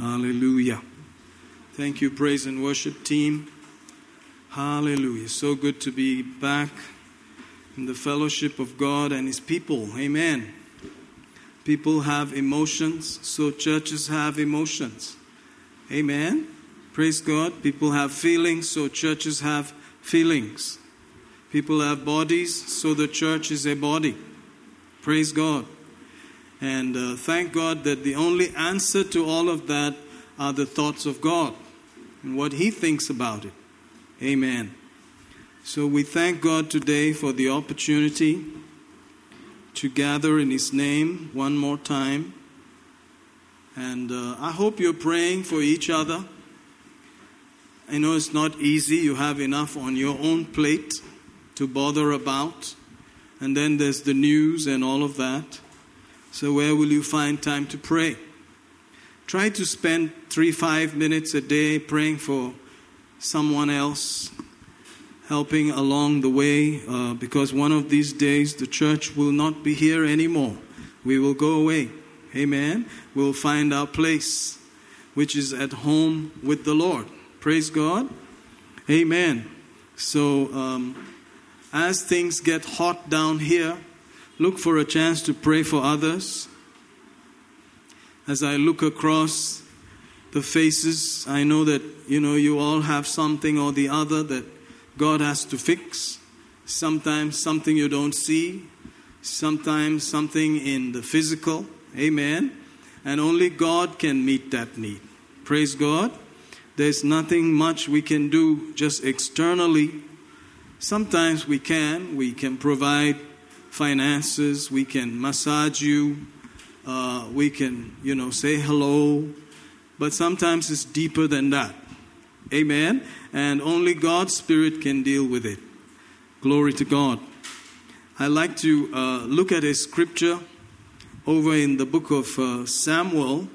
Hallelujah. Thank you, praise and worship team. Hallelujah. So good to be back in the fellowship of God and His people. Amen. People have emotions, so churches have emotions. Amen. Praise God. People have feelings, so churches have feelings. People have bodies, so the church is a body. Praise God. And uh, thank God that the only answer to all of that are the thoughts of God and what He thinks about it. Amen. So we thank God today for the opportunity to gather in His name one more time. And uh, I hope you're praying for each other. I know it's not easy, you have enough on your own plate to bother about. And then there's the news and all of that. So, where will you find time to pray? Try to spend three, five minutes a day praying for someone else, helping along the way, uh, because one of these days the church will not be here anymore. We will go away. Amen. We'll find our place, which is at home with the Lord. Praise God. Amen. So, um, as things get hot down here, look for a chance to pray for others. As I look across the faces, I know that you know you all have something or the other that God has to fix. Sometimes something you don't see, sometimes something in the physical. Amen. And only God can meet that need. Praise God. There's nothing much we can do just externally. Sometimes we can. We can provide finances, we can massage you, uh, we can, you know, say hello, but sometimes it's deeper than that. Amen? And only God's Spirit can deal with it. Glory to God. I like to uh, look at a scripture over in the book of uh, Samuel.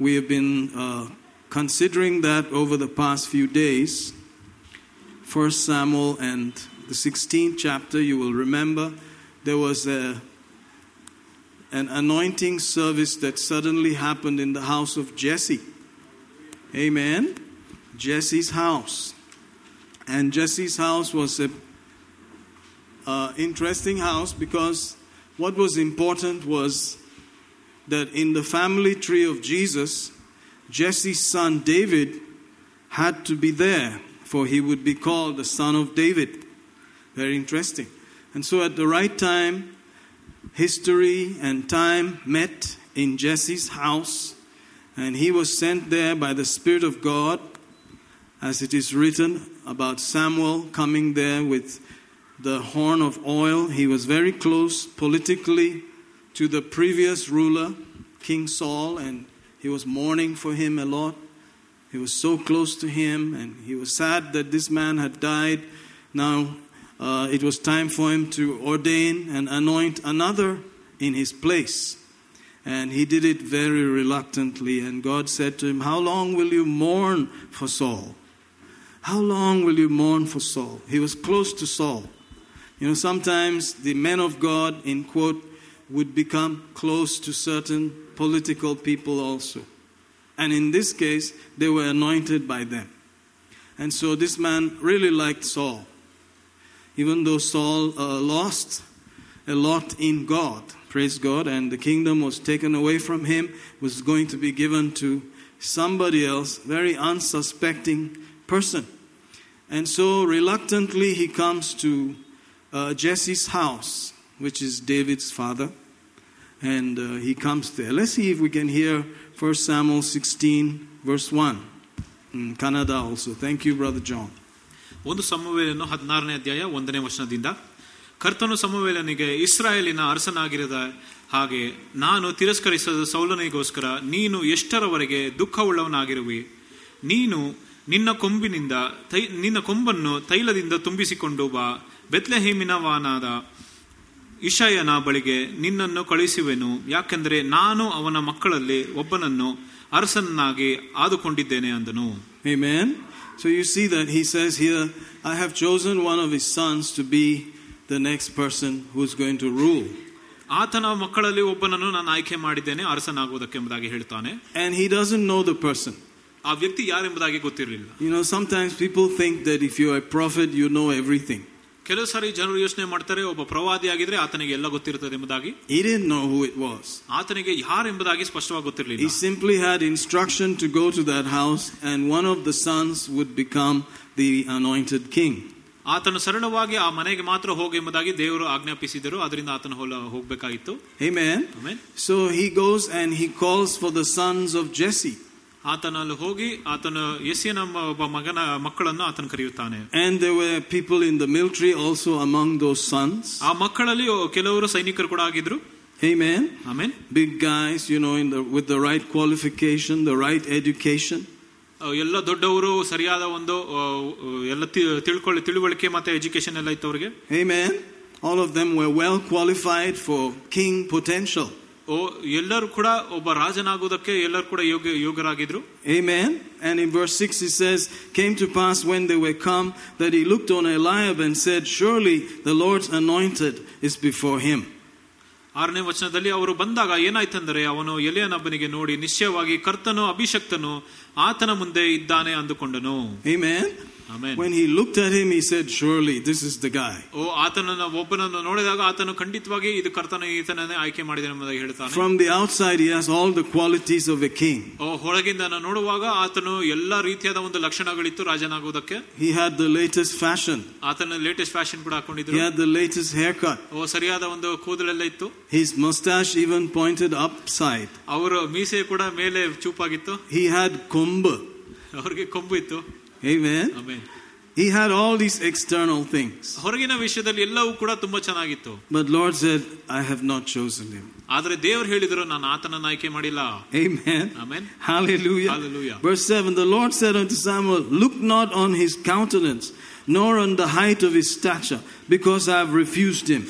We have been uh, considering that over the past few days. First Samuel and the 16th chapter, you will remember there was a, an anointing service that suddenly happened in the house of Jesse. Amen. Jesse's house. And Jesse's house was a uh, interesting house because what was important was that in the family tree of Jesus, Jesse's son David had to be there, for he would be called the son of David. Very interesting. And so at the right time, history and time met in Jesse's house, and he was sent there by the Spirit of God, as it is written about Samuel coming there with the horn of oil. He was very close politically to the previous ruler, King Saul, and he was mourning for him a lot. He was so close to him, and he was sad that this man had died. Now uh, it was time for him to ordain and anoint another in his place. And he did it very reluctantly. And God said to him, How long will you mourn for Saul? How long will you mourn for Saul? He was close to Saul. You know, sometimes the men of God, in quote, would become close to certain political people also. And in this case, they were anointed by them. And so this man really liked Saul even though Saul uh, lost a lot in God, praise God, and the kingdom was taken away from him, was going to be given to somebody else, very unsuspecting person. And so reluctantly he comes to uh, Jesse's house, which is David's father, and uh, he comes there. Let's see if we can hear 1 Samuel 16, verse 1. In Canada also. Thank you, Brother John. ಒಂದು ಸಮವೇಲನು ಹದಿನಾರನೇ ಅಧ್ಯಾಯ ಒಂದನೇ ವಚನದಿಂದ, ಕರ್ತನು ಸಮವೇಲನಿಗೆ, ಇಸ್ರಾಯೇಲಿನ ಅರಸನಾಗಿರದ ಹಾಗೆ ನಾನು ತಿರಸ್ಕರಿಸದ ಸೌಲನಿಗೋಸ್ಕರ ನೀನು ಎಷ್ಟರವರೆಗೆ ದುಃಖವುಳ್ಳವನಾಗಿರುವಿ? ನೀನು ನಿನ್ನ ಕೊಂಬಿನಿಂದ ತೈ, ನಿನ್ನ ಕೊಂಬನ್ನು ತೈಲದಿಂದ ತುಂಬಿಸಿಕೊಂಡು ಬಾ. ಬೆತ್ಲೆಹೇಮಿನವಾನಾದ ಇಶಯನ ಬಳಿಗೆ ನಿನ್ನನ್ನು ಕಳುಹಿಸುವೆನು. ಯಾಕೆಂದರೆ ನಾನು ಅವನ ಮಕ್ಕಳಲ್ಲಿ ಒಬ್ಬನನ್ನು ಅರಸನಾಗಿ ಆದುಕೊಂಡಿದ್ದೇನೆ ಅಂದನು. So you see that he says here, I have chosen one of his sons to be the next person who's going to rule. ಆತನ ಮಕ್ಕಳಲ್ಲಿ ಒಬ್ಬನನ್ನು ನಾನು ಆಯ್ಕೆ ಮಾಡಿದ್ದೇನೆ ಅರಸನಾಗುವುದಕ್ಕೆ ಎಂಬುದಾಗಿ ಹೇಳ್ತಾನೆ And he doesn't know the person. ಆ ವ್ಯಕ್ತಿ ಯಾರೆಂಬುದಾಗಿ ಗೊತ್ತಿರಲಿಲ್ಲ You know, sometimes people think that if you're a prophet, you know everything. ಕೆಲವು ಸಾರಿ ಜನರು ಯೋಚನೆ ಮಾಡ್ತಾರೆ ಒಬ್ಬ ಪ್ರವಾದಿ ಆಗಿದ್ರೆ ಆತನಿಗೆ ಎಲ್ಲ ಗೊತ್ತಿರುತ್ತದೆ ಎಂಬುದಾಗಿ He didn't know who it was. ಆತನಿಗೆ ಯಾರೆಂಬುದಾಗಿ ಸ್ಪಷ್ಟವಾಗಿ He ಗೊತ್ತಿರಲಿಲ್ಲ simply had instruction to go to that house, and one of the sons would become the anointed king. ಆತನು ಸರಳವಾಗಿ ಆ ಮನೆಗೆ ಮಾತ್ರ ಹೋಗಿ ಎಂಬುದಾಗಿ ದೇವರು ಆಜ್ಞಾಪಿಸಿದರು ಅದರಿಂದ ಆತನು ಹೊಲ ಹೋಗ್ಬೇಕಾಗಿತ್ತು Amen. ಆಮೇಲೆ So he goes and he calls for the sons of Jesse. ಆತನಲ್ಲಿ ಹೋಗಿ ಆತನು ಎಸಿಯನ ಮ- ಒಬ್ಬ ಮಗನ ಮಕ್ಕಳನ್ನು ಆತನು ಕರೆಯುತ್ತಾನೆ And there were people in the military also among those sons. ಆ ಮಕ್ಕಳಲ್ಲಿ ಕೆಲವರು ಸೈನಿಕರು ಕೂಡ ಆಗಿದ್ರು Amen. ಆಮೇಲೆ Big guys, you know, in the, with the right qualification, the right education. ಎಲ್ಲ ದೊಡ್ಡವರು ಸರಿಯಾದ ಒಂದು ಆ, ಎಲ್ಲ ತಿ- ತಿಳ್ಕೊಳ್ಳಿ ತಿಳುವಳಿಕೆ ಮತ್ತೆ ಎಜುಕೇಶನ್ ಎಲ್ಲ ಇತ್ತು ಅವ್ರಿಗೆ Amen. All of them were well qualified for king potential. ಓ ಎಲ್ಲರೂ ಕೂಡ ಒಬ್ಬ ರಾಜನಾಗುವುದಕ್ಕೆ ಎಲ್ಲರೂ ಕೂಡ ಯೋಗ್ಯ ಯೋಗರಾಗಿದ್ರು a man and in verse six he says came to pass when they were come that he look on Eliab and said surely the Lord's anointed is before him ಆರನೇ ವಚನದಲ್ಲಿ ಅವರು ಬಂದಾಗ ಏನಾಯ್ತಂದರೆ ಅವನು ಎಲೆಯನಬ್ಬನಿಗೆ ನೋಡಿ ನಿಶ್ಚಯವಾಗಿ ಕರ್ತನು ಅಭಿಷಕ್ತನು ಆತನ ಮುಂದೆ ಇದ್ದಾನೆ ಅಂದುಕೊಂಡನು. ಏ ಆಮೇಲೆ When he looked at him, he said, Surely this is the guy. ಓ ಆತನನ್ನು ಒಬ್ಬನನ್ನು ನೋಡಿದಾಗ ಆತನು ಖಂಡಿತವಾಗಿ ಇದು ಕರ್ತನ ಈತನನ್ನೇ ಆಯ್ಕೆ ಮಾಡಿದನು ಎಂಬುದಾಗಿ ಹೇಳ್ತಾನೆ From the outside, he has all the qualities of a king. ಓ ಹೊರಗಿಂದ ನಾನು ನೋಡುವಾಗ ಆತನು ಎಲ್ಲಾ ರೀತಿಯಾದ ಒಂದು ಲಕ್ಷಣಗಳಿತ್ತು ರಾಜನಾಗುವುದಕ್ಕೆ He had the latest fashion, ಆತನ ಲೇಟೆಸ್ಟ್ ಫ್ಯಾಷನ್ ಕೂಡ he ಹಾಕೊಂಡಿದ್ರು had the latest haircut. ಓ ಸರಿಯಾದ ಒಂದು ಕೂದಲೆಲ್ಲ ಇತ್ತು His mustache even pointed upside. ಅವರ ಮೀಸೆ ಕೂಡ ಮೇಲೆ ಚೂಪಾಗಿತ್ತು He had kumba. ಅವ್ರಿಗೆ ಕೊಂಬು ಇತ್ತು Amen. ಆಮೇಲೆ He had all these external things. ಹೊರಗಿನ ವಿಷಯದಲ್ಲಿ ಎಲ್ಲವೂ ಕೂಡ ತುಂಬಾ ಚೆನ್ನಾಗಿತ್ತು But Lord said, I have not chosen him. ಆದ್ರೆ ದೇವರು ಹೇಳಿದ್ರು ನಾನು ಆತನನ್ನ ಆಯ್ಕೆ ಮಾಡಿಲ್ಲ Amen. Amen Hallelujah. Hallelujah. Verse 7 The Lord said unto Samuel, Look not on his countenance, nor on the height of his stature, because I have refused him.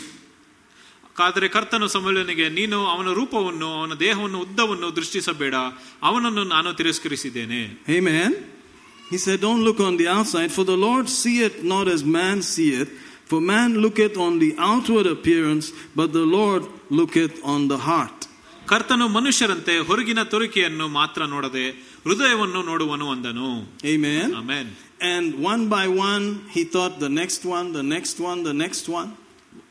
ಆದರೆ ಕರ್ತನು ಸಮಲನಿಗೆ ನೀನು ಅವನ ರೂಪವನ್ನು ಅವನ ದೇಹವನ್ನು ಉದ್ದವನ್ನು ದೃಷ್ಟಿಸಬೇಡ ಅವನನ್ನು ನಾನು ತಿರಸ್ಕರಿಸಿದ್ದೇನೆ Amen. He said, Don't look on the outside, for the Lord seeth not as man seeth. For man looketh on the outward appearance, but the Lord looketh on the heart. ಕರ್ತನು ಮನುಷ್ಯರಂತೆ ಹೊರಗಿನ ತೋರಿಕೆಯನ್ನು ಮಾತ್ರ ನೋಡದೆ ಹೃದಯವನ್ನು ನೋಡುವನು ಅಂದನು Amen. Amen And one by one, he thought the next one, the next one, the next one.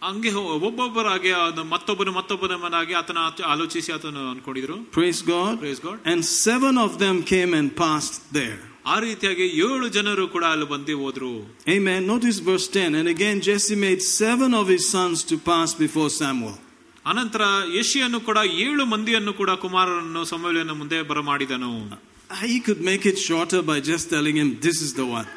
ಹಂಗೆ ಹೊ- ಒಬ್ಬೊಬ್ಬರಾಗಿ ಅದು ಮತ್ತೊಬ್ಬನು ಮತ್ತೊಬ್ಬನವನಾಗಿ ಆತನ ಆಚ- ಆಲೋಚಿಸಿ ಆತನು ಅನ್ಕೊಂಡಿದ್ರು Praise God. Praise God. And seven of them came and passed there. ಆ ರೀತಿಯಾಗಿ ಏಳು ಜನರು ಕೂಡ ಅಲ್ಲಿ ಬಂದು ಹೋದ್ರು Amen. Notice verse 10. And again, Jesse made seven of his sons to pass before Samuel. ಅನಂತರ ಯಶಿಯನ್ನು ಕೂಡ ಏಳು ಮಂದಿಯನ್ನು ಕೂಡ ಕುಮಾರರನ್ನು ಸಮಯನ ಮುಂದೆ ಬರಮಾಡಿದನು He could make it shorter by just telling him, This is the one.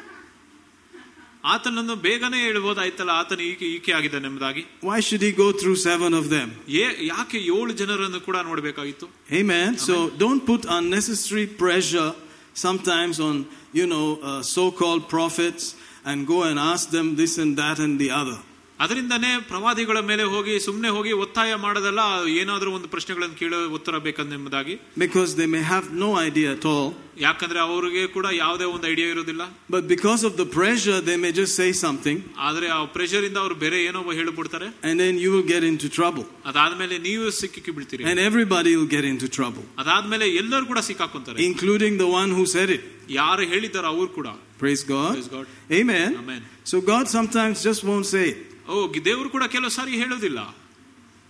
ಆತನನ್ನು ಬೇಗನೆ ಹೇಳ್ಬೋದಾಯ್ತಲ್ಲ ಆತನ ಈಕೆ ಈಕೆ ಆಗಿದ್ದಾನೆ ಎಂಬುದಾಗಿ Why should he go through seven of them? ಏ- ಯಾಕೆ ಏಳು ಜನರನ್ನು ಕೂಡ ನೋಡಬೇಕಾಗಿತ್ತು Amen. So don't put unnecessary pressure sometimes on, you know, uh, so called prophets and go and ask them this and that and the other. ಅದರಿಂದನೇ ಪ್ರವಾದಿಗಳ ಮೇಲೆ ಹೋಗಿ ಸುಮ್ಮನೆ ಹೋಗಿ ಒತ್ತಾಯ ಮಾಡೋದಲ್ಲ ಏನಾದರೂ ಒಂದು ಪ್ರಶ್ನೆಗಳನ್ನು ಕೇಳೋ ಉತ್ತರ ಬೇಕಂದೆಂಬುದಾಗಿ Because they may have no idea at all. ಯಾಕಂದ್ರೆ ಅವರಿಗೆ ಕೂಡ ಯಾವುದೇ ಒಂದು ಐಡಿಯಾ ಇರೋದಿಲ್ಲ But because of the pressure, they may just say something ಆದ್ರೆ ಆ ಪ್ರೆಷರ್ ಇಂದ ಅವ್ರು ಬೇರೆ ಏನೋ ಹೇಳ್ಬಿಡ್ತಾರೆ and then you will get into trouble. ಅದಾದ್ಮೇಲೆ ನೀವು ಸಿಕ್ಕಿ ಬೀಳ್ತೀರಿ And everybody will get into trouble, ಅದಾದ್ಮೇಲೆ ಎಲ್ಲರೂ ಕೂಡ ಸಿಕ್ಕಾಕೊಂತಾರೆ including the one who said it. ಯಾರು ಹೇಳಿದಾರೋ ಅವ್ರು ಕೂಡ Praise God. Praise God. Amen. Amen. So God sometimes just won't say it. ಓ ದೇವರು ಕೂಡ ಕೆಲವು ಸಾರಿ ಹೇಳೋದಿಲ್ಲ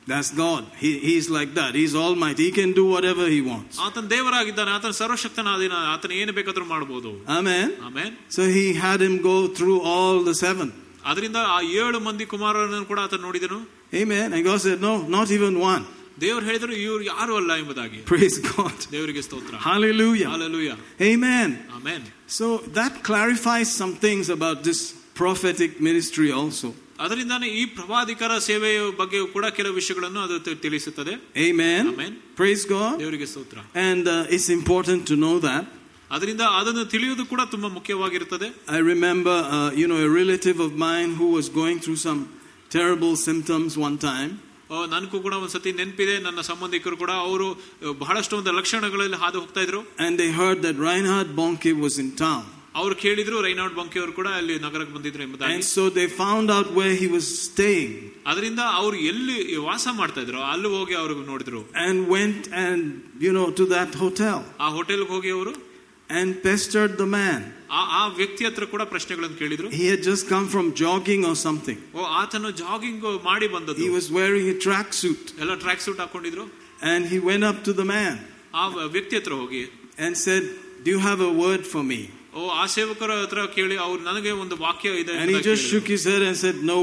That's God. He, he's like that. He's almighty. He can do whatever he wants. ಆತನ ದೇವರಾಗಿದ್ದಾನೆ ಆತನ ಸರ್ವಶಕ್ತನಾದಿನ ಆತನ ಏನು ಬೇಕಾದ್ರೂ ಮಾಡಬಹುದು Amen. ಆಮೇಲೆ So he had him go through all the seven. ಅದರಿಂದ ಆ ಏಳು ಮಂದಿ ಕುಮಾರರನ್ನು ಕೂಡ ಆತನ ನೋಡಿದನು Amen. And God said, No, not even one. ದೇವರು ಹೇಳಿದ್ರು ಇವ್ರು ಯಾರು ಅಲ್ಲ ಎಂಬುದಾಗಿ Praise God. ದೇವರಿಗೆ ಸ್ತೋತ್ರ Hallelujah. Hallelujah. Amen. Amen So that clarifies some things about this prophetic ministry also. ಅದರಿಂದಾನೆ ಈ ಪ್ರವಾದಿಕರ ಸೇವೆಯ ಬಗ್ಗೆಯೂ ಕೂಡ ಕೆಲವು ವಿಷಯಗಳನ್ನು ಅದು ತಿಳಿಸುತ್ತದೆ Amen. Amen. Praise God. ದೇವರಿಗೆ And uh, it's important to know that. ಅದರಿಂದ ಅದನ್ನು ತಿಳಿಯುವುದು ಕೂಡ ತುಂಬಾ ಮುಖ್ಯವಾಗಿರುತ್ತದೆ I remember, uh, you know, a relative of mine who was going through some terrible symptoms one time. ಆ, ನನಗೂ ಕೂಡ ಒಂದ್ಸತಿ ನೆನಪಿದೆ ನನ್ನ ಸಂಬಂಧಿಕರು ಕೂಡ ಅವರು ಬಹಳಷ್ಟು ಒಂದು ಲಕ್ಷಣಗಳಲ್ಲಿ ಹಾದು ಹೋಗ್ತಾ ಇದ್ರು And they heard that Reinhard Bonnke was in town. ಅವ್ರು ಕೇಳಿದ್ರು ರೈನಾಲ್ಡ್ ಬಂಕಿ ಅವರು ಕೂಡ ಅಲ್ಲಿ ನಗರಕ್ಕೆ ಬಂದಿದ್ರು ಎಂಬುದಾಗಿ And so they found out where he was staying ಅದರಿಂದ ಅವ್ರು ಎಲ್ಲಿ ವಾಸ ಮಾಡ್ತಾ ಇದ್ರು ಅಲ್ಲಿ ಹೋಗಿ ಅವ್ರಿಗೆ ನೋಡಿದ್ರು and went and, you know, to that hotel ಆ ಹೋಟೆಲ್ಗೆ ಹೋಗಿ ಅವರು and pestered the man. ಆ ಆ ವ್ಯಕ್ತಿ ಹತ್ರ ಕೂಡ ಪ್ರಶ್ನೆಗಳನ್ನು ಕೇಳಿದ್ರು He had just come from jogging or something. ಓ ಆತನು ಜಾಗಿಂಗ್ ಮಾಡಿ ಬಂದದ್ದು He was wearing a tracksuit ಎಲ್ಲ ಟ್ರ್ಯಾಕ್ ಸೂಟ್ ಹಾಕೊಂಡಿದ್ರು and he went up to the man ಆ ವ್ಯಕ್ತಿ ಹತ್ರ ಹೋಗಿ and said, Do you have a word for me? ಓ ಆ ಸೇವಕರ ಹತ್ರ ಕೇಳಿ ಅವ್ರು ನನಗೆ ಒಂದು ವಾಕ್ಯ ಇದೆ And he ಎಂಬುದಾಗಿ just ಕೇಳಿದ್ರು. shook his head and said, No.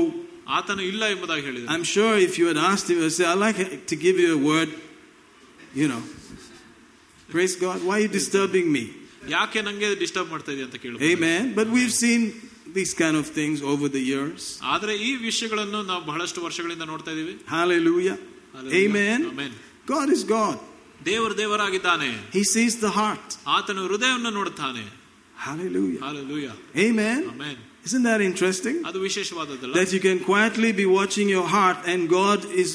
ಆತನು ಇಲ್ಲ ಎಂಬುದಾಗಿ ಹೇಳಿದ್ರು I'm sure if you had asked him, I'd say, I'd like to give you a word, you know. Praise God. Why are you disturbing me? ಯಾಕೆ ನಂಗೆ disturb ಮಾಡ್ತಾ ಇದೆ ಅಂತ ಕೇಳಿ Amen. But we've seen these kind of things over the years. ಆದ್ರೆ ಈ ವಿಷಯಗಳನ್ನು ನಾವು ಬಹಳಷ್ಟು ವರ್ಷಗಳಿಂದ ನೋಡ್ತಾ ಇದೀವಿ Hallelujah. Amen. Amen. God is God. ದೇವರು ದೇವರಾಗಿದ್ದಾನೆ He sees the heart. ಆತನು ಹೃದಯವನ್ನು ನೋಡುತ್ತಾನೆ Hallelujah. Hallelujah. Amen. Amen. Isn't that interesting? ಅದು ವಿಶೇಷವಾದದ್ದಲ್ಲ That you can quietly be watching your heart and God is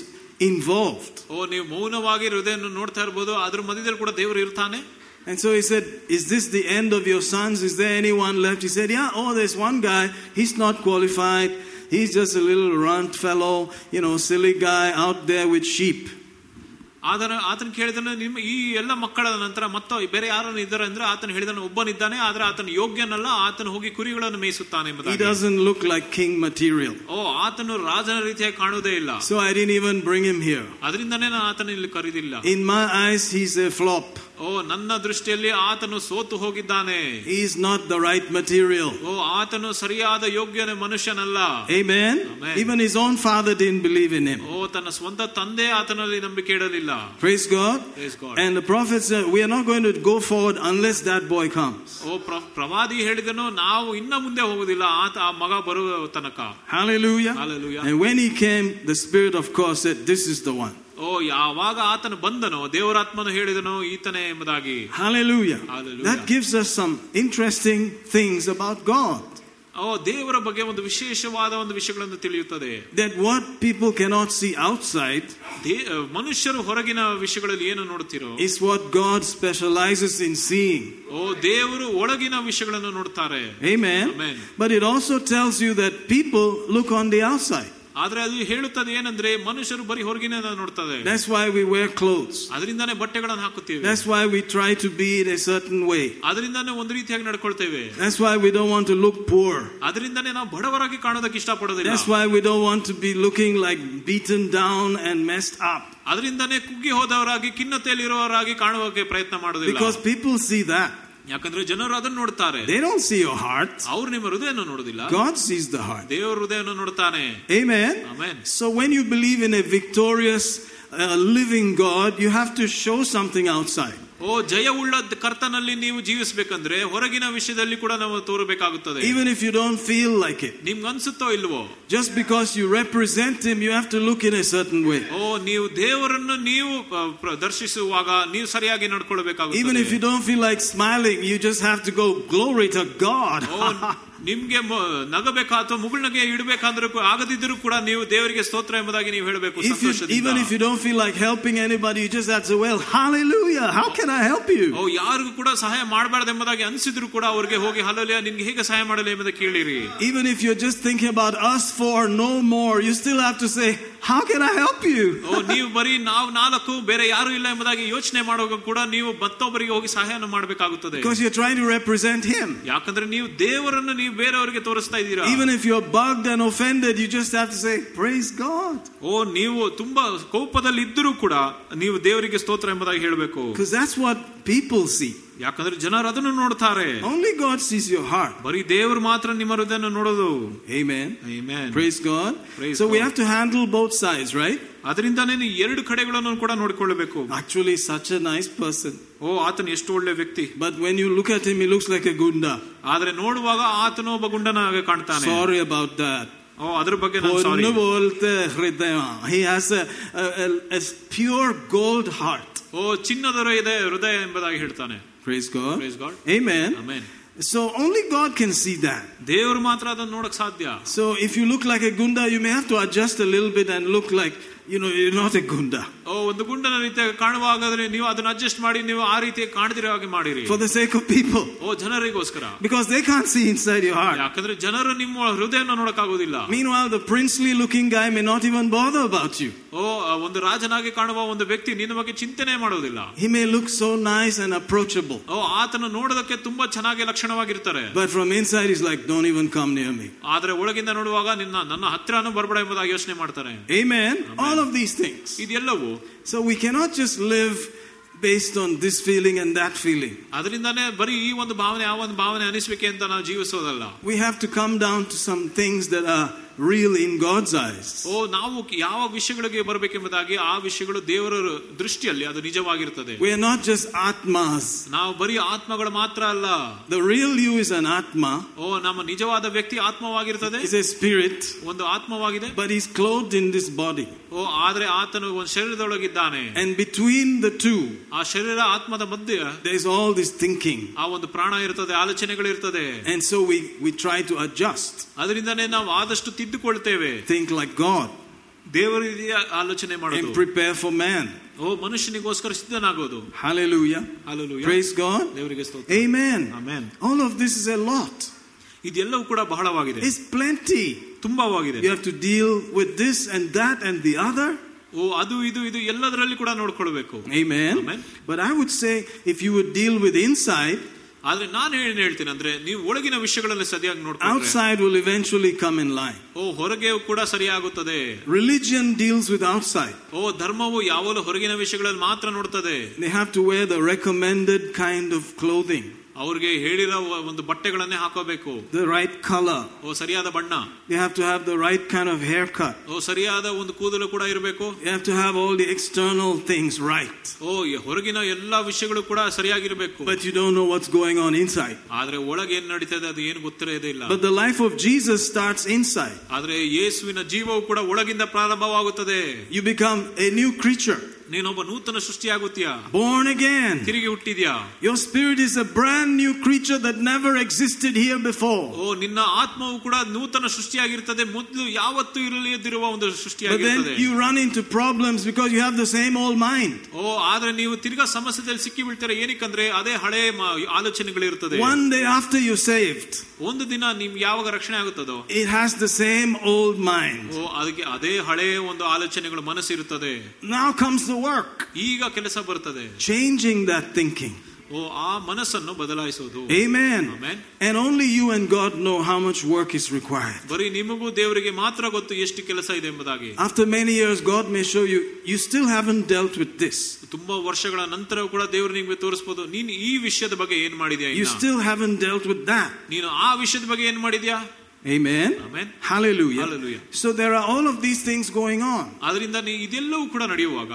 involved. ಓ ನೀವು ಮೌನವಾಗಿ ಹೃದಯವನ್ನು ನೋಡ್ತಾ ಇರ್ಬೋದು ಅದ್ರ ಮಧ್ಯದಲ್ಲಿ ಕೂಡ ದೇವರು ಇರ್ತಾನೆ And so he said, Is this the end of your sons? Is there anyone left? He said, Yeah, oh, there's one guy. He's not qualified. He's just a little runt fellow, you know, silly guy out there with sheep. ಆತನ ಆತನ ಕೇಳಿದನು ನಿಮ್ಮ ಈ ಎಲ್ಲ ಮಕ್ಕಳ ನಂತರ ಮತ್ತೆ ಬೇರೆ ಯಾರನ್ನು ಇದ್ದಾರೆ ಅಂದ್ರೆ ಆತನು ಹೇಳಿದನು ಒಬ್ಬನಿದ್ದಾನೆ ಆದ್ರೆ ಆತನ ಯೋಗ್ಯನಲ್ಲ ಆತನು ಹೋಗಿ ಕುರಿಗಳನ್ನು ಮೇಯಿಸುತ್ತಾನೆ ಎಂಬುದಾಗಿ ಲುಕ್ ಲೈಕ್ ಕಿಂಗ್ ಮಟೀರಿಯಲ್. ಓ ಆತನು ರಾಜನ ರೀತಿಯಾಗಿ ಕಾಣುವುದೇ ಇಲ್ಲ so I didn't even bring him here ಅದರಿಂದನೇ ನಾನು ಆತನ ಇಲ್ಲಿ ಕರೀದಿಲ್ಲ in my eyes he's a flop. ಓ ನನ್ನ ದೃಷ್ಟಿಯಲ್ಲಿ ಆತನು ಸೋತು ಹೋಗಿದ್ದಾನೆ He's not the right material. ಓ ಆತನು ಸರಿಯಾದ ಯೋಗ್ಯನ ಮನುಷ್ಯನಲ್ಲ Amen? Amen. Even his own father didn't believe in him. ಓ ತನ್ನ ಸ್ವಂತ ತಂದೆ ಆತನಲ್ಲಿ ನಂಬಿಕೆ ಇಡಲಿಲ್ಲ Praise God. Praise God. And the prophet said, We are not going to go forward unless that boy comes. ಓ ಪ್ರ- ಪ್ರವಾದಿ ಹೇಳಿದನು ನಾವು ಇನ್ನ ಮುಂದೆ ಹೋಗುದಿಲ್ಲ ಆತ ಆ ಮಗ ಬರುವ ತನಕ Hallelujah. Hallelujah. And when he came, the Spirit of course said, This is the one. ಓ ಯಾವಾಗ ಆತನು ಬಂದನೋ ದೇವರಾತ್ಮನು ಹೇಳಿದನು ಈತನೇ ಎಂಬುದಾಗಿ Hallelujah. Hallelujah. That gives us some interesting things about God. ಓ ದೇವರ ಬಗ್ಗೆ ಒಂದು ವಿಶೇಷವಾದ ಒಂದು ವಿಷಯಗಳನ್ನು ತಿಳಿಯುತ್ತದೆ That what people cannot see outside they- ಮನುಷ್ಯರು ಹೊರಗಿನ ವಿಷಯಗಳಲ್ಲಿ ಏನು ನೋಡ್ತಿರೋ is what God specializes in seeing. ಓ ದೇವರು ಒಳಗಿನ ವಿಷಯಗಳನ್ನು ನೋಡ್ತಾರೆ Amen. Amen. But it also tells you that people look on the outside. ಆದ್ರೆ ಅದು ಹೇಳುತ್ತದೆ ಏನಂದ್ರೆ ಮನುಷ್ಯರು ಬರೀ ಹೊರಗಿನ ನೋಡ್ತಾರೆ That's why we wear clothes. ಅದರಿಂದಾನೇ ಬಟ್ಟೆಗಳನ್ನು ಹಾಕುತ್ತೀವಿ That's why we try to be in a certain way. ಅದರಿಂದಾನೇ ಒಂದು ರೀತಿಯಾಗಿ ನಡ್ಕೊಳ್ತೇವೆ That's why we don't want to look poor. ಅದರಿಂದಾನೇ ನಾವು ಬಡವರಾಗಿ ಕಾಣೋದಕ್ಕೆ ಇಷ್ಟಪಡೋದಿಲ್ಲ That's why we don't want to be looking like beaten down and messed up. ಅದರಿಂದಾನೇ ಕುಗ್ಗಿ ಹೋದವರಾಗಿ ಖಿನ್ನತೆಯಲ್ಲಿರುವವರಾಗಿ ಕಾಣುವಕ್ಕೆ ಪ್ರಯತ್ನ ಮಾಡೋದಿಲ್ಲ Because people see that. ಯಾಕಂದ್ರೆ ಜನರು ಅದನ್ನು ನೋಡ್ತಾರೆ They don't see your heart. ಅವ್ರು ನಿಮ್ಮ ಹೃದಯನ ನೋಡುದಿಲ್ಲ God sees the heart. ದೇವರ ಹೃದಯವನ್ನು ನೋಡ್ತಾನೆ Amen. Amen. So when you believe in a victorious, uh, living God, you have to show something outside. ಓ ಜಯವುಳ್ಳ ಕರ್ತನಲ್ಲಿ ನೀವು ಜೀವಿಸಬೇಕಂದ್ರೆ ಹೊರಗಿನ ವಿಷಯದಲ್ಲಿ ಕೂಡ ನಾವು ತೋರಬೇಕಾಗುತ್ತದೆ Even if you don't feel like it. ನಿಮ್ಗೆ ಅನ್ಸುತ್ತೋ ಇಲ್ವೋ Just because you represent Him, you have to look in a certain way. ಓ ನೀವು ದೇವರನ್ನು ನೀವು ಆ, ಪ್ರ- ದರ್ಶಿಸುವಾಗ ನೀವು ಸರಿಯಾಗಿ Even if you ನಡ್ಕೊಳ್ಬೇಕಾಗುತ್ತದೆ don't feel like smiling, you just have to go, Glory to God. ಓ ನಿಮ್ಗೆ ಮ- ನಗಬೇಕಾ ಅಥವಾ ಮುಗುಳ್ನಗೆ ಇಡಬೇಕಾದ್ರೂ ಆಗದಿದ್ದರೂ ಕೂಡ ನೀವು ದೇವರಿಗೆ ಸ್ತೋತ್ರ ಎಂಬುದಾಗಿ ನೀವು ಹೇಳಬೇಕು If you, even if you don't feel like helping anybody, you just have to, well, hallelujah, how can I help you? ಓ ಯಾರಿಗೂ ಕೂಡ ಸಹಾಯ ಮಾಡಬಾರ್ದು ಎಂಬುದಾಗಿ ಅನ್ಸಿದ್ರು ಕೂಡ ಅವ್ರಿಗೆ ಹೋಗಿ ಹಲೋಲಿಯ ನಿನ್ಗೆ ಹೇಗೆ ಸಹಾಯ ಮಾಡಲಿ ಎಂಬುದಾಗಿ ಕೇಳಿರಿ Even if you're just thinking about us four, no more, you still have to say, how can I help you? ಓ ನೀವು ಬರೀ ನಾವು ನಾಲ್ಕು ಬೇರೆ ಯಾರು ಇಲ್ಲ ಎಂಬುದಾಗಿ ಯೋಚನೆ ಮಾಡುವಾಗ ಕೂಡ ನೀವು ಮತ್ತೊಬ್ಬರಿಗೆ ಹೋಗಿ ಸಹಾಯನ ಮಾಡಬೇಕಾಗುತ್ತದೆ Because you're trying to represent Him. ಯಾಕಂದ್ರೆ ನೀವು ದೇವರನ್ನು ನೀವು ಬೇರೆಯವರಿಗೆ ತೋರಿಸ್ತಾ ಇದ್ದೀರಾ Even if you're bugged and offended, you just have to say, praise God. ಓ ನೀವು ತುಂಬಾ ಕೋಪದಲ್ಲಿ ಇದ್ದರೂ ಕೂಡ ನೀವು ದೇವರಿಗೆ ಸ್ತೋತ್ರ ಎಂಬುದಾಗಿ ಹೇಳಬೇಕು Because that's what people see. ಯಾಕಂದ್ರೆ ಜನರು ಅದನ್ನು ನೋಡ್ತಾರೆ. Only God sees your heart ಬರೀ ದೇವರು ಮಾತ್ರ ನಿಮ್ಮ ಹೃದಯ ನೋಡೋದು. Amen. Amen. Praise God praise so god. we have to handle ಅದರಿಂದ ನೀನು ಎರಡು ಕಡೆಗಳನ್ನು ಕೂಡ ನೋಡಿಕೊಳ್ಳಬೇಕು actually such a nice person ಓ ಆತನ ಎಷ್ಟು ಒಳ್ಳೆ ವ್ಯಕ್ತಿ. But when you look at him he looks like a goonda ಆದ್ರೆ ನೋಡುವಾಗ ಆತನ ಒಬ್ಬ ಗುಂಡನ ಹಾಗೆ ಕಾಣ್ತಾನೆ. ಸಾರಿ ಅಬೌಟ್ ದಟ್ ಓ ಅದ್ರ ಬಗ್ಗೆ ನಾನು ಬೋಲ್ತೆ ಹೃದಯ he has a pure gold heart ಓ ಚಿನ್ನದ ಇದೆ ಹೃದಯ ಎಂಬುದಾಗಿ ಹೇಳ್ತಾನೆ. Praise God. Praise God. Amen. Amen. So only God can see that. ದೇವರು ಮಾತ್ರ ಅದನ್ನು ನೋಡಕ್ ಸಾಧ್ಯ So if you look like a gunda, you may have to adjust a little bit and look like you know, you're not a gunda. ಓ ಒಂದು ಗುಂಡನ ರೀತಿಯಾಗಿ ಕಾಣುವಾಗಾದ್ರೆ ನೀವು ಅದನ್ನ adjust ಮಾಡಿ ನೀವು ಆ ರೀತಿ ಕಾಣದಿರೋ ಹಾಗೆ ಮಾಡಿರಿ For the sake of people. O ಜನರಿಗೋಸ್ಕರ Because they can't see inside your heart. ಯಾಕಂದ್ರೆ ಜನರು ನಿಮ್ಮ ಹೃದಯನ ನೋಡಕ್ಕಾಗೋದಿಲ್ಲ Meanwhile, the princely looking guy may not even bother about you. ಓ ಆ ಒಂದು ರಾಜನಾಗಿ ಕಾಣುವ ಒಂದು ವ್ಯಕ್ತಿ ನಿನ್ನ ಬಗ್ಗೆ ಚಿಂತನೆ ಮಾಡೋದಿಲ್ಲ He may look so nice and approachable. ಓ ಆತನ ನೋಡೋದಕ್ಕೆ ತುಂಬಾ ಚೆನ್ನಾಗಿ ಲಕ್ಷಣವಾಗಿರ್ತಾರೆ But from inside, he's like, don't even come near me. ಆದ್ರೆ ಒಳಗಿಂದ ನೋಡುವಾಗ ನಿನ್ನ ನನ್ನ ಹತ್ರನೂ ಬರ್ಬೇಡ ಎಂಬುದಾಗಿ ಯೋಚನೆ ಮಾಡ್ತಾರೆ Amen. All of these things. ಇದೆಲ್ಲವೂ So we cannot just live based on this feeling and that feeling. ಅದರಿಂದಾನೇ ಬರೀ ಈ ಒಂದು ಭಾವನೆ ಆ ಒಂದು ಭಾವನೆ ಅನಿಸ್ಬೇಕೆ ಅಂತ ನಾವು ಜೀವಿಸೋದಲ್ಲ We have to come down to some things that are real in God's eyes. ಓ ನಾವು ಯಾವ ವಿಷಯಗಳಿಗೆ ಬರಬೇಕೆಂಬುದಾಗಿ ಆ ವಿಷಯಗಳು ದೇವರ ದೃಷ್ಟಿಯಲ್ಲಿ ಅದು ನಿಜವಾಗಿರ್ತದೆ We are not just atmas. ನಾವು ಬರೀ ಆತ್ಮಗಳು ಮಾತ್ರ ಅಲ್ಲ The real you is an atma, ಓ ನಮ್ಮ ನಿಜವಾದ ವ್ಯಕ್ತಿ ಆತ್ಮವಾಗಿರ್ತದೆ is a spirit, ಒಂದು ಆತ್ಮವಾಗಿದೆ but he's clothed in this body. ಓ ಆದ್ರೆ ಆತನು ಒಂದು ಶರೀರದೊಳಗಿದ್ದಾನೆ And between the two, ಆ ಶರೀರ ಆತ್ಮದ ಮಧ್ಯೆ there's all this thinking. ಆ ಒಂದು ಪ್ರಾಣ ಇರ್ತದೆ ಆಲೋಚನೆಗಳಿರ್ತದೆ And so we, we try to adjust, ಅದರಿಂದಾನೇ ನಾವು ಆದಷ್ಟು ತಿದ್ದುಕೊಳ್ತೇವೆ think like God, ದೇವರ ರೀತಿಯ ಆಲೋಚನೆ and ಮಾಡೋದು prepare for man. ಓ ಮನುಷ್ಯನಿಗೋಸ್ಕರ ಸಿದ್ಧನಾಗೋದು Hallelujah. Hallelujah. Praise God. ದೇವರಿಗೆ ಸ್ತೋತ್ರ Amen. Amen. All of this is a lot. ಇದೆಲ್ಲವೂ ಕೂಡ ಬಹಳವಾಗಿದೆ It's plenty. ತುಂಬಾವಾಗಿದೆ You have to deal with this and that and the other. ಓ ಅದು ಇದು ಇದು ಎಲ್ಲದರಲ್ಲಿ ಕೂಡ ನೋಡ್ಕೊಳ್ಬೇಕು Amen. Amen. But I would say if you would deal with inside, ಆದ್ರೆ ನಾನು ಏನ್ ಹೇಳ್ತೀನಿ ಅಂದ್ರೆ ನೀವು ಒಳಗಿನ ವಿಷಯಗಳಲ್ಲಿ ಸರಿಯಾಗಿ ನೋಡ್ಕೊಂಡ್ರೆ outside will eventually come in line. ಓ ಹೊರಗೆ ಕೂಡ ಸರಿಯಾಗುತ್ತದೆ Religion deals with outside. ಓ ಧರ್ಮವು ಯಾವಾಗಲೂ ಹೊರಗಿನ ವಿಷಯಗಳಲ್ಲಿ ಮಾತ್ರ ನೋಡ್ತದೆ They have to wear the recommended kind of clothing, ಅವ್ರಿಗೆ ಹೇಳಿರೋ ಒಂದು ಬಟ್ಟೆಗಳನ್ನೇ ಹಾಕೋಬೇಕು the right color. ಓ ಸರಿಯಾದ ಬಣ್ಣ They have to have the right kind of haircut. ಓ ಸರಿಯಾದ ಒಂದು ಕೂದಲು ಕೂಡ ಇರಬೇಕು You have to have all the external things right. ಓ ಈ ಹೊರಗಿನ ಎಲ್ಲಾ ವಿಷಯಗಳು ಕೂಡ ಸರಿಯಾಗಿರ್ಬೇಕು But you don't know what's going on inside. ಆದ್ರೆ ಒಳಗೆ ಏನ್ ನಡೀತದೆ ಅದು ಏನು ಗೊತ್ತಿರೋದೇ ಇಲ್ಲ But the life of Jesus starts inside. ಆದ್ರೆ ಯೇಸುವಿನ ಜೀವವು ಕೂಡ ಒಳಗಿಂದ ಪ್ರಾರಂಭವಾಗುತ್ತದೆ You become a new creature, ನೀನೊಬ್ಬ ನೂತನ ಸೃಷ್ಟಿಯಾಗುತ್ತೀಯ born again. ತಿರುಗಿ ಹುಟ್ಟಿದ್ಯಾ Your spirit is a brand new creature that never existed here before. ಓ ನಿನ್ನ ಆತ್ಮವು ಕೂಡ ನೂತನ ಸೃಷ್ಟಿಯಾಗಿರ್ತದೆ ಮೊದಲು ಯಾವತ್ತೂ ಇರಲಿದ್ದಿರುವ ಒಂದು But then ಸೃಷ್ಟಿಯಾಗಿರ್ತದೆ you run into problems because you have the same old mind. ಓ ಆದ್ರೆ ನೀವು ತಿರ್ಗಾ ಸಮಸ್ಯೆದಲ್ಲಿ ಸಿಕ್ಕಿ ಬೀಳ್ತೀರ ಏನಕ್ಕಂದ್ರೆ ಅದೇ ಹಳೆ ಮ- ಆಲೋಚನೆಗಳಿರ್ತದೆ One day after you're saved, ಒಂದು ದಿನ ನಿಮ್ಗೆ ಯಾವಾಗ ರಕ್ಷಣೆ ಆಗುತ್ತದೋ it has the same old mind. ಓ ಅದಕ್ಕೆ ಅದೇ ಹಳೆ ಒಂದು ಆಲೋಚನೆಗಳು ಮನಸ್ಸು ಇರುತ್ತದೆ Now comes the work, ಈಗ ಕೆಲಸ ಬರ್ತದೆ changing that thinking. ಓ ಆ ಮನಸ್ಸನ್ನು ಬದಲಾಯಿಸೋದು Amen. Amen. And only you and God know how much work is required. ಬರೀ ನಿಮಗೂ ದೇವರಿಗೆ ಮಾತ್ರ ಗೊತ್ತು ಎಷ್ಟು ಕೆಲಸ ಇದೆ ಎಂಬುದಾಗಿ After many years, God may show you, you still haven't dealt with this. ತುಂಬಾ ವರ್ಷಗಳ ನಂತರ ಕೂಡ ದೇವರು ನಿಮ್ಗೆ ತೋರಿಸಬಹುದು ನೀನು ಈ ವಿಷಯದ ಬಗ್ಗೆ ಏನ್ ಮಾಡಿದ್ಯಾ You ಇನ್ನ? still haven't dealt with that. ನೀನು ಆ ವಿಷಯದ ಬಗ್ಗೆ ಏನ್ ಮಾಡಿದ್ಯಾ Amen. Amen. Hallelujah. Hallelujah. So there are all of these things going on. ಅದರಿಂದ ನೀ ಇದೆಲ್ಲವೂ ಕೂಡ ನಡೆಯುವಾಗ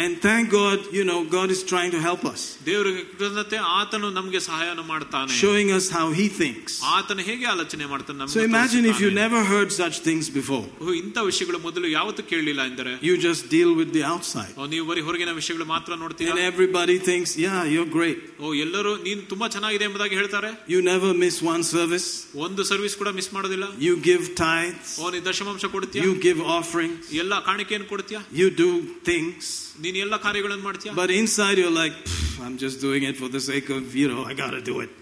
And thank God, you know, God is trying to help us, ದೇವರಿಗೆ ಕೃತಜ್ಞತೆ ಆತನು ನಮ್ಗೆ ಸಹಾಯನ ಮಾಡ್ತಾನೆ showing us how He thinks. ಆತನ ಹೇಗೆ ಆಲೋಚನೆ ಮಾಡ್ತಾನೆ ನಮ್ಗೆ So imagine if you ತೋರಿಸ್ತಾನೆ. never heard such things before. ಓ, ಇಂಥ ವಿಷಯಗಳು ಮೊದಲು ಯಾವತ್ತೂ ಕೇಳಲಿಲ್ಲ ಎಂದರೆ You just deal with the outside. ಓ, ನೀವು ಬರೀ ಹೊರಗಿನ ವಿಷಯಗಳು ಮಾತ್ರ ನೋಡ್ತೀರಾ And everybody thinks, yeah, you're great. ಓ ಎಲ್ಲರೂ ನೀನ್ ತುಂಬಾ ಚೆನ್ನಾಗಿದೆ ಎಂಬುದಾಗಿ ಹೇಳ್ತಾರೆ You never miss one service. ಒಂದು ಸರ್ವಿಸ್ ಕೂಡ ಮಿಸ್ ಮಾಡೋದಿಲ್ಲ You give tithes. ಓ ನೀ ದಶಮಾಂಶ ಕೊಡ್ತೀಯ You give offerings. ಎಲ್ಲ ಕಾಣಿಕೆಯನ್ನು ಕೊಡ್ತೀಯ You do things. ನೀನ್ ಎಲ್ಲ ಕಾರ್ಯಗಳನ್ನು ಮಾಡ್ತೀಯ But inside you're like, "Pff, I'm just doing it for the sake of, you know, I gotta do it.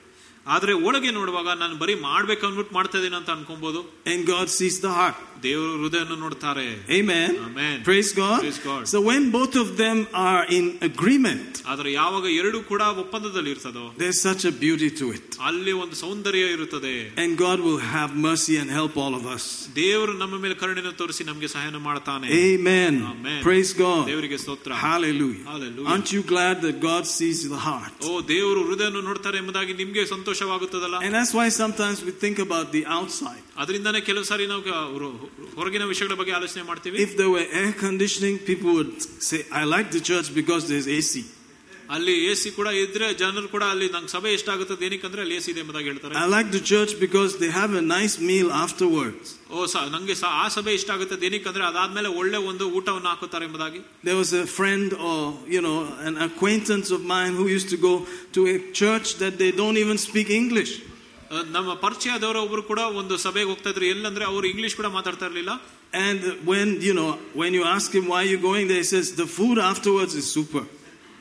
ಆದ್ರೆ ಒಳಗೆ ನೋಡುವಾಗ ನಾನು ಬರೀ ಮಾಡ್ಬೇಕು ಅಂದ್ಬಿಟ್ಟು ಮಾಡ್ತಾ ಇದೀನಿ ಅಂತ ಅನ್ಕೊಬಹುದು And God sees the heart. ದೇವರು ಹೃದಯವನ್ನು ನೋಡ್ತಾರೆ Amen. Amen. Praise God. Praise God. So when both of them are in agreement, ಆದ್ರೆ ಯಾವಾಗ ಎರಡು ಕೂಡ ಒಪ್ಪಂದದಲ್ಲಿ ಇರ್ತದೋ there's such a beauty to it. ಅಲ್ಲಿ ಒಂದು ಸೌಂದರ್ಯ ಇರುತ್ತದೆ And God will have mercy and help all of us. ದೇವರು ನಮ್ಮ ಮೇಲೆ ಕರುಣೆಯನ್ನು ತೋರಿಸಿ ನಮಗೆ ಸಹಾಯ ಮಾಡ್ತಾನೆ Amen. Amen. Praise God. ದೇವರಿಗೆ ಸ್ತೋತ್ರ Hallelujah. Hallelujah. Aren't you glad that God sees the heart? ಓ ದೇವರು ಹೃದಯವನ್ನು ನೋಡ್ತಾರೆ ಎಂಬುದಾಗಿ ನಿಮ್ಗೆ ಸಂತೋಷವಾಗುತ್ತದಲ್ಲ And that's why sometimes we think about the outside. ಅದರಿಂದಾನೇ ಕೆಲವು ಸಾರಿ ನಾವು ಕ- ಹೊರ- ಹೊರಗಿನ ವಿಷಯಗಳ ಬಗ್ಗೆ ಆಲೋಚನೆ ಮಾಡ್ತೀವಿ If there were air conditioning, people would say, I like the church because there's AC. ಅಲ್ಲಿ ಎ ಸಿ ಕೂಡ ಇದ್ರೆ ಜನರು ಕೂಡ ಅಲ್ಲಿ ನಂಗೆ ಸಭೆ ಇಷ್ಟ ಆಗುತ್ತದೆ ಏನಕ್ಕಂದ್ರೆ ಅಲ್ಲಿ ಎ ಸಿ ಇದೆ ಎಂಬುದಾಗಿ ಹೇಳ್ತಾರೆ I like the church because they have a nice meal afterwards. ಓ ಸ ನಂಗೆ ಸ- ಆ ಸಭೆ ಇಷ್ಟ ಆಗುತ್ತದೆ ಏನಕ್ಕಂದ್ರೆ ಅದಾದ್ಮೇಲೆ ಒಳ್ಳೆ ಒಂದು ಊಟವನ್ನು ಹಾಕುತ್ತಾರೆ ಎಂಬುದಾಗಿ There was a friend or, you know, an acquaintance of mine who used to go to a church that they don't even speak English. ಆ, ನಮ್ಮ ಪರಿಚಯದವರ ಒಬ್ರು ಕೂಡ ಒಂದು ಸಭೆಗೆ ಹೋಗ್ತಾ ಇದ್ರು ಎಲ್ಲಂದ್ರೆ ಅವರು ಇಂಗ್ಲಿಷ್ ಕೂಡ ಮಾತಾಡ್ತಾ ಇರ್ಲಿಲ್ಲ And when, you know, when you ask him why you're going there, he says, the food afterwards is super.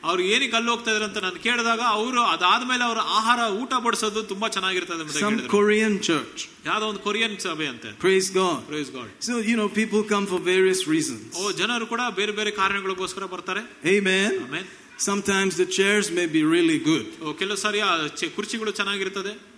ಅವ್ರು ಏನಕ್ಕೆ ಅಲ್ಲಿ ಹೋಗ್ತಾ ಇದ್ರು ಅಂತ ನಾನು ಕೇಳಿದಾಗ ಅವರು ಅದಾದ್ಮೇಲೆ ಅವರ ಆಹಾರ ಊಟ ಬಡಿಸೋದು ತುಂಬಾ ಚೆನ್ನಾಗಿರ್ತದೆ ಅಂತ Some ಹೇಳಿದ್ರು. Korean church. ಯಾವ್ದೋ ಒಂದು ಕೊರಿಯನ್ ಸಭೆ ಅಂತೆ Praise God. Praise god So, you know, people come for various reasons. ಓ ಜನರು ಕೂಡ ಬೇರೆ ಬೇರೆ ಕಾರಣಗಳಿಗೋಸ್ಕರ ಬರ್ತಾರೆ Amen. ಆಮೇಲೆ Sometimes the chairs may be really good. ಕೆಲವು ಸಾರಿ ಆ ಚೆ- ಕುರ್ಚಿಗಳು ಚೆನ್ನಾಗಿರ್ತದೆ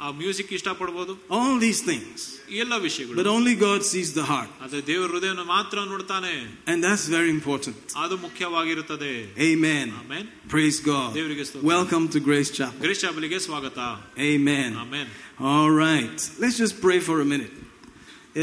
ಆ ಮ್ಯೂಸಿಕ್ ಇಷ್ಟಪಡ್ಬೋದು All these things. ಈ ಎಲ್ಲ ವಿಷಯಗಳು But only God sees the heart. ಅದೇ ದೇವರ ಹೃದಯವನ್ನು ಮಾತ್ರ ನೋಡ್ತಾನೆ And that's very important. ಅದು ಮುಖ್ಯವಾಗಿರುತ್ತದೆ Amen. ಆಮೇನ್ Praise God. ದೇವರಿಗೆ ಸ್ತೋತ್ರ. Welcome to Grace Chapel. ಗ್ರೀಶ್ ಚಾಪಲಿಗೆ ಸ್ವಾಗತ Amen. Amen All right. Let's just pray for a minute.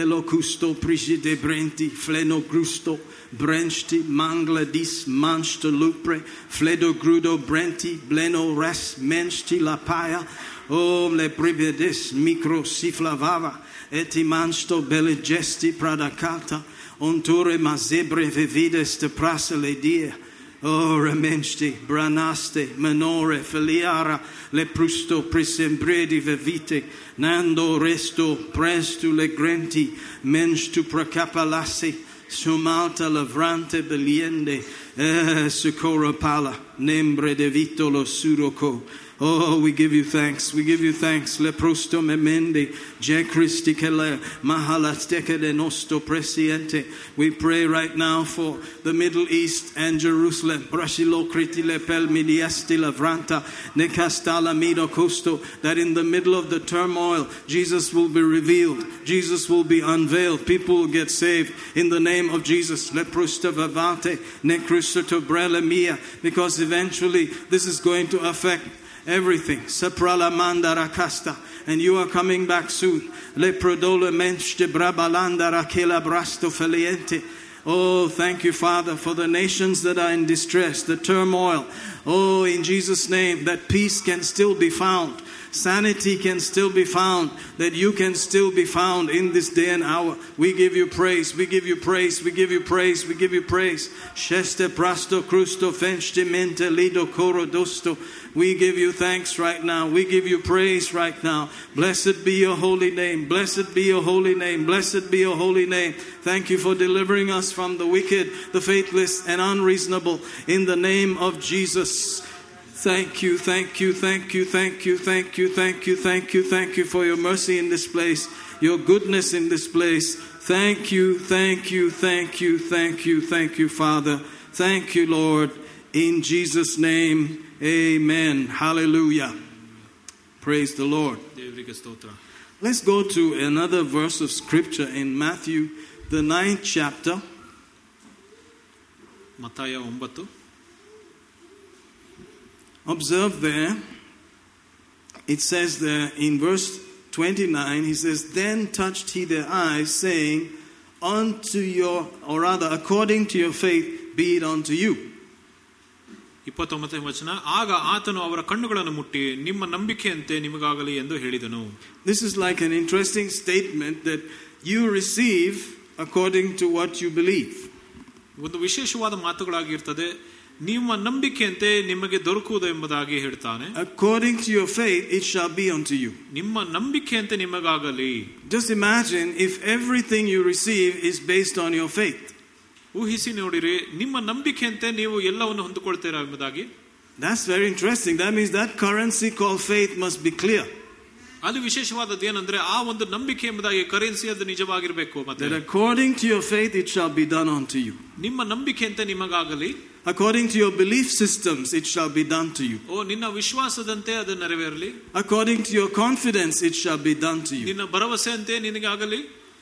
Elo custo prigide brenti, fleno grusto, brensti, mangla dis, mansto lupre, fledo grudo brenti, bleno res, mensti la paia, o le pribedes, micro siflavava, eti mansto belle gesti pradacata, onture mazebre vivides te prasa le die, O remensti, branaste, menore, filiara, le prusto, prisembredi vevite, nando resto, prestu le grenti, mens tu pracapalassi, sumalta lavrante beliende, eh, socorro pala, nembre de vitolo suroco. Oh, we give you thanks. We give you thanks. Le prosto memende, je Christi kele, mahalasteke de nosto presiente. We pray right now for the Middle East and Jerusalem. Brashilo kriti le pel midiasti lavranta, ne castala mido costo, that in the middle of the turmoil, Jesus will be revealed. Jesus will be unveiled. People will get saved in the name of Jesus. Le prosto vavate, ne crucito brele mia, because eventually this is going to affect everything. Saprala mandara casta. And you are coming back soon. Le prodole mensch de brabalanda rakela brasto feliente. Oh, thank you, Father, for the nations that are in distress, the turmoil. Oh, in Jesus' name, that peace can still be found. Sanity can still be found, that you can still be found in this day and hour. We give you praise, we give you praise, we give you praise, we give you praise. Sheste prasto crusto fenchte mente lido coro dosto. We give you thanks right now. We give you praise right now. Blessed be your holy name. Blessed be your holy name. Blessed be your holy name. Thank you for delivering us from the wicked, the faithless, and unreasonable. In the name of Jesus. Thank you, thank you, thank you, thank you, thank you, thank you, thank you, thank you for your mercy in this place, your goodness in this place. Thank you, thank you, thank you, thank you, thank you, Father. Thank you, Lord. In Jesus' name, amen. Hallelujah. Praise the Lord. ದೇವರಿಗೆ ಸ್ತೋತ್ರ Let's go to another verse of scripture in Matthew, the ninth chapter. ಮತ್ತಾಯ ಒಂಬತ್ತು Observe there, it says there in verse 29, he says, Then touched he their eyes, saying, Unto your, or rather, according to your faith, be it unto you. ಇಪ್ಪತ್ತೊಂಬತ್ತನೇ ವಚನ ಆಗ ಆತನು ಅವರ ಕಣ್ಣುಗಳನ್ನು ಮುಟ್ಟಿ ನಿಮ್ಮ ನಂಬಿಕೆಯಂತೆ ನಿಮಗಾಗಲಿ ಎಂದು ಹೇಳಿದನು This is like an interesting statement that you receive according to what you believe. ಒಂದು ವಿಶೇಷವಾದ ಮಾತುಗಳಾಗಿರ್ತದೆ ನಿಮ್ಮ ನಂಬಿಕೆಯಂತೆ ನಿಮಗೆ ದೊರಕುವುದು ಎಂಬುದಾಗಿ ಹೇಳ್ತಾನೆ According to your faith, it shall be unto you. ನಿಮ್ಮ ನಂಬಿಕೆಯಂತೆ ನಿಮಗಾಗಲಿ Just imagine if everything you receive is based on your faith. ಊಹಿಸಿ ನೋಡಿರಿ ನಿಮ್ಮ ನಂಬಿಕೆಯಂತೆ ನೀವು ಎಲ್ಲವನ್ನು ಹೊಂದಿಕೊಳ್ತೀರಾ ಎಂಬುದಾಗಿ That's very interesting. That means that currency called faith must be clear. ಅದು ವಿಶೇಷವಾದದ್ದು ಏನಂದ್ರೆ ಆ ಒಂದು ನಂಬಿಕೆ ಎಂಬುದಾಗಿ ಕರೆನ್ಸಿ ಅದು ನಿಜವಾಗಿರ್ಬೇಕು ಮತ್ತೆ That according to your faith, it shall be done unto you. ನಿಮ್ಮ ನಂಬಿಕೆಯಂತೆ ನಿಮಗಾಗಲಿ According to your belief systems, it shall be done to you. ಓ ನಿನ್ನ ವಿಶ್ವಾಸದಂತೆ ಅದು ನೆರವೇರಲಿ According to your confidence, it shall be done to you.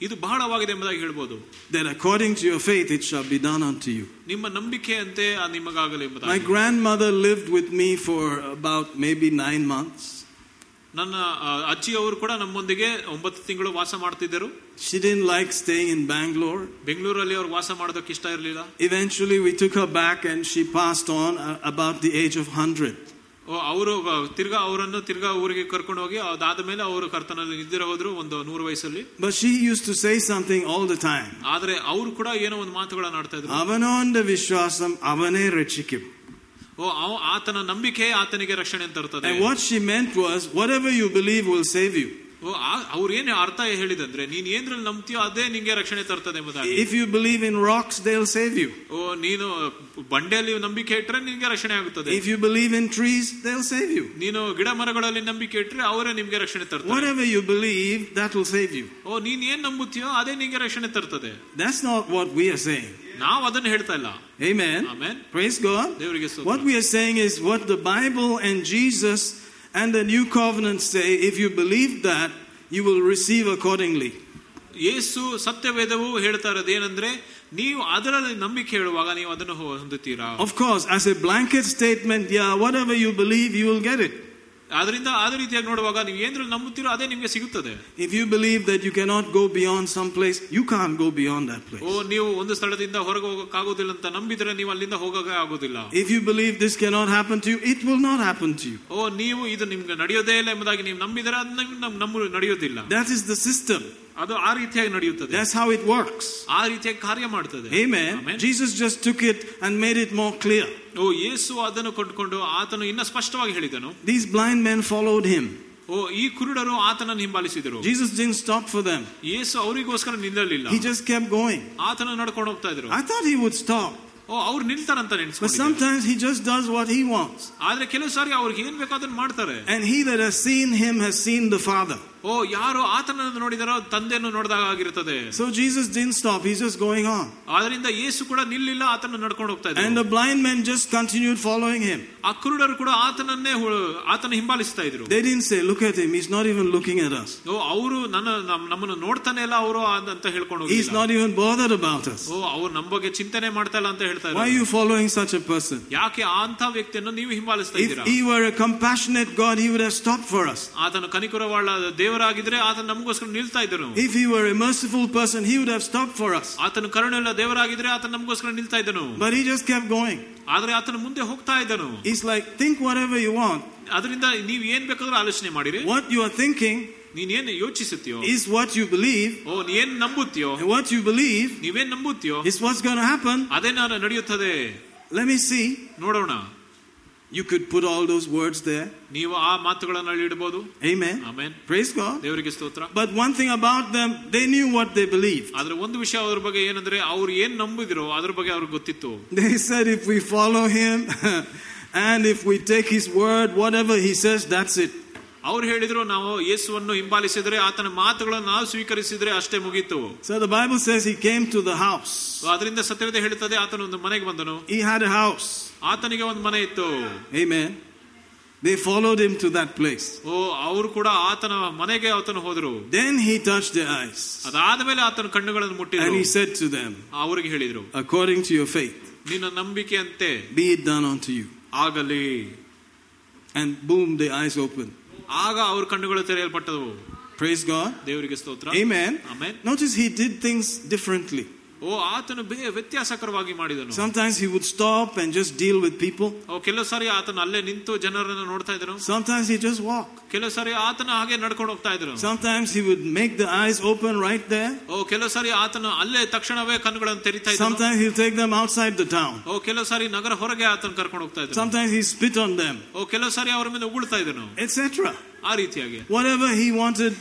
ಇದು ಬಹಳವಾಗಿದೆ ಎಂಬುದಾಗಿ ಹೇಳ್ಬೋದು that according to your faith, it shall be done unto you. ನಿಮ್ಮ ನಂಬಿಕೆಯಂತೆ ಆ ನಿಮಗಾಗಲಿ My ಎಂಬುದಾಗಿ grandmother lived with me for about maybe nine months. ನನ್ನ ಆ, ಅಜ್ಜಿಯವರು ಕೂಡ ನಮ್ಮೊಂದಿಗೆ ಒಂಬತ್ತು ತಿಂಗಳು ವಾಸ ಮಾಡ್ತಿದ್ದರು She didn't like staying in Bangalore. ಬೆಂಗಳೂರಲ್ಲಿ ಅವ್ರು ವಾಸ ಮಾಡೋದಕ್ಕೆ ಇಷ್ಟ ಇರಲಿಲ್ಲ Eventually, we took her back and she passed on uh, about the age of 100. ಅವರು ತಿರ್ಗಾ ಅವರನ್ನು ತಿರ್ಗಾ ಊರಿಗೆ ಕರ್ಕೊಂಡು ಹೋಗಿ ಅದಾದ ಮೇಲೆ ಅವರು ಕರ್ತನಲ್ಲಿ ಇದ್ದಿರ ಹೋದ್ರು ಒಂದು ನೂರು ವಯಸ್ಸಲ್ಲಿ. But she used to say something all the time ಆದ್ರೆ ಅವರು ಕೂಡ ಏನೋ ಒಂದು ಮಾತುಗಳನ್ನ ಆಡ್ತಾ ಇದ್ರು. ಅವನೊಂದ ವಿಶ್ವಾಸಂ ಅವನೇ ರಕ್ಷಿಕೆ ಓ ಆತನ ನಂಬಿಕೆ ಆತನಿಗೆ ರಕ್ಷಣೆ ಅಂತ ಇರ್ತದೆ what she meant was whatever you believe will save you ಅವ್ರು ಏನ್ ಅರ್ಥ ಹೇಳಿದಂದ್ರೆ ನೀನ್ ಏನ್ರಲ್ಲಿ ನಂಬ್ತೀಯೋ ಅದೇ ನಿಂಗೆ ರಕ್ಷಣೆ ತರ್ತದೆ ಎಂಬುದಾಗಿ If you believe in rocks, they'll save you. ಓ ನೀನು ಬಂಡೆಯಲ್ಲಿ ನಂಬಿಕೆ ಇಟ್ರೆ ನಿನ್ಗೆ ರಕ್ಷಣೆ ಆಗುತ್ತದೆ If you believe in trees, they'll save you. ನೀನು ಗಿಡ ಮರಗಳಲ್ಲಿ ನಂಬಿಕೆ ಇಟ್ರೆ ಅವರೇ ನಿಮ್ಗೆ ರಕ್ಷಣೆ ತರ್ತಾರೆ Whatever you believe, that will save you. ಓ ನೀನ್ ಏನ್ ನಂಬುತ್ತೀಯೋ ಅದೇ ನಿಂಗೆ ರಕ್ಷಣೆ ತರ್ತದೆ That's not what we are saying. ನಾವು ಅದನ್ನ ಹೇಳ್ತಾ ಇಲ್ಲ Amen. ಆಮೇನ್ Praise God. ದೇವರಿಗೆ ಸ್ತೋತ್ರ. What we are saying is what the Bible and Jesus and the new covenant say. If you believe that, you will receive accordingly. ಯೇಸು ಸತ್ಯವೇದವು ಹೇಳ್ತಾ ಇರೋದು ಏನಂದ್ರೆ ನೀವು ಅದರಲ್ಲಿ ನಂಬಿಕೆ ಹೇಳುವಾಗ ನೀವು ಅದನ್ನು ಹೊಂದುತ್ತೀರಾ Of course, as a blanket statement, yeah, whatever you believe, you will get it. ಅದರಿಂದ ಅದೇ ರೀತಿಯಾಗಿ ನೋಡುವಾಗ ನೀವು ಏನ್ರಲ್ಲಿ ನಂಬುತ್ತೀರೋ ಅದೇ ನಿಮ್ಗೆ ಸಿಗುತ್ತದೆ If you believe that you cannot go beyond some place, you can't go beyond that place. ಓ ನೀವು ಒಂದು ಸ್ಥಳದಿಂದ ಹೊರಗೆ ಹೋಗಕ್ ಆಗೋದಿಲ್ಲ ಅಂತ ನಂಬಿದ್ರೆ ನೀವು ಅಲ್ಲಿಂದ ಹೋಗಕ್ಕೆ ಆಗೋದಿಲ್ಲ If you believe this cannot happen to you, it will not happen to you. ಓ ನೀವು ಇದು ನಿಮ್ಗೆ ನಡೆಯೋದೇ ಇಲ್ಲ ಎಂಬುದಾಗಿ ನೀವು ನಂಬಿದರೆ ಅದು ನಮ್ ನಮ್ಮ ನಡೆಯೋದಿಲ್ಲ That is the system. ಅದು ಆ ರೀತಿಯಾಗಿ ನಡೆಯುತ್ತದೆ That's how it works. ಆ ರೀತಿಯಾಗಿ ಕಾರ್ಯ ಮಾಡ್ತದೆ Amen. Amen. Jesus just took it and made it more clear. ಓ ಯೇಸು ಅದನ್ನು ಕೊಂಡ್ಕೊಂಡು ಆತನು ಇನ್ನ ಸ್ಪಷ್ಟವಾಗಿ ಹೇಳಿದನು These blind men followed him. ಓ ಈ ಕುರುಡರು ಆತನನ್ನು ಹಿಂಬಾಲಿಸಿದರು Jesus didn't stop for them. ಯೇಸು ಅವರಿಗೋಸ್ಕರ ನಿಲ್ಲಲಿಲ್ಲ He just kept going. ಆತನ ನಡ್ಕೊಂಡು ಹೋಗ್ತಾ ಇದ್ರು I thought he would stop. ಓ ಅವ್ರು ನಿಲ್ತಾರಂತ But ನೆನೆಸ್ಕೊಂಡು sometimes he just does what he wants. ಆದ್ರೆ ಕೆಲವು ಸಾರಿ ಅವ್ರಿಗೆ ಏನ್ ಬೇಕೋ ಅದನ್ನ ಮಾಡ್ತಾರೆ And he that has seen him has seen the Father. ಓ ಯಾರು ಆತನನ್ನು ನೋಡಿದಾರೋ ತಂದೆಯನ್ನು ನೋಡಿದಾಗ ಆಗಿರುತ್ತದೆ So Jesus didn't stop. He's just going on. ಆದ್ರಿಂದ ಯೇಸು ಕೂಡ ನಿಲ್ಲಿಲ್ಲ ಆತನ ನಡ್ಕೊಂಡು ಹೋಗ್ತಾ And ಇದ್ರು the blind men just continued following him. ಆ ಕುರುಡರು ಕೂಡ ಆತನನ್ನೇ ಹು- ಆತನ ಹಿಂಬಾಲಿಸ್ತಾ ಇದ್ರು They didn't say, Look at him. He's not even looking at us. ಓ ಅವರು ನನ್ನ ನಮ್- ನಮ್ಮನ್ನು ನೋಡ್ತಾನೆ ಇಲ್ಲ ಅವರು ಅಂತ ಹೇಳ್ಕೊಂಡು He's ಹೋಗಿಲ್ಲ. not even bothered about us. ಓ ಅವ್ರು ನಮ್ಮ ಬಗ್ಗೆ ಚಿಂತನೆ ಮಾಡ್ತಾ ಇಲ್ಲ ಅಂತ ಹೇಳ್ತಾ Why are ಇದ್ದಾರೆ you following such a person? ಯಾಕೆ ಅಂತ ವ್ಯಕ್ತಿಯನ್ನು ನೀವು ಹಿಂಬಾಲಿಸ್ತಾ If ಇದ್ದೀರಾ he were a compassionate God, he would have stopped for us. ಆತನು ಕನಿಕರವಾಳ ದೇವರಾಗಿದ್ರೆ ಆತನ ನಮಗೋಸ್ಕರ ನಿಲ್ತಾ ಇದ್ದನು If he were a merciful person, he would have stopped for us. ಆತನು ಕರುಣೆಲ್ಲ ದೇವರಾಗಿದ್ರೆ ಆತನ ನಮಗೋಸ್ಕರ ನಿಲ್ತಾ ಇದ್ದನು But he just kept going. ಆದ್ರೆ ಆತನ ಮುಂದೆ ಹೋಗ್ತಾ ಇದ್ದನು He's like, think whatever you want. ಅದರಿಂದ ನೀವ್ ಏನ್ ಬೇಕಾದ್ರೂ ಆಲೋಚನೆ ಮಾಡಿರಿ What you are thinking ನೀನ್ ಏನ್ ಯೋಚಿಸುತ್ತೀಯೋ is what you believe. ಓ ನೀ ಏನ್ ನಂಬುತ್ತೀಯೋ And what you believe ನೀವೇನ್ ನಂಬುತ್ತೀಯೋ is what's going to happen. ಅದೇ ನಾನು ನಡೆಯುತ್ತದೆ Let me see. ನೋಡೋಣ You could put all those words there. ನೀವು ಆ ಮಾತುಗಳನ್ನ ಅಲ್ಲಿ ಇಡಬಹುದು Amen. ಆಮೇನ್ Praise God. ದೇವರಿಗೆ ಸ್ತೋತ್ರ But one thing about them, they knew what they believed. ಆದ್ರೆ ಒಂದು ವಿಷಯ ಅವ್ರ ಬಗ್ಗೆ ಏನಂದ್ರೆ ಅವ್ರು ಏನ್ ನಂಬಿದಿರೋ ಅದ್ರ ಬಗ್ಗೆ ಅವ್ರಿಗೆ ಗೊತ್ತಿತ್ತು They said if we follow him and if we take his word, whatever he says, that's it. ಅವ್ರು ಹೇಳಿದ್ರು ನಾವು ಯೇಸುವನ್ನು ಹಿಂಬಾಲಿಸಿದ್ರೆ ಆತನ ಮಾತುಗಳನ್ನು ನಾವು ಸ್ವೀಕರಿಸಿದ್ರೆ ಅಷ್ಟೇ ಮುಗೀತು So the Bible says he came to the house. ಅದರಿಂದ ಸತ್ಯವೇದ ಹೇಳುತ್ತದೆ ಆತನ ಒಂದು ಮನೆಗೆ ಬಂದನು He had a house. ಆತನಿಗೆ ಒಂದು ಮನೆ ಇತ್ತು Amen. They followed him to that place. ಓ ಅವರು ಕೂಡ ಆತನ ಮನೆಗೆ ಆತನು ಹೋದರು Then he touched their eyes. ಅದಾದ ಮೇಲೆ ಆತನ ಕಣ್ಣುಗಳನ್ನು And ಮುಟ್ಟಿದ್ರು he said to them, ಅವರಿಗೆ ಹೇಳಿದ್ರು According to your faith, ನಿನ್ನ ನಂಬಿಕೆಯಂತೆ be it done unto you. ಆಗಲಿ And boom, the eyes opened. ಆಗ ಅವ್ರ ಕಣ್ಣುಗಳು ತೆರೆಯಲ್ಪಟ್ಟವು Praise God. ದೇವರಿಗೆ ಸ್ತೋತ್ರ Amen. Amen Notice he did things differently. ಓ ಆತನು ಬೇ ವ್ಯತ್ಯಾಸಕರವಾಗಿ ಮಾಡಿದನು Sometimes he would stop and just deal with people. ಓ ಕೆಲವು ಸಾರಿ ಆತನ ಅಲ್ಲೇ ನಿಂತು ಜನರನ್ನು ನೋಡ್ತಾ ಇದ್ರು Sometimes he just walked. ಕೆಲವು ಸಾರಿ ಆತನ ಹಾಗೆ ನಡ್ಕೊಂಡು ಹೋಗ್ತಾ ಇದ್ರು Sometimes he would make the eyes open right there. ಓ ಕೆಲವು ಸಾರಿ ಆತನ ಅಲ್ಲೇ ತಕ್ಷಣವೇ ಕಣ್ಣುಗಳನ್ನು ತೆರಿತಾ ಇದ್ರು Sometimes he'll take them outside the town. ಓ ಕೆಲವು ಸಾರಿ ನಗರ ಹೊರಗೆ ಆತನ ಕರ್ಕೊಂಡು ಹೋಗ್ತಾ ಇದ್ರು Sometimes he spit on them, ಓ ಕೆಲವು ಸಾರಿ ಅವರ ಮೇಲೆ ಉಗುಳ್ತಾ ಇದ್ದನು etc. ಆ ರೀತಿಯಾಗಿ Whatever he wanted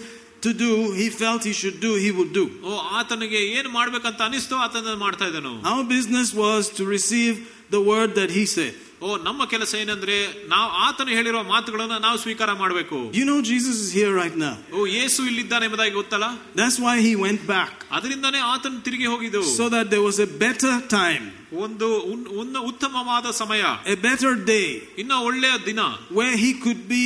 to do, he felt he should do, he would do. ಓ ಆತನಿಗೆ ಏನ್ ಮಾಡ್ಬೇಕಂತ ಅನಿಸ್ತೋ ಆತನ ಮಾಡ್ತಾ ಇದ್ದನು Our business was to receive the word that he said. ಓ ನಮ್ಮ ಕೆಲಸ ಏನಂದ್ರೆ ನಾವು ಆತನು ಹೇಳಿರುವ ಮಾತುಗಳನ್ನ ನಾವು ಸ್ವೀಕಾರ ಮಾಡಬೇಕು You know, Jesus is here right now. ಓ ಯೇಸು ಇಲ್ಲಿದ್ದಾನೆ ಎಂಬುದಾಗಿ ಗೊತ್ತಲ್ಲ That's why he went back, ಅದರಿಂದಾನೇ ಆತನು ತಿರುಗಿ ಹೋಗಿದ್ದು so that there was a better time, ಒಂದು ಉನ್- ಉನ್ನ- ಉತ್ತಮವಾದ ಸಮಯ a better day, ಇನ್ನ ಒಳ್ಳೆಯ ದಿನ where he could be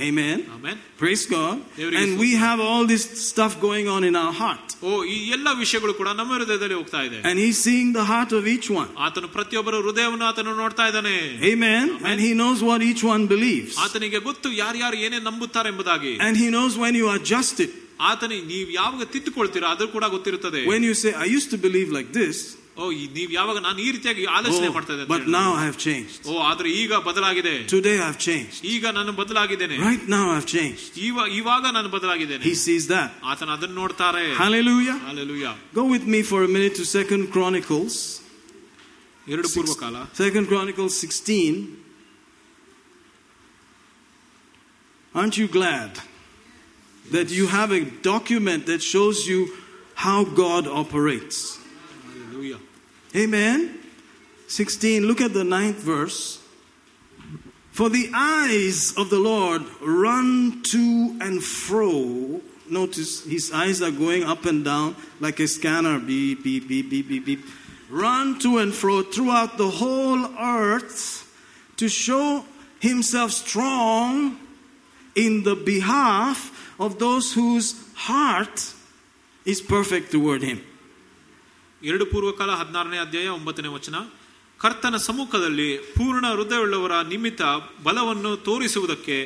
Amen. Amen Praise God. Every And we have all this stuff going on in our heart. ಓ ಈ ಎಲ್ಲ ವಿಷಯಗಳು ಕೂಡ ನಮ್ಮ ಹೃದಯದಲ್ಲಿ ಹೋಗ್ತಾ ಇದೆ And He's seeing the heart of each one. ಆತನು ಪ್ರತಿಯೊಬ್ಬರ ಹೃದಯವನ್ನು ಆತನು ನೋಡ್ತಾ ಇದ್ದಾನೆ Amen. And He knows what each one believes. ಆತನಿಗೆ ಗೊತ್ತು ಯಾರ್ಯಾರು ಏನೇ ನಂಬುತ್ತಾರೆ ಎಂಬುದಾಗಿ And He knows when you adjust it. ಆತನಿ ನೀವು ಯಾವಾಗ ತಿದ್ದುಕೊಳ್ತೀರಾ ಅದು ಕೂಡ ಗೊತ್ತಿರುತ್ತದೆ When you say, I used to believe like this, ಓ ಈ- ನೀವು ಯಾವಾಗ ನಾನು ಈ ರೀತಿಯಾಗಿ ಆಲೋಚನೆ oh, ಮಾಡ್ತಾ ಇದ್ದೆ but now I have changed. ಓ ಆದ್ರೆ ಈಗ ಬದಲಾಗಿದೆ Today I've changed. ಈಗ ನಾನು ಬದಲಾಗಿದ್ದೇನೆ Right now I've changed. ಇವ- ಇವಾಗ ನಾನು ಬದಲಾಗಿದ್ದೇನೆ He sees that. ಆತನ ಅದನ್ನ ನೋಡ್ತಾರೆ Hallelujah. Hallelujah. Go with me for a minute to Second Chronicles. ಎರಡು ಪೂರ್ವ ಕಾಲ Second Chronicles 16. Aren't you glad that you have a document that shows you how God operates? Amen. 16, look at the ninth verse. For the eyes of the Lord run to and fro. Notice his eyes are going up and down like a scanner. Beep, beep, beep, beep, beep, beep. Run to and fro throughout the whole earth to show himself strong in the behalf of those whose heart is perfect toward him. ಎರಡು ಪೂರ್ವಕಾಲ ಹದಿನಾರನೇ ಅಧ್ಯಾಯ ಒಂಬತ್ತನೇ ವಚನ. ಕರ್ತನ ಸಮ್ಮುಖದಲ್ಲಿ ಪೂರ್ಣ ಹೃದಯವುಳ್ಳವರ ನಿಮಿತ್ತ ಬಲವನ್ನು ತೋರಿಸುವುದಕ್ಕೆ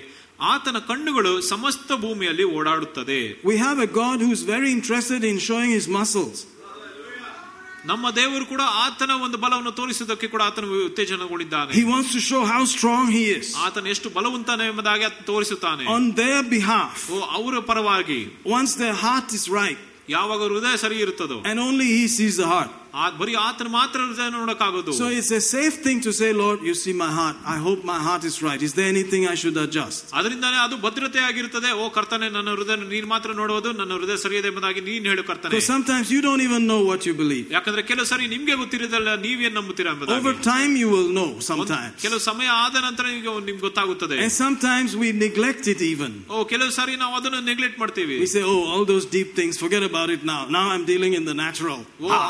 ಆತನ ಕಣ್ಣುಗಳು ಸಮಸ್ತ ಭೂಮಿಯಲ್ಲಿ ಓಡಾಡುತ್ತದೆ. We have a God who is very interested in showing his muscles ನಮ್ಮ ದೇವರು ಕೂಡ ಆತನ ಒಂದು ಬಲವನ್ನು ತೋರಿಸುವುದಕ್ಕೆ ಕೂಡ ಆತನ ಉತ್ತೇಜನಗೊಂಡಿದ್ದಾನೆ. He wants to show how strong he is ಆತನ ಎಷ್ಟು ಬಲವಂತಾನೆ ಎಂಬುದಾಗಿ ಆತ ತೋರಿಸುತ್ತಾನೆ. ಆನ್ ದೇರ್ ಬಿಹಾಫ್ ಓ ಅವರ ಪರವಾಗಿ. Once their heart is right ಯಾವಾಗ ಹೃದಯ ಸರಿ ಇರುತ್ತದೋ and only he sees the heart. ಆ ಬರೀ ಆತನ ಮಾತ್ರ ಹೃದಯ ನೋಡಕ್ಕಾಗೋದು So it's a safe thing to say, Lord, you see my heart. I hope my heart is right. Is there anything I should adjust? ಅದರಿಂದಾನೇ ಅದು ಭದ್ರತೆ ಆಗಿರುತ್ತದೆ ಓ ಕರ್ತನೆ ನನ್ನ ಹೃದಯ ನೀನ್ ಮಾತ್ರ ನೋಡುವುದು ನನ್ನ ಹೃದಯ ಸರಿಯಿದೆ ಎಂಬುದಾಗಿ ನೀನ್ ಹೇಳು ಕರ್ತನೆ Because sometimes you don't even know what you believe. ಯಾಕಂದ್ರೆ ಕೆಲವು ಸರಿ ನಿಮ್ಗೆ ಗೊತ್ತಿರೋದಲ್ಲ ನೀವೇನ್ ನಂಬುತ್ತೀರಾ Over ಎಂಬುದಾಗಿ time, you will know ಒಂದ್- sometimes. ಕೆಲವು ಸಮಯ ಆದ ನಂತರ ನಿಮ್ಗೆ ನಿಮ್ಗೆ ಗೊತ್ತಾಗುತ್ತದೆ And sometimes we neglect it even. ಓ ಕೆಲವು ಸಾರಿ ನಾವು ಅದನ್ನು ನೆಗ್ಲೆಕ್ಟ್ ಮಾಡ್ತೀವಿ We say, oh, all those deep things, forget about it now. Now I'm dealing in the natural. ಓ ಆ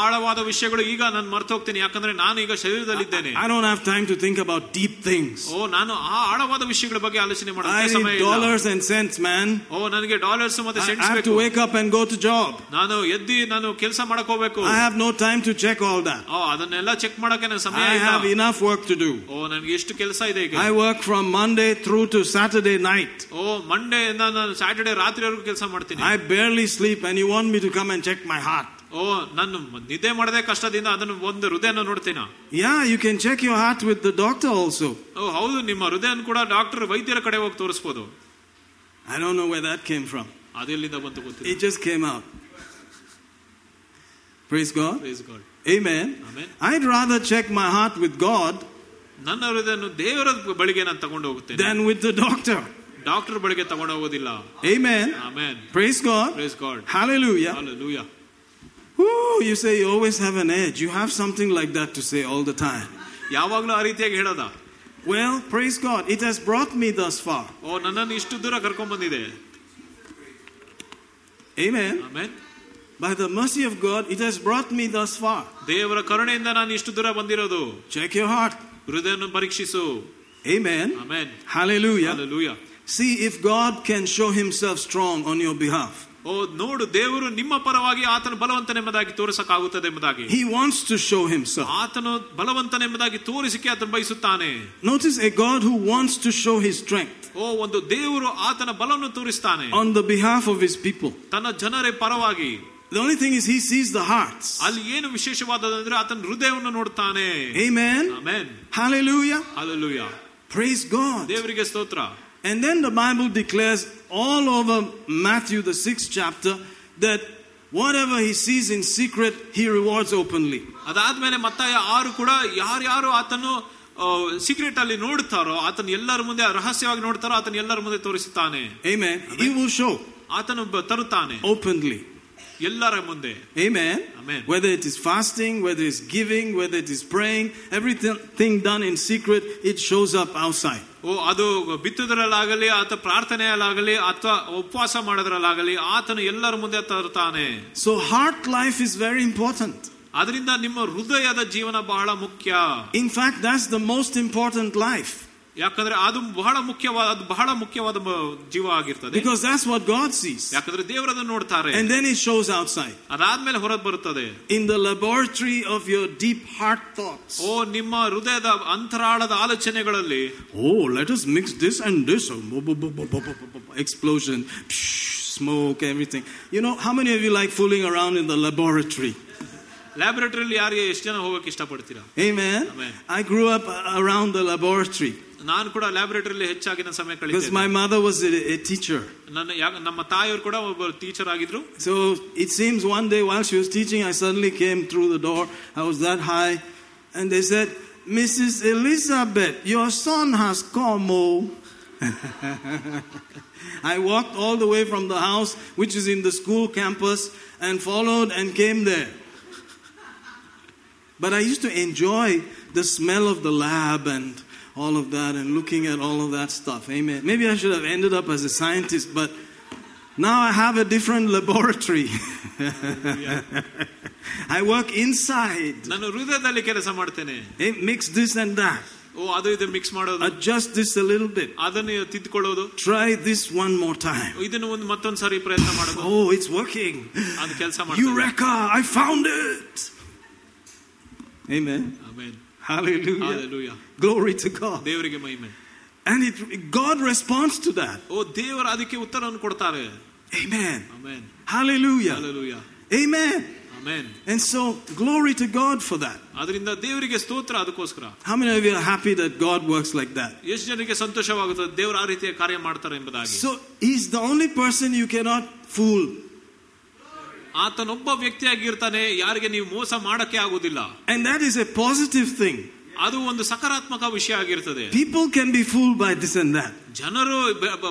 ಆಳವಾದ ವಿಷಯಗಳು ಈಗ ನಾನು ಮರ್ತು ಹೋಗ್ತೀನಿ ಯಾಕಂದ್ರೆ ನಾನು ಈಗ ಶರೀರದಲ್ಲಿದ್ದೇನೆ I don't have time to think about deep things. ಓ ನಾನು ಆ ಆಳವಾದ ವಿಷಯಗಳ ಬಗ್ಗೆ ಆಲೋಚನೆ I ಮಾಡೋದಕ್ಕೆ ಸಮಯ need ಇಲ್ಲ dollars and cents, man. ಓ ನನಗೆ ಡಾಲರ್ಸ್ ಮತ್ತೆ I ಸೆಂಟ್ಸ್ have to ಬೇಕು wake up and go to job. ನಾನು ಎದ್ದಿ ನಾನು ಕೆಲಸ ಮಾಡಕ್ ಹೋಗ್ಬೇಕು I have no time to check all that. ಓ ಅದನ್ನೆಲ್ಲ ಚೆಕ್ ಮಾಡಕ್ಕೆ ನನಗೆ ಸಮಯ I have ಇಲ್ಲ enough work to do. ಓ ನನಗೆ ಎಷ್ಟು ಕೆಲಸ ಇದೆ ಈಗ I work from Monday through to Saturday night. O Monday ಇಂದ ನಾನು ಸ್ಯಾಟರ್ಡೆ ರಾತ್ರಿವರೆಗೂ ಕೆಲಸ ಮಾಡ್ತೀನಿ I barely sleep, and you want me to come and check my heart. ಓ ನಾನು ನಿದ್ದೆ ಮಾಡದೆ ಕಷ್ಟದಿಂದ ಅದನ್ನು ಒಂದು ಹೃದಯನ ನೋಡ್ತೀನ Yeah, you can check your heart with the doctor also. ಓ ಹೌದು ನಿಮ್ಮ ಹೃದಯನ ಕೂಡ ಡಾಕ್ಟರ್ ವೈದ್ಯರ ಕಡೆ ಹೋಗಿ ತೋರಿಸ್ಬೋದು I don't know where that came from. ಅದೆಲ್ಲಿಂದ ಬಂತು ಗೊತ್ತಿಲ್ಲ It just came out. Praise God. Praise God. Amen. Amen. I'd rather check my heart with God ನನ್ನ ಹೃದಯನು ದೇವರ ಬಳಿಗೆ ನಾನು ತಗೊಂಡು ಹೋಗುತ್ತೇನೆ than with the doctor. Doctor ಬಳಿಗೆ ತಗೊಂಡು ಹೋಗೋದಿಲ್ಲ Amen. Amen Praise God. Praise god Hallelujah. Hallelujah. Woo, you say you always have an edge. You have something like that to say all the time. ಯಾವಾಗ್ಲೂ ಆ ರೀತಿಯಾಗಿ ಹೇಳೋದ Well, praise God. It has brought me thus far. ಓ ನನ್ನನ್ನು ಇಷ್ಟು ದೂರ ಕರ್ಕೊಂಡ್ ಬಂದಿದೆ Amen. Amen By the mercy of God, it has brought me thus far. ದೇವರ ಕರುಣೆಯಿಂದ ನಾನು ಇಷ್ಟು ದೂರ ಬಂದಿರೋದು Check your heart. ಹೃದಯನ ಪರೀಕ್ಷಿಸು Amen. Amen Hallelujah. Hallelujah. See if God can show himself strong on your behalf. ಓ ನೋಡು ದೇವರು ನಿಮ್ಮ ಪರವಾಗಿ ಆತನ ಬಲವಂತನೆಂಬುದಾಗಿ ತೋರಿಸಕ್ಕಾಗುತ್ತದೆ ಎಂಬುದಾಗಿ He wants to show himself. ಆತನು ಬಲವಂತನೆಂಬುದಾಗಿ ತೋರಿಸಿಕೆ ಆತನು ಬಯಸುತ್ತಾನೆ Notice a God who wants to show his strength ಓ ಒಂದು ದೇವರು ಆತನ ಬಲವನ್ನು ತೋರಿಸ್ತಾನೆ on the behalf of his people. ತನ್ನ ಜನರ ಪರವಾಗಿ The only thing is, he sees the hearts. ಅಲ್ಲಿ ಏನು ವಿಶೇಷವಾದದಂದ್ರೆ ಆತನ ಹೃದಯವನ್ನು ನೋಡ್ತಾನೆ Amen. ಆಮೇನ್ Hallelujah. Alleluia Praise God. ದೇವರಿಗೆ ಸ್ತೋತ್ರ And then the Bible declares all over Matthew, the sixth chapter, that Whatever he sees in secret, he rewards openly. ಅದಾದ್ಮೇಲೆ ಮತ್ತಾಯ ಆರು ಕೂಡ ಯಾರ್ಯಾರು ಆತನು ಸೀಕ್ರೆಟ್ ಅಲ್ಲಿ ನೋಡ್ತಾರೋ ಆತನ ಎಲ್ಲರ ಮುಂದೆ ರಹಸ್ಯವಾಗಿ ನೋಡ್ತಾರೋ ಆತನ ಎಲ್ಲರ ಮುಂದೆ ತೋರಿಸುತ್ತಾನೆ Amen. He will show ಆತನು ಬ- ತರುತ್ತಾನೆ openly. ಎಲ್ಲರ ಮುಂದೆ Amen. Amen. Whether it is fasting, whether it's giving, whether it is praying, everything done in secret, it shows up outside. ಓ ಅದು ಬಿತ್ತುದರಲ್ಲಾಗಲಿ ಅಥವಾ ಪ್ರಾರ್ಥನೆಯಲ್ಲಾಗಲಿ ಅಥವಾ ಉಪವಾಸ ಮಾಡೋದ್ರಲ್ಲಾಗಲಿ ಆತನು ಎಲ್ಲರ ಮುಂದೆ ತರುತ್ತಾನೆ So heart life is very important. ಅದರಿಂದ ನಿಮ್ಮ ಹೃದಯದ ಜೀವನ ಬಹಳ ಮುಖ್ಯ In fact, that's the most important life ಯಾಕಂದ್ರೆ ಅದು ಬಹಳ ಮುಖ್ಯವಾದ ಅದು ಬಹಳ ಮುಖ್ಯವಾದ ಜೀವ ಆಗಿರ್ತದೆ because that's what God sees ಯಾಕಂದ್ರೆ ದೇವರು ಅದನ್ನು ನೋಡ್ತಾರೆ and then it shows outside ಅದಾದ್ಮೇಲೆ ಹೊರಗೆ ಬರುತ್ತದೆ in the laboratory of your deep heart thoughts ಓ ನಿಮ್ಮ ಹೃದಯದ ಅಂತರಾಳದ ಆಲೋಚನೆಗಳಲ್ಲಿ ಓ let us mix this and this explosion smoke everything you know how many of you like fooling around in the laboratory ಲ್ಯಾಬೊರೇಟರಿಯಲ್ಲಿ ಯಾರಿಗೆ ಎಷ್ಟು ಜನ ಹೋಗಕ್ಕೆ ಇಷ್ಟಪಡ್ತೀರಾ amen I grew up around the laboratory ನಾನು ಕೂಡ ಲ್ಯಾಬೊರೇಟರಿಯಲ್ಲಿ ಹೆಚ್ಚಾಗಿನ ಸಮಯ ಕಳೆದ my mother was a teacher ನನ್ನ ನಮ್ಮ ತಾಯಿಯವರು ಕೂಡ ಒಬ್ಬ ಟೀಚರ್ ಆಗಿದ್ರು so it seems one day was she was teaching I suddenly came through the door I was that high and they said Mrs Elizabeth your son has come I walked all the way from the house, which is in the school campus, and followed and came there. But I used to enjoy the smell of the lab and all of that and looking at all of that stuff. Amen. Maybe I should have ended up as a scientist, but now I have a different laboratory. I work inside. ನಾನು ಹೃದಯದಲ್ಲಿ ಕೆಲಸ ಮಾಡ್ತೇನೆ Hey, mix this and that. ಓ ಅದು ಇದು mix ಮಾಡೋದು Adjust this a little bit. ಅದನ್ನು ತಿದ್ಕೊಳ್ಳೋದು Try this one more time. ಇದನ್ನು ಒಂದು ಮತ್ತೊಂದ್ ಸಾರಿ ಪ್ರಯತ್ನ ಮಾಡೋದು Oh, it's working. ಅದು ಕೆಲಸ ಮಾಡ್ತಾರೆ Eureka! I found it. Amen. Amen Hallelujah. Hallelujah. Glory to God. ದೇವರಿಗೆ ಮಹಿಮೆ And it, God responds to that. ಓ ದೇವರು ಅದಕ್ಕೆ ಉತ್ತರವನ್ನು ಕೊಡ್ತಾರೆ Amen. Amen Hallelujah. Hallelujah. Amen. Amen And so, glory to God for that. ಅದರಿಂದ ದೇವರಿಗೆ ಸ್ತೋತ್ರ ಅದಕ್ಕೋಸ್ಕರ How many of you are happy that God works like that? ಎಷ್ಟು ಜನಕ್ಕೆ ಸಂತೋಷವಾಗುತ್ತದೆ ದೇವರು ಆ ರೀತಿಯ ಕಾರ್ಯ ಮಾಡ್ತಾರೆ ಎಂಬುದಾಗಿ So, He's the only person you cannot fool. ಆತನೊಬ್ಬ ವ್ಯಕ್ತಿಯಾಗಿರ್ತಾನೆ ಯಾರಿಗೆ ನೀವು ಮೋಸ ಮಾಡಕ್ಕೆ ಆಗುದಿಲ್ಲ And that is a positive thing. ಅದು ಒಂದು ಸಕಾರಾತ್ಮಕ ವಿಷಯ ಆಗಿರ್ತದೆ. People can be fool by this and that ಜನರು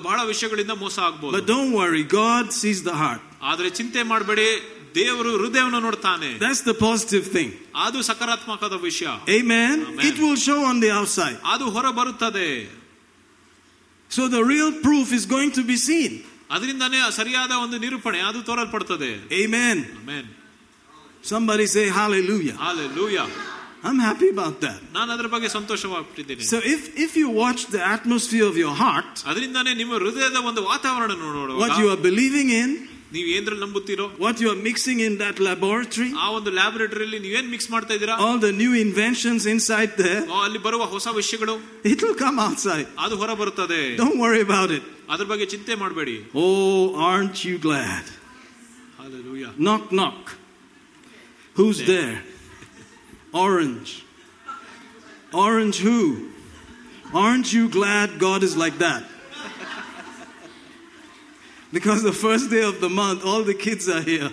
ಬಹಳ ವಿಷಯಗಳಿಂದ ಮೋಸ ಆಗಬಹುದು but don't worry God sees the heart ಆದರೆ ಚಿಂತೆ ಮಾಡಬೇಡಿ ದೇವರು ಹೃದಯವನ್ನು ನೋಡ್ತಾನೆ. ದಟ್ಸ್ ದ ಪಾಸಿಟಿವ್ ಥಿಂಗ್ ಅದು ಸಕಾರಾತ್ಮಕದ ವಿಷಯ. Amen it will show on the outside ಅದು ಹೊರ ಬರುತ್ತದೆ so the real proof is going to be seen ಅದರಿಂದಾನೇ ಸರಿಯಾದ ಒಂದು ನಿರೂಪಣೆ ಅದು ತೋರಲ್ಪಡುತ್ತದೆ amen amen Somebody say hallelujah. Hallelujah. I'm happy about that. So, if, if you watch the atmosphere of your heart, what you are believing in, what you are mixing in that laboratory, all the new inventions inside there, it will come outside. Don't worry about it. Oh, aren't you glad? Hallelujah. Knock, knock. Who's there? Orange. Orange who? Aren't you glad God is like that? Because the first day of the month, all the kids are here.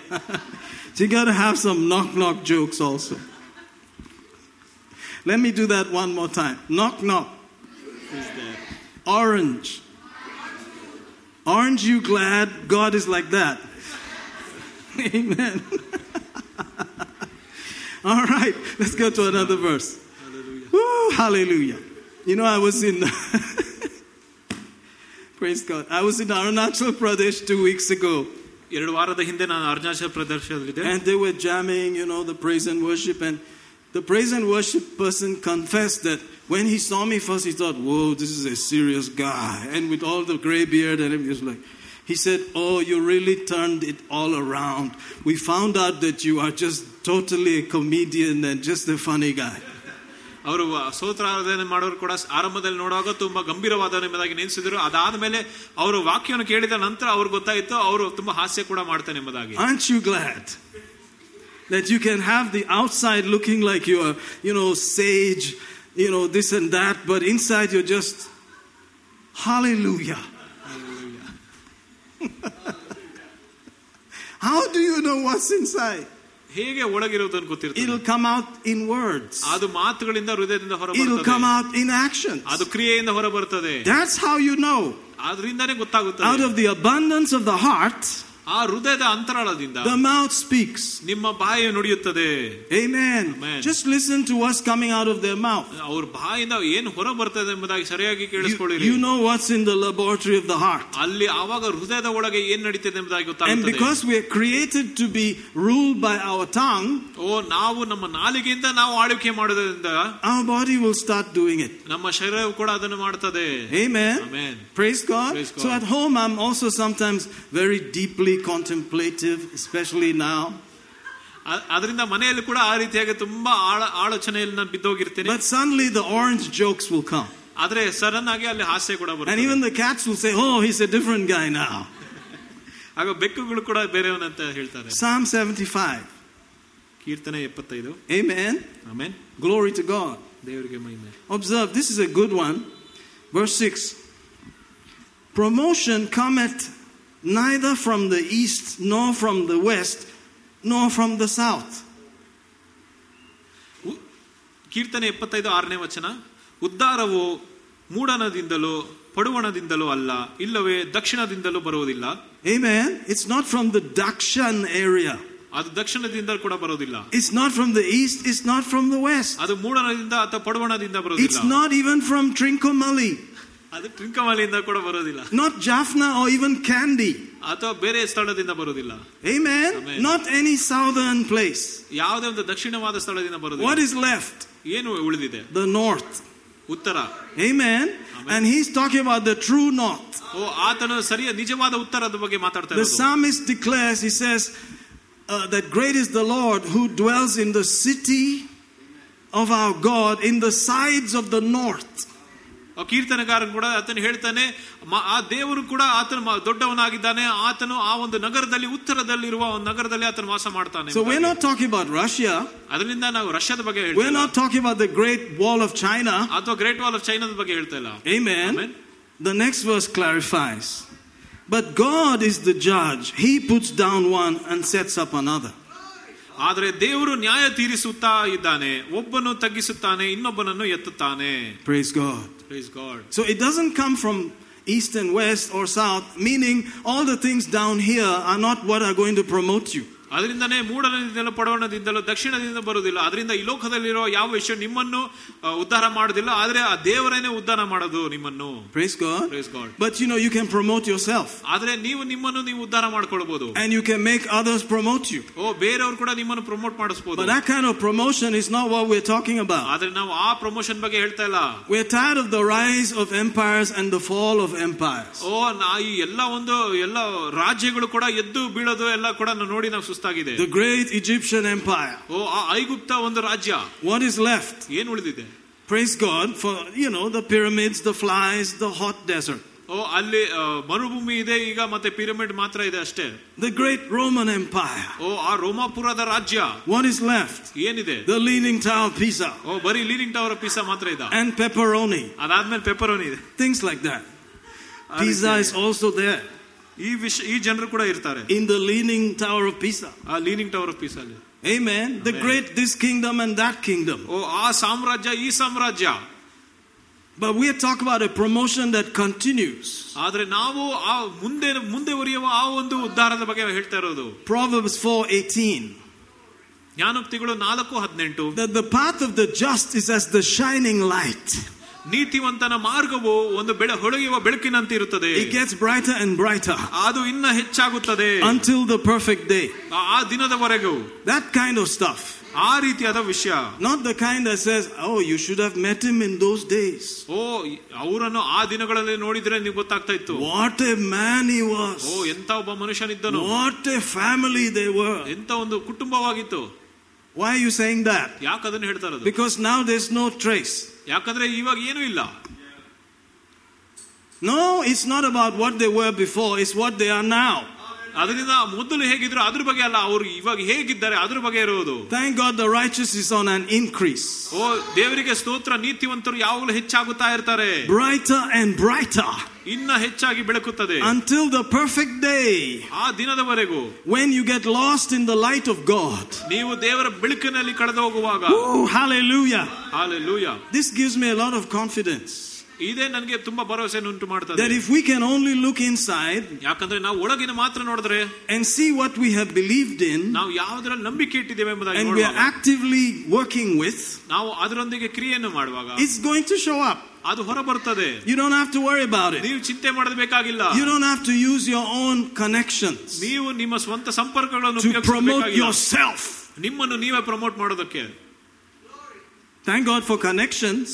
so you got to have some knock knock jokes also. Let me do that one more time. Knock knock. Orange. Aren't you glad God is like that? Amen. All right, let's go to another verse. Woo, hallelujah. You know, I was in, praise God, I was in Arunachal Pradesh two weeks ago, ಎರಡು ವಾರದ ಹಿಂದೆ ನಾನು Arunachal ಪ್ರದರ್ಶನದಲ್ಲಿದ್ದೆ and they were jamming, you know, the praise and worship. And the praise and worship person confessed that when he saw me first, he thought, whoa, this is a serious guy. And with all the gray beard and everything, he was like, he said, Oh, you really turned it all around. We found out that you are just totally a comedian and just a funny guy. ಅವರು ಸ್ತೋತ್ರಾರಾಧನೆ ಮಾಡೋರು ಕೂಡ ಆರಂಭದಲ್ಲಿ ನೋಡುವಾಗ ತುಂಬಾ ಗಂಭೀರವಾದ ಎಂಬುದಾಗಿ ನೆನೆಸಿದ್ರು ಅದಾದ ಅವರು ವಾಕ್ಯವನ್ನು ಕೇಳಿದ ನಂತರ ಅವ್ರಿಗೆ ಗೊತ್ತಾಯಿತು ಅವರು ತುಂಬಾ ಹಾಸ್ಯ ಕೂಡ ಮಾಡ್ತಾನೆ ಎಂಬುದಾಗಿ Aren't you glad that you can have the outside looking like you are, you know, sage, you know, this and that, but inside you're just, hallelujah. How do you know what's inside? ಹೇಗೆ ಒಳಗಿರುವುದನ್ನು ಗೊತ್ತಿರ್ತದೆ It'll come out in words. ಅದು ಮಾತುಗಳಿಂದ ಹೃದಯದಿಂದ ಹೊರ It'll come ಬರ್ತದೆ out in actions. ಅದು ಕ್ರಿಯೆಯಿಂದ ಹೊರ ಬರ್ತದೆ That's how you know. ಆದ್ರಿಂದಾನೇ Out ಗೊತ್ತಾಗುತ್ತದೆ of the abundance of the heart, ಆ ಹೃದಯದ ಅಂತರಾಳದಿಂದ the mouth speaks. ನಿಮ್ಮ ಬಾಯಿ ನುಡಿಯುತ್ತದೆ Amen. Amen. Just listen to what's coming out of their mouth. ಅವ್ರ ಬಾಯಿಂದ ಏನು ಹೊರ ಬರ್ತದೆ ಎಂಬುದಾಗಿ ಸರಿಯಾಗಿ You, ಕೇಳಿಸ್ಕೊಳ್ಳಿರಿ you know what's in the laboratory of the heart. ಅಲ್ಲಿ ಆವಾಗ ಹೃದಯದ ಒಳಗೆ ಏನ್ ನಡೀತಿದೆ ಎಂಬುದಾಗಿ And ಗೊತ್ತಾಗುತ್ತದೆ because we are created to be ruled by our tongue, ಓ ನಾವು ನಮ್ಮ ನಾಲಿಗೆಯಿಂದ ನಾವು ಆಳ್ವಿಕೆ ಮಾಡೋದ್ರಿಂದ our body will start doing it. ನಮ್ಮ ಶರೀರವು ಕೂಡ ಅದನ್ನು ಮಾಡ್ತದೆ Amen. Amen. Praise God. Praise God. So at home, I'm also sometimes very deeply contemplative, especially now. ಅ- ಅದರಿಂದ ಮನೆಯಲ್ಲಿ ಕೂಡ ಆ ರೀತಿಯಾಗಿ ತುಂಬಾ ಆಳ ಆಲೋಚನೆಯಲ್ಲಿ ನಾನು ಬಿದ್ದೋಗಿರ್ತೇನೆ But suddenly the orange jokes will come. ಆದ್ರೆ ಸಡನ್ ಆಗಿ ಅಲ್ಲಿ ಹಾಸ್ಯ ಕೂಡ And ಬರ್ತದೆ even the cats will say, Oh, he's a different guy now. ಆಗ ಬೆಕ್ಕುಗಳು ಕೂಡ ಬೇರೆಯವನಂತ ಹೇಳ್ತಾರೆ Psalm 75. ಕೀರ್ತನೆ ಎಪ್ಪತ್ತೈದು Amen. Amen Glory to God. ದೇವರಿಗೆ ಮಹಿಮೆ Observe, this is a good one. Verse 6 Promotion cometh neither from the east, nor from the west, nor from the south. ಉ- ಕೀರ್ತನೆ ಎಪ್ಪತ್ತೈದು ಆರನೇ ವಚನ ಉದ್ಧಾರವು ಮೂಡಣದಿಂದಲೂ ಪಡುವಣದಿಂದಲೂ ಅಲ್ಲ ಇಲ್ಲವೇ ದಕ್ಷಿಣದಿಂದಲೂ ಬರುವುದಿಲ್ಲ Amen. It's not from the Dakshan area. ಅದು ದಕ್ಷಿಣದಿಂದ ಕೂಡ ಬರುವುದಿಲ್ಲ It's not from the east, it's not from the west. ಅದು ಮೂಡಣದಿಂದ ಅಥವಾ ಪಡುವಣದಿಂದ It's ಬರುವುದಿಲ್ಲ not even from Trincomalee, ಅದು ಟ್ರಿಂಕಮಾಲಿಯಿಂದ ಕೂಡ ಬರೋದಿಲ್ಲ not Jaffna or even Kandy. ಅಥವಾ ಬೇರೆ ಸ್ಥಳದಿಂದ ಬರುವುದಿಲ್ಲ Amen. Amen. Not any southern place. ಯಾವುದೇ ಒಂದು ದಕ್ಷಿಣವಾದ ಸ್ಥಳದಿಂದ What ಬರುವುದಿಲ್ಲ is left? ಏನು ಉಳಿದಿದೆ The north. ಉತ್ತರ Amen. And he's talking about the true north. ಓ ಆತನು ಸರಿಯ ನಿಜವಾದ ಉತ್ತರದ ಬಗ್ಗೆ ಮಾತಾಡ್ತಾ The ಇರೋದು psalmist declares, he says, uh, that great is the Lord who dwells in the city of our God in the sides of the north. ಆ ಕೀರ್ತನೆಗಾರನ್ ಕೂಡ ಆತನು ಹೇಳ್ತಾನೆ ಮ- ಆ ದೇವರು ಕೂಡ ಆತನು ಮ- ದೊಡ್ಡವನಾಗಿದ್ದಾನೆ ಆತನು ಆ ಒಂದು ನಗರದಲ್ಲಿ ಉತ್ತರದಲ್ಲಿರುವ ಒಂದು ನಗರದಲ್ಲಿ ಆತನು ವಾಸ ಮಾಡ್ತಾನೆ So we're not talking about Russia. ಅದರಿಂದ ನಾವು ರಷ್ಯಾದ ಬಗ್ಗೆ We're ಹೇಳ್ತಾ ಇಲ್ಲ. not talking about the Great Wall of China. ಅಥವಾ ಗ್ರೇಟ್ ವಾಲ್ ಆಫ್ ಚೈನಾದ ಬಗ್ಗೆ ಹೇಳ್ತಾ ಇಲ್ಲ Amen. Amen. The next verse clarifies. But God is the judge. He puts down one and sets up another. ಆದ್ರೆ ದೇವರು ನ್ಯಾಯ ತೀರಿಸುತ್ತಾ ಇದ್ದಾನೆ ಒಬ್ಬನು ತಗ್ಗಿಸುತ್ತಾನೆ ಇನ್ನೊಬ್ಬನನ್ನು ಎತ್ತುತ್ತಾನೆ Praise God. Praise God. So it doesn't come from east and west or south, meaning all the things down here are not what are going to promote you. ಅದರಿಂದನೇ ಮೂಢನದಿಂದಲೂ ಪಡವಣದಿಂದಲೂ ದಕ್ಷಿಣದಿಂದ ಬರುವುದಿಲ್ಲ ಅದರಿಂದ ಈ ಲೋಕದಲ್ಲಿರೋ ಯಾವ ವಿಷಯ ನಿಮ್ಮನ್ನು ಉದ್ಧಾರ ಮಾಡುವುದಿಲ್ಲ ಆದ್ರೆ ಆ ದೇವರೇನೆ ಉದ್ಧಾರ ಮಾಡೋದು ನಿಮ್ಮನ್ನು Praise God. Praise God. But you know, you can promote yourself ಆದ್ರೆ ನೀವು ನಿಮ್ಮನ್ನು ನೀವು ಉದ್ಧಾರ ಮಾಡ್ಕೊಳ್ಬಹುದು and you can make others promote you. ಓ ಬೇರೆಯವರು ಕೂಡ ನಿಮ್ಮನ್ನು ಪ್ರಮೋಟ್ ಮಾಡಿಸ್ಬೋದು But that kind of promotion is not what we're talking about. ಆದ್ರೆ ನಾವು ಆ ಪ್ರಮೋಷನ್ ಬಗ್ಗೆ ಹೇಳ್ತಾ ಇಲ್ಲ We're tired of the rise of empires and the fall of empires. ಓ ನಾ ಈ ಎಲ್ಲ ಒಂದು ಎಲ್ಲ ರಾಜ್ಯಗಳು ಕೂಡ ಎದ್ದು ಬೀಳೋದು ಎಲ್ಲ ಕೂಡ ನಾವು ನೋಡಿ ನಾವು ಸುಸ್ತಾಗಿದೆ The great Egyptian empire. ಓ ಆ ಐಗುಪ್ತ ಒಂದು ರಾಜ್ಯ What is left? ಏನ್ ಉಳಿದಿದೆ Praise God for, you know, the pyramids, the flies, the hot desert. ಓ ಅಲ್ಲಿ ಆ, ಮರುಭೂಮಿ ಇದೆ ಈಗ ಮತ್ತೆ ಪಿರಮಿಡ್ ಮಾತ್ರ ಇದೆ ಅಷ್ಟೇ The great Roman empire. ಓ ಆ ರೋಮಾಪುರದ ರಾಜ್ಯ What is left? ಏನಿದೆ The Leaning Tower of Pisa ಓ ಬರೀ ಲೀನಿಂಗ್ ಟವರ್ ಪಿಸಾ ಮಾತ್ರ ಇದೆ and pepperoni. ಅದಾದ್ಮೇಲೆ ಪೆಪರೋನಿ ಇದೆ Things like that. Pisa is also there ಈ ವಿಷ ಈ ಜನರು ಕೂಡ ಇರ್ತಾರೆ in the Leaning Tower of Pisa. ಆ ಲೀನಿಂಗ್ ಟವರ್ ಆಫ್ ಪೀಸ್ ಅಲ್ಲಿ Amen. The Amen. great this kingdom and that kingdom. ಓ ಆ ಸಾಮ್ರಾಜ್ಯ ಈ ಸಾಮ್ರಾಜ್ಯ But we are talking about a promotion that continues. ಆದ್ರೆ ನಾವು ಆ ಮುಂದೆ ಮುಂದೆ ಉರಿಯುವ ಆ ಒಂದು ಉದ್ಧಾರದ ಬಗ್ಗೆ ಹೇಳ್ತಾ ಇರೋದು Proverbs 4:18 ಜ್ಞಾನೋಕ್ತಿಗಳು ನಾಲ್ಕು ಹದಿನೆಂಟು that the path of the just is as the shining light. ನೀತಿವಂತನ ಮಾರ್ಗವು ಒಂದು ಬೆಳೆ ಹೊಳೆಯುವ ಬೆಳಕಿನಂತೆ ಇರುತ್ತದೆ It gets brighter and brighter ಅದು ಇನ್ನ ಹೆಚ್ಚಾಗುತ್ತದೆ until the perfect day. ಆ- ಆ ದಿನದವರೆಗೂ That kind of stuff. ಆ ರೀತಿಯಾದ ವಿಷಯ Not the kind that says, oh, you should have met him in those days. ಓ ಅವರನ್ನು ಆ ದಿನಗಳಲ್ಲಿ ನೋಡಿದ್ರೆ ನೀವು ಗೊತ್ತಾಗ್ತಾ ಇತ್ತು What a man he O was. ಎಂತ ಒಬ್ಬ ಮನುಷ್ಯನಿದ್ದನು What a family they were. ಎಂತ ಒಂದು ಕುಟುಂಬವಾಗಿತ್ತು Why are you saying that? ಯಾಕೆ ಅದನ್ನು ಹೇಳ್ತಾ ಇರೋದು Because now there's no trace. ಯಾಕಂದ್ರೆ ಇವಾಗ ಏನೂ ಇಲ್ಲ No, it's not about what they were before, it's what they are now. ಅದರಿಂದ ಮೊದಲು ಹೇಗಿದ್ರು ಅದ್ರ ಬಗ್ಗೆ ಅಲ್ಲ ಅವರು ಇವಾಗ ಹೇಗಿದ್ದಾರೆ ಅದ್ರ ಬಗ್ಗೆ ಇರೋದು Thank God the righteous is on an increase. ಓ ದೇವರಿಗೆ ಸ್ತೋತ್ರ ನೀತಿವಂತರು ಯಾವಾಗಲೂ ಹೆಚ್ಚಾಗುತ್ತಾ ಇರ್ತಾರೆ Brighter and brighter. ಇನ್ನ ಹೆಚ್ಚಾಗಿ ಬೆಳಕುತ್ತದೆ until the perfect day ಆ ದಿನದವರೆಗೂ when you get lost in the light of God. ನೀವು ದೇವರ ಬೆಳಕಿನಲ್ಲಿ ಕಳೆದು ಹೋಗುವಾಗ Oh, hallelujah. Hallelujah This gives me a lot of confidence ಇದೇ ನನಗೆ ತುಂಬಾ ಭರವಸೆ ಉಂಟು that ಮಾಡ್ತದೆ if we can only look inside ಯಾಕಂದ್ರೆ ನಾವು ಒಳಗಿನ ಮಾತ್ರ ನೋಡಿದ್ರೆ and see what we have believed in ನಾವು ಯಾವುದ್ರಲ್ಲಿ ನಂಬಿಕೆ ಇಟ್ಟಿದ್ದೇವೆ ಎಂಬುದಾಗಿ and we are ನೋಡುವಾಗ, actively working with, ನಾವು ಅದರೊಂದಿಗೆ ಕ್ರಿಯೆಯನ್ನು ಮಾಡುವಾಗ it's going to show up. ಅದು ಹೊರ ಬರ್ತದೆ You don't have to worry about it. ನೀವು ಚಿಂತೆ ಮಾಡೋದು ಬೇಕಾಗಿಲ್ಲ You don't have to use your own connections ನೀವು ನಿಮ್ಮ ಸ್ವಂತ ಸಂಪರ್ಕಗಳನ್ನು to promote ಉಪಯೋಗಿಸಬೇಕಾಗಿಲ್ಲ. yourself. ನಿಮ್ಮನ್ನು ನೀವೇ ಪ್ರಮೋಟ್ ಮಾಡೋದಕ್ಕೆ Thank God for connections.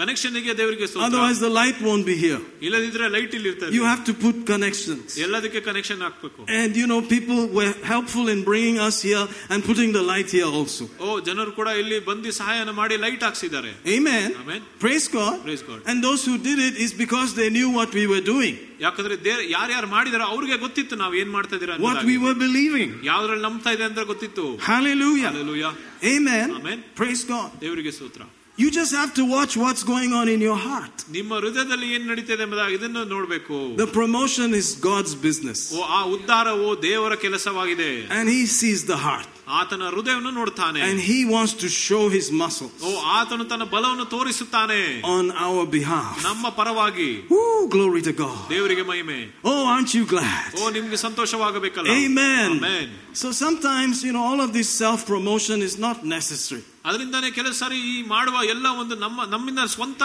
Connection ಗೆ ದೇವರಿಗೆ ಸ್ತೋತ್ರ. Otherwise, the light won't be here. ಇಲ್ಲದಿದ್ರೆ ಲೈಟ್ ಇಲ್ಲಿ ಇರ್ತದೆ You have to put connections. ಎಲ್ಲದಕ್ಕೆ connection ಹಾಕ್ಬೇಕು And you know, people were helpful in bringing us here and putting the light here also. ಓ ಜನರು ಕೂಡ ಇಲ್ಲಿ ಬಂದು ಸಹಾಯನ ಮಾಡಿ light ಹಾಕ್ಸಿದ್ದಾರೆ Amen. Amen. Praise God. Praise God. And those who did it is because they knew what we were doing, ಯಾಕಂದ್ರೆ they ಯಾರ್ಯಾರು ಮಾಡಿದಾರೋ ಅವ್ರಿಗೆ ಗೊತ್ತಿತ್ತು ನಾವು ಏನ್ ಮಾಡ್ತಾ ಇದೀರ what we were believing. ಯಾವ್ದ್ರಲ್ಲಿ ನಂಬ್ತಾ ಇದೆ ಅಂತ ಗೊತ್ತಿತ್ತು Hallelujah. Hallelujah. Amen. Amen. Praise God. ದೇವರಿಗೆ ಸೂತ್ರ You just have to watch what's going on in your heart. ನಿಮ್ಮ ಹೃದಯದಲ್ಲಿ ಏನ್ ನಡೀತಿದೆ ಎಂಬುದಾಗಿ ಇದನ್ನು ನೋಡ್ಬೇಕು The promotion is God's business. ಓ ಆ ಉದ್ಧಾರವು ದೇವರ ಕೆಲಸವಾಗಿದೆ And He sees the heart. ಆತನ ಹೃದಯವನ್ನು ನೋಡ್ತಾನೆ And He wants to show His muscles ಓ ಆತನು ತನ್ನ ಬಲವನ್ನು ತೋರಿಸುತ್ತಾನೆ on our behalf. ನಮ್ಮ ಪರವಾಗಿ Woo, glory to God. ದೇವರಿಗೆ ಮಹಿಮೆ Oh, aren't you glad? ಓ ನಿಮ್ಗೆ ಸಂತೋಷವಾಗಬೇಕಲ್ಲ Amen. Amen. So sometimes, you know, all of this self promotion is not necessary. ಅದರಿಂದಾನೇ ಕೆಲವು ಸಾರಿ ಈ ಮಾಡುವ ಎಲ್ಲ ಒಂದು ನಮ್ಮ ನಮ್ಮಿಂದ ಸ್ವಂತ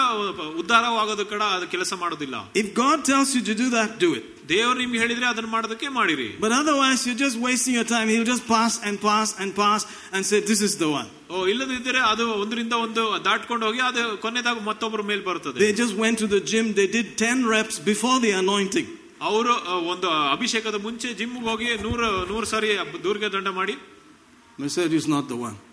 ಉದ್ಧಾರವಾಗೋದು ಕಡ ಅದು ಕೆಲಸ ಮಾಡೋದಿಲ್ಲ If God tells you to do that, do it. ದೇವರು ನಿಮ್ಗೆ ಹೇಳಿದ್ರೆ ಅದನ್ನ ಮಾಡೋದಕ್ಕೆ ಮಾಡಿರಿ But otherwise, you're just wasting your time. He'll just pass and pass and pass and say, This is the one. ಓ ಇಲ್ಲದಿದ್ದರೆ ಅದು ಒಂದರಿಂದ ಒಂದು ದಾಟ್ಕೊಂಡು ಹೋಗಿ ಅದು ಕೊನೆದಾಗ ಮತ್ತೊಬ್ಬರ ಮೇಲೆ ಬರ್ತದೆ They just went to the gym, they did 10 reps before the anointing. ಅವರು ಒಂದು ಅಭಿಷೇಕದ ಮುಂಚೆ ಜಿಮ್ಗೆ ಹೋಗಿ ನೂರು ನೂರು ಸಾರಿ ದೂರ್ಗೆ ದಂಡ ಮಾಡಿ They said, He's not the one. ಓ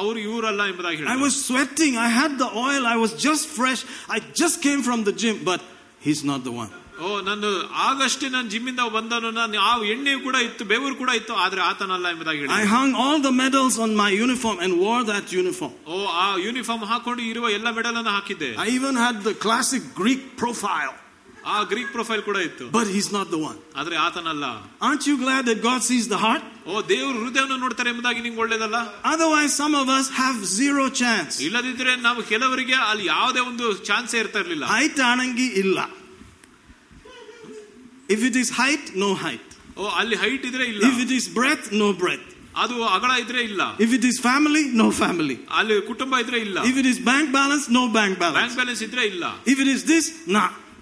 ಅವ್ರು ಇವರಲ್ಲ ಎಂಬುದಾಗಿ I ಹೇಳಿದ್ರು. was sweating. I had the oil. I was just fresh. I just came from the gym, but He's not the one. ಓ ನಾನು ಆಗಷ್ಟೇ ನಾನು ಜಿಮ್ಮಿಂದ ಬಂದನು ನಾನು ಆ ಎಣ್ಣೆ ಕೂಡ ಇತ್ತು ಬೆವರು ಕೂಡ ಇತ್ತು ಆದ್ರೆ ಆತನಲ್ಲ ಎಂಬುದಾಗಿ I ಹೇಳಿದ್ರು. hung all the medals on my uniform and wore that uniform. ಓ ಆ ಯೂನಿಫಾರ್ಮ್ ಹಾಕೊಂಡು ಇರುವ ಎಲ್ಲ ಮೆಡಲ್ ಅನ್ನು ಹಾಕಿದ್ದೆ I even had the classic Greek profile, ಆ ಗ್ರೀಕ್ ಪ್ರೊಫೈಲ್ ಕೂಡ ಇತ್ತು but He's not the one. ಆದ್ರೆ ಆತನಲ್ಲ Aren't you glad that God sees the heart? ಓ ದೇವರು ಹೃದಯವನ್ನು ನೋಡ್ತಾರೆ ಎಂಬುದಾಗಿ ನಿಂಗೆ ಒಳ್ಳೇದಲ್ಲ Otherwise, some of us have zero chance. ಇಲ್ಲದಿದ್ರೆ ನಾವು ಕೆಲವರಿಗೆ ಅಲ್ಲಿ ಯಾವುದೇ ಒಂದು ಚಾನ್ಸೇ ಇರ್ತಾ ಇರ್ಲಿಲ್ಲ Height anangi illa. If it is height, no height. ಓ ಅಲ್ಲಿ ಹೈಟ್ ಇದ್ರೆ ಇಲ್ಲ If it is breadth, no breadth. ಅದು ಅಗಲ ಇದ್ರೆ ಇಲ್ಲ If it is family, no family. ಅಲ್ಲಿ ಕುಟುಂಬ ಇದ್ರೆ ಇಲ್ಲ If it is bank balance, no bank bank balance. Balance ಇದ್ರೆ ಇಲ್ಲ If it is this, nah.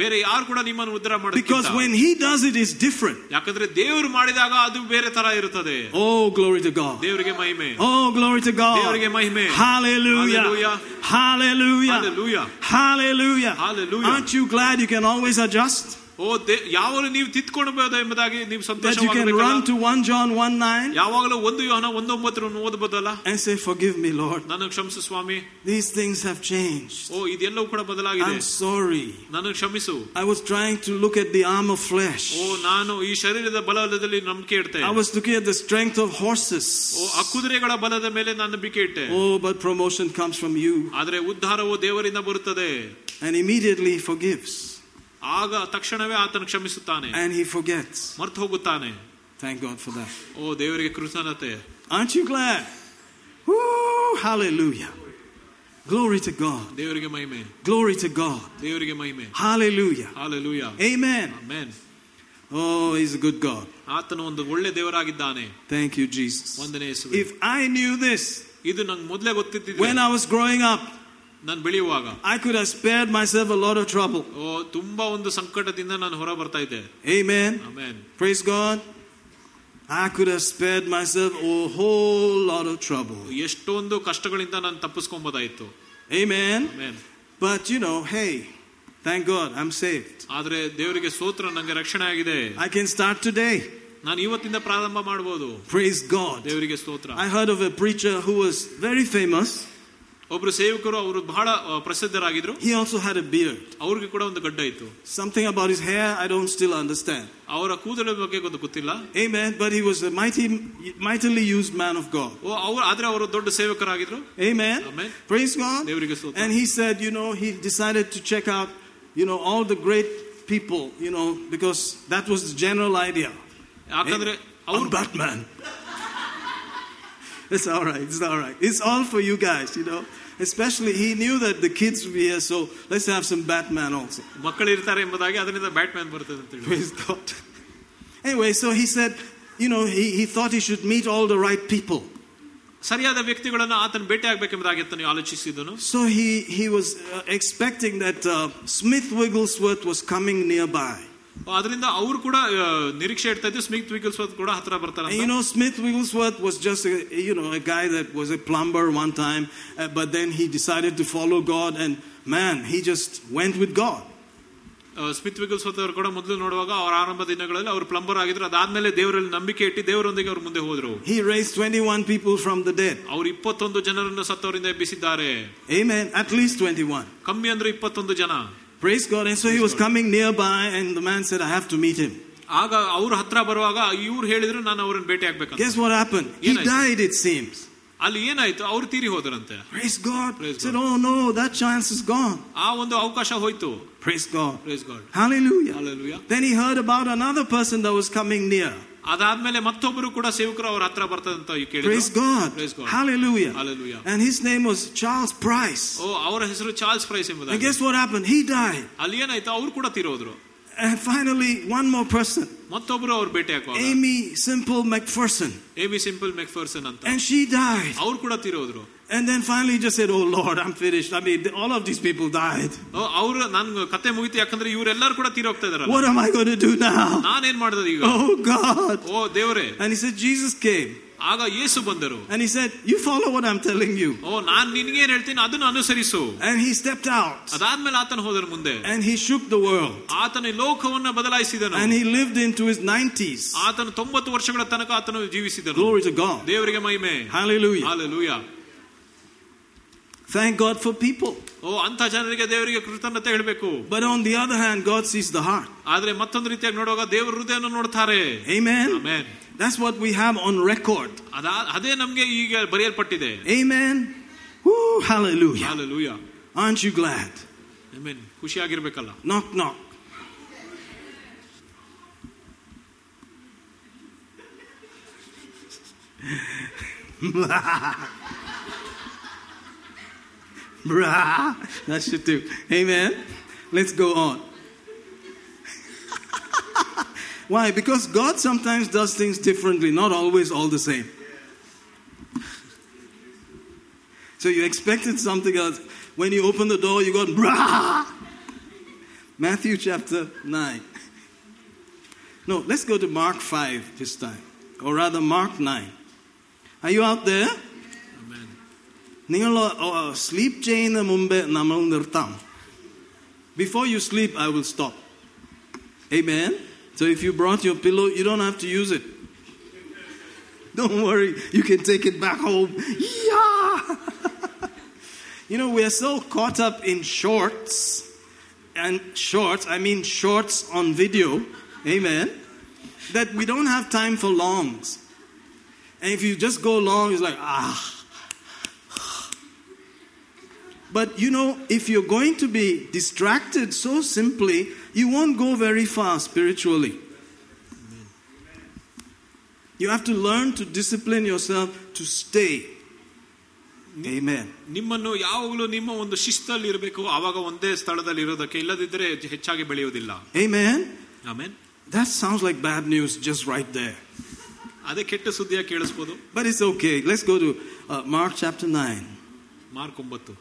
ಬೇರೆ ಯಾರು ಕೂಡ ನಿಮ್ಮನ್ನು ಉದ್ಧಾರ Because ಮಾಡೋದು when He does it, it's different. ಯಾಕಂದ್ರೆ ದೇವರು ಮಾಡಿದಾಗ ಅದು ಬೇರೆ ತರ ಇರುತ್ತದೆ Oh, glory to God. ದೇವರಿಗೆ ಮಹಿಮೆ Oh, glory to God. ದೇವರಿಗೆ ಮಹಿಮೆ Hallelujah. Hallelujah. Hallelujah. Hallelujah. Hallelujah. Hallelujah. Aren't you glad you can always adjust? O they- ಯಾವಾಗಲೂ ನೀವು ತಿತ್ಕೊಳ್ಬಹುದು ಎಂಬುದಾಗಿ ನೀವು That you can run Santhosh to 1 John 1 9 ಯಾವಾಗಲೂ ಒಂದು ಯೋಹನ ಒಂದೊಂಬತ್ತರನ್ನು ಓದಬಹುದಲ್ಲ and say, Forgive me, Lord. ನನಗೆ ಕ್ಷಮಿಸು ಸ್ವಾಮಿ These things have changed. ಓ ಇದೆಲ್ಲವೂ ಕೂಡ ಬದಲಾಗಿದೆ I'm sorry. ನನಗೆ ಕ್ಷಮಿಸು I was trying to look at the arm of flesh. ಓ ನಾನು ಈ ಶರೀರದ ಬಲದಲ್ಲಿ ನಂಬಿಕೆ ಇಡ್ತೆ I was looking at the strength of horses. ಓ ಆ ಕುದುರೆಗಳ ಬಲದ ಮೇಲೆ ನಾನು ನಂಬಿಕೆ ಇಟ್ಟೆ Oh, but promotion comes from you. ಆದ್ರೆ ಉದ್ಧಾರವು ದೇವರಿಂದ ಬರುತ್ತದೆ And immediately he forgives. ಆಗ ತಕ್ಷಣವೇ ಆತನು ಕ್ಷಮಿಸುತ್ತಾನೆ And he forgets. ಮರ್ತು ಹೋಗುತ್ತಾನೆ Thank God for that. ಓ ದೇವರಿಗೆ ಕೃತಜ್ಞತೆ Aren't you glad? Woo, hallelujah. Glory to God. ದೇವರಿಗೆ ಮಹಿಮೆ Glory to God. ದೇವರಿಗೆ ಮಹಿಮೆ Hallelujah. Hallelujah Amen. Amen Oh, he's a good God. ಆತನು ಒಂದು ಒಳ್ಳೆ ದೇವರಾಗಿದ್ದಾನೆ Thank you, Jesus. ಒಂದನೇ ಯೇಸುವೆ. If I knew this ಇದು ನಂಗೆ ಮೊದಲೇ ಗೊತ್ತಿದ್ದಿದ್ರೆ when I was growing up, ನಾನು ಬೆಳೆಯುವಾಗ I could have spared myself a lot of trouble. ಓ ತುಂಬಾ ಒಂದು ಸಂಕಟದಿಂದ ನಾನು ಹೊರ ಬರ್ತಾ ಇದ್ದೆ Amen. Amen Praise God. I could have spared myself a whole lot of trouble. ಎಷ್ಟೊಂದು ಕಷ್ಟಗಳಿಂದ ನಾನು ತಪ್ಪಿಸ್ಕೊಂಬೋದಾಯ್ತು Amen. Amen But you know, hey, thank God I'm saved. ಆದ್ರೆ ದೇವರಿಗೆ ಸ್ತೋತ್ರ ನಂಗೆ ರಕ್ಷಣೆ ಆಗಿದೆ I can start today. ನಾನು ಇವತ್ತಿಂದ ಪ್ರಾರಂಭ ಮಾಡಬಹುದು Praise God. ದೇವರಿಗೆ ಸ್ತೋತ್ರ I heard of a preacher who was very famous, ಒಬ್ರು ಸೇವಕರು ಅವರು ಬಹಳ ಆ, ಪ್ರಸಿದ್ಧರಾಗಿದ್ರು He also had a beard. ಅವ್ರಿಗೆ ಕೂಡ ಒಂದು ಗಡ್ಡ ಇತ್ತು Something about his hair I don't still understand. ಅವರ ಕೂದಲ ಬಗ್ಗೆ ಒಂದು ಗೊತ್ತಿಲ್ಲ Amen. But he was a mighty, mightily used man of God. ಓ ಅವ್ರು ಆದ್ರೆ ಅವರು ದೊಡ್ಡ ಸೇವಕರಾಗಿದ್ರು Amen. Amen. Praise God. ದೇವರಿಗೆ ಸ್ತೋತ್ರ. And he said, you know, he decided to check out, you know, all the great people, you know, because that was the general idea. ಯಾಕಂದ್ರೆ ಅವ್ರು I'm Batman. it's all right. It's all right. It's all for you guys, you know. Especially, he knew that the kids would be here, so let's have some Batman also. ಮಕ್ಕಳು ಇರ್ತಾರೆ ಎಂಬುದಾಗಿ ಅದರಿಂದ Batman ಬರ್ತದೆ ಅಂತ ಹೇಳಿ Praise God. Anyway, so he said, you know, he, he thought he should meet all the right people. ಸರಿಯಾದ ವ್ಯಕ್ತಿಗಳನ್ನ ಆತನ ಭೇಟಿ ಆಗ್ಬೇಕೆಂಬುದಾಗಿ ಆತನು ಆಲೋಚಿಸಿದನು So he, he was uh, expecting that uh, Smith Wigglesworth was coming nearby. ಅದರಿಂದ ಅವ್ರು ಕೂಡ ಆ, ನಿರೀಕ್ಷೆ ಇಡ್ತಾ ಇದ್ರು ಸ್ಮಿತ್ ವಿಕಲ್ಸ್ವತ್ ಕೂಡ ಹತ್ರ ಬರ್ತಾರೆ And you know, Smith Wigglesworth was just a, you know, a guy that was a plumber one time, uh, but then he decided to follow God, and man, he just went with God. Smith ವಿಕಲ್ಸ್ವತ್ ಅವರು ಕೂಡ ಮೊದಲು ನೋಡುವಾಗ ಅವರ ಆರಂಭ ದಿನಗಳಲ್ಲಿ ಅವರು plumber ಆಗಿದ್ರು ಅದಾದ್ಮೇಲೆ ದೇವರಲ್ಲಿ ನಂಬಿಕೆ ಇಟ್ಟು ದೇವರೊಂದಿಗೆ ಅವರು ಮುಂದೆ ಹೋದ್ರು He raised 21 people from the dead. ಅವ್ರು ಇಪ್ಪತ್ತೊಂದು ಜನರನ್ನು ಸತ್ತವರಿಂದ ಎಬ್ಬಿಸಿದ್ದಾರೆ Amen. At least 21. ಕಮ್ಮಿ ಅಂದ್ರೆ ಇಪ್ಪತ್ತೊಂದು ಜನ Praise God. And so he was coming nearby, and the man said, I have to meet him. ಆಗ ಅವ್ರ ಹತ್ರ ಬರುವಾಗ ಇವ್ರು ಹೇಳಿದ್ರು ನಾನು ಅವ್ರನ್ನ ಭೇಟಿ ಆಗ್ಬೇಕಂತ Guess what happened? He Yes, I- died, it seems. ಅಲ್ಲಿ ಏನಾಯ್ತು ಅವ್ರು ತೀರಿ ಹೋದ್ರಂತೆ Praise God. Praise said, God. Oh no, that chance is gone. ಆ ಒಂದು ಅವಕಾಶ ಹೋಯ್ತು Praise God. Praise god Hallelujah. Hallelujah. Then he heard about another person that was coming near. ಅದಾದ್ಮೇಲೆ ಮತ್ತೊಬ್ಬರು ಕೂಡ ಸೇವಕರು ಅವ್ರ ಹತ್ರ Praise God. Hallelujah. And his name was Charles Price. ಓ ಅವರ ಹೆಸರು Charles Price And guess what happened? He died. ಅಲ್ಲಿ ಏನಾಯ್ತು ಅವರು ಕೂಡ ತೀರೋದ್ರು And finally, one more person. ಮತ್ತೊಬ್ರು ಅವ್ರು ಭೇಟಿ Aimee Semple McPherson. And she died. ಅವ್ರು ಕೂಡ And then finally he just said, Oh Lord, I'm finished. I mean, all of these people died. ಓ, ಅವ್ರು ನನ್ ಕತೆ ಮುಗಿತು ಯಾಕಂದ್ರೆ ಇವರೆಲ್ಲರೂ ಕೂಡ ತೀರೋಗ್ತಾ ಇದಾರಲ್ಲ What am I going to do now? ನಾನೇನ್ ಮಾಡಿದ್ರೆ ಈಗ Oh God. ಓ ದೇವರೇ And he said, Jesus came. ಆಗ ಯೇಸು ಬಂದರು And he said, You follow what I'm telling you. ಓ ನಾನ್ ನಿನ್ಗೇನ್ ಹೇಳ್ತೀನಿ ಅದನ್ನು ಅನುಸರಿಸು And he stepped out. ಅದಾದ್ಮೇಲೆ ಆತನ ಹೋದ್ರ ಮುಂದೆ And he shook the world. ಆತನ ಈ ಲೋಕವನ್ನ ಬದಲಾಯಿಸಿದನು And he lived into his 90s. ಆತನು ತೊಂಬತ್ತು ವರ್ಷಗಳ ತನಕ ಆತನು ಜೀವಿಸಿದನು Glory to God. ದೇವರಿಗೆ ಮಹಿಮೆ Hallelujah. Hallelujah Thank God for people. ಓ ಅಂತ ಜನರಿಗೆ ದೇವರಿಗೆ ಕೃತಜ್ಞತೆ ಹೇಳಬೇಕು But on the other hand, God sees the heart. ಆದ್ರೆ ಮತ್ತೊಂದು ರೀತಿಯಾಗಿ ನೋಡುವಾಗ ದೇವರ ಹೃದಯವನ್ನು ನೋಡ್ತಾರೆ Amen. Amen. That's what we have on record. ಅದಾ ಅದೇ ನಮ್ಗೆ ಈಗ ಬರೆಯಲ್ಪಟ್ಟಿದೆ Amen. Woo, hallelujah. Hallelujah Aren't you glad? Amen ಖುಷಿಯಾಗಿರ್ಬೇಕಲ್ಲ Knock, knock. Brah. That should do. Amen. Let's go on. Why? Because God sometimes does things differently, not always all the same. So you expected something else. When you open the door, you got brah. Matthew chapter 9. No, let's go to Mark 5 this time. Or rather, Mark 9. Are you out there? Amen. നിങ്ങൾ sleep ചെയ്യുന്ന മുമ്പേ നമ്മൾ നിർത്താം Before you sleep, I will stop. Amen. So if you brought your pillow, you don't have to use it. Don't worry, you can take it back home. Yeah. you know, we are so caught up in shorts and shorts, I mean shorts on video. Amen. That we don't have time for longs. And if you just go long, it's like, ah. But you know, if you're going to be distracted so simply, you won't go very far spiritually. You have to learn to discipline yourself to stay. Amen. ನಿಮ್ಮನ್ನು ಯಾವಾಗಲೂ ನಿಮ್ಮ ಒಂದು ಶಿಸ್ತಲ್ಲಿ ಇರಬೇಕು ಆವಾಗ ಒಂದೇ ಸ್ಥಳದಲ್ಲಿ ಇರೋದಕ್ಕೆ ಇಲ್ಲದಿದ್ದರೆ ಹೆಚ್ಚಾಗಿ ಬೆಳೆಯುವುದಿಲ್ಲ Amen. Amen That sounds like bad news just right there. ಅದೇ ಕೆಟ್ಟ ಸುದ್ದಿಯಾಗಿ ಕೇಳಿಸ್ಬೋದು But it's okay. Let's go to uh, Mark chapter 9. Mark ಒಂಬತ್ತು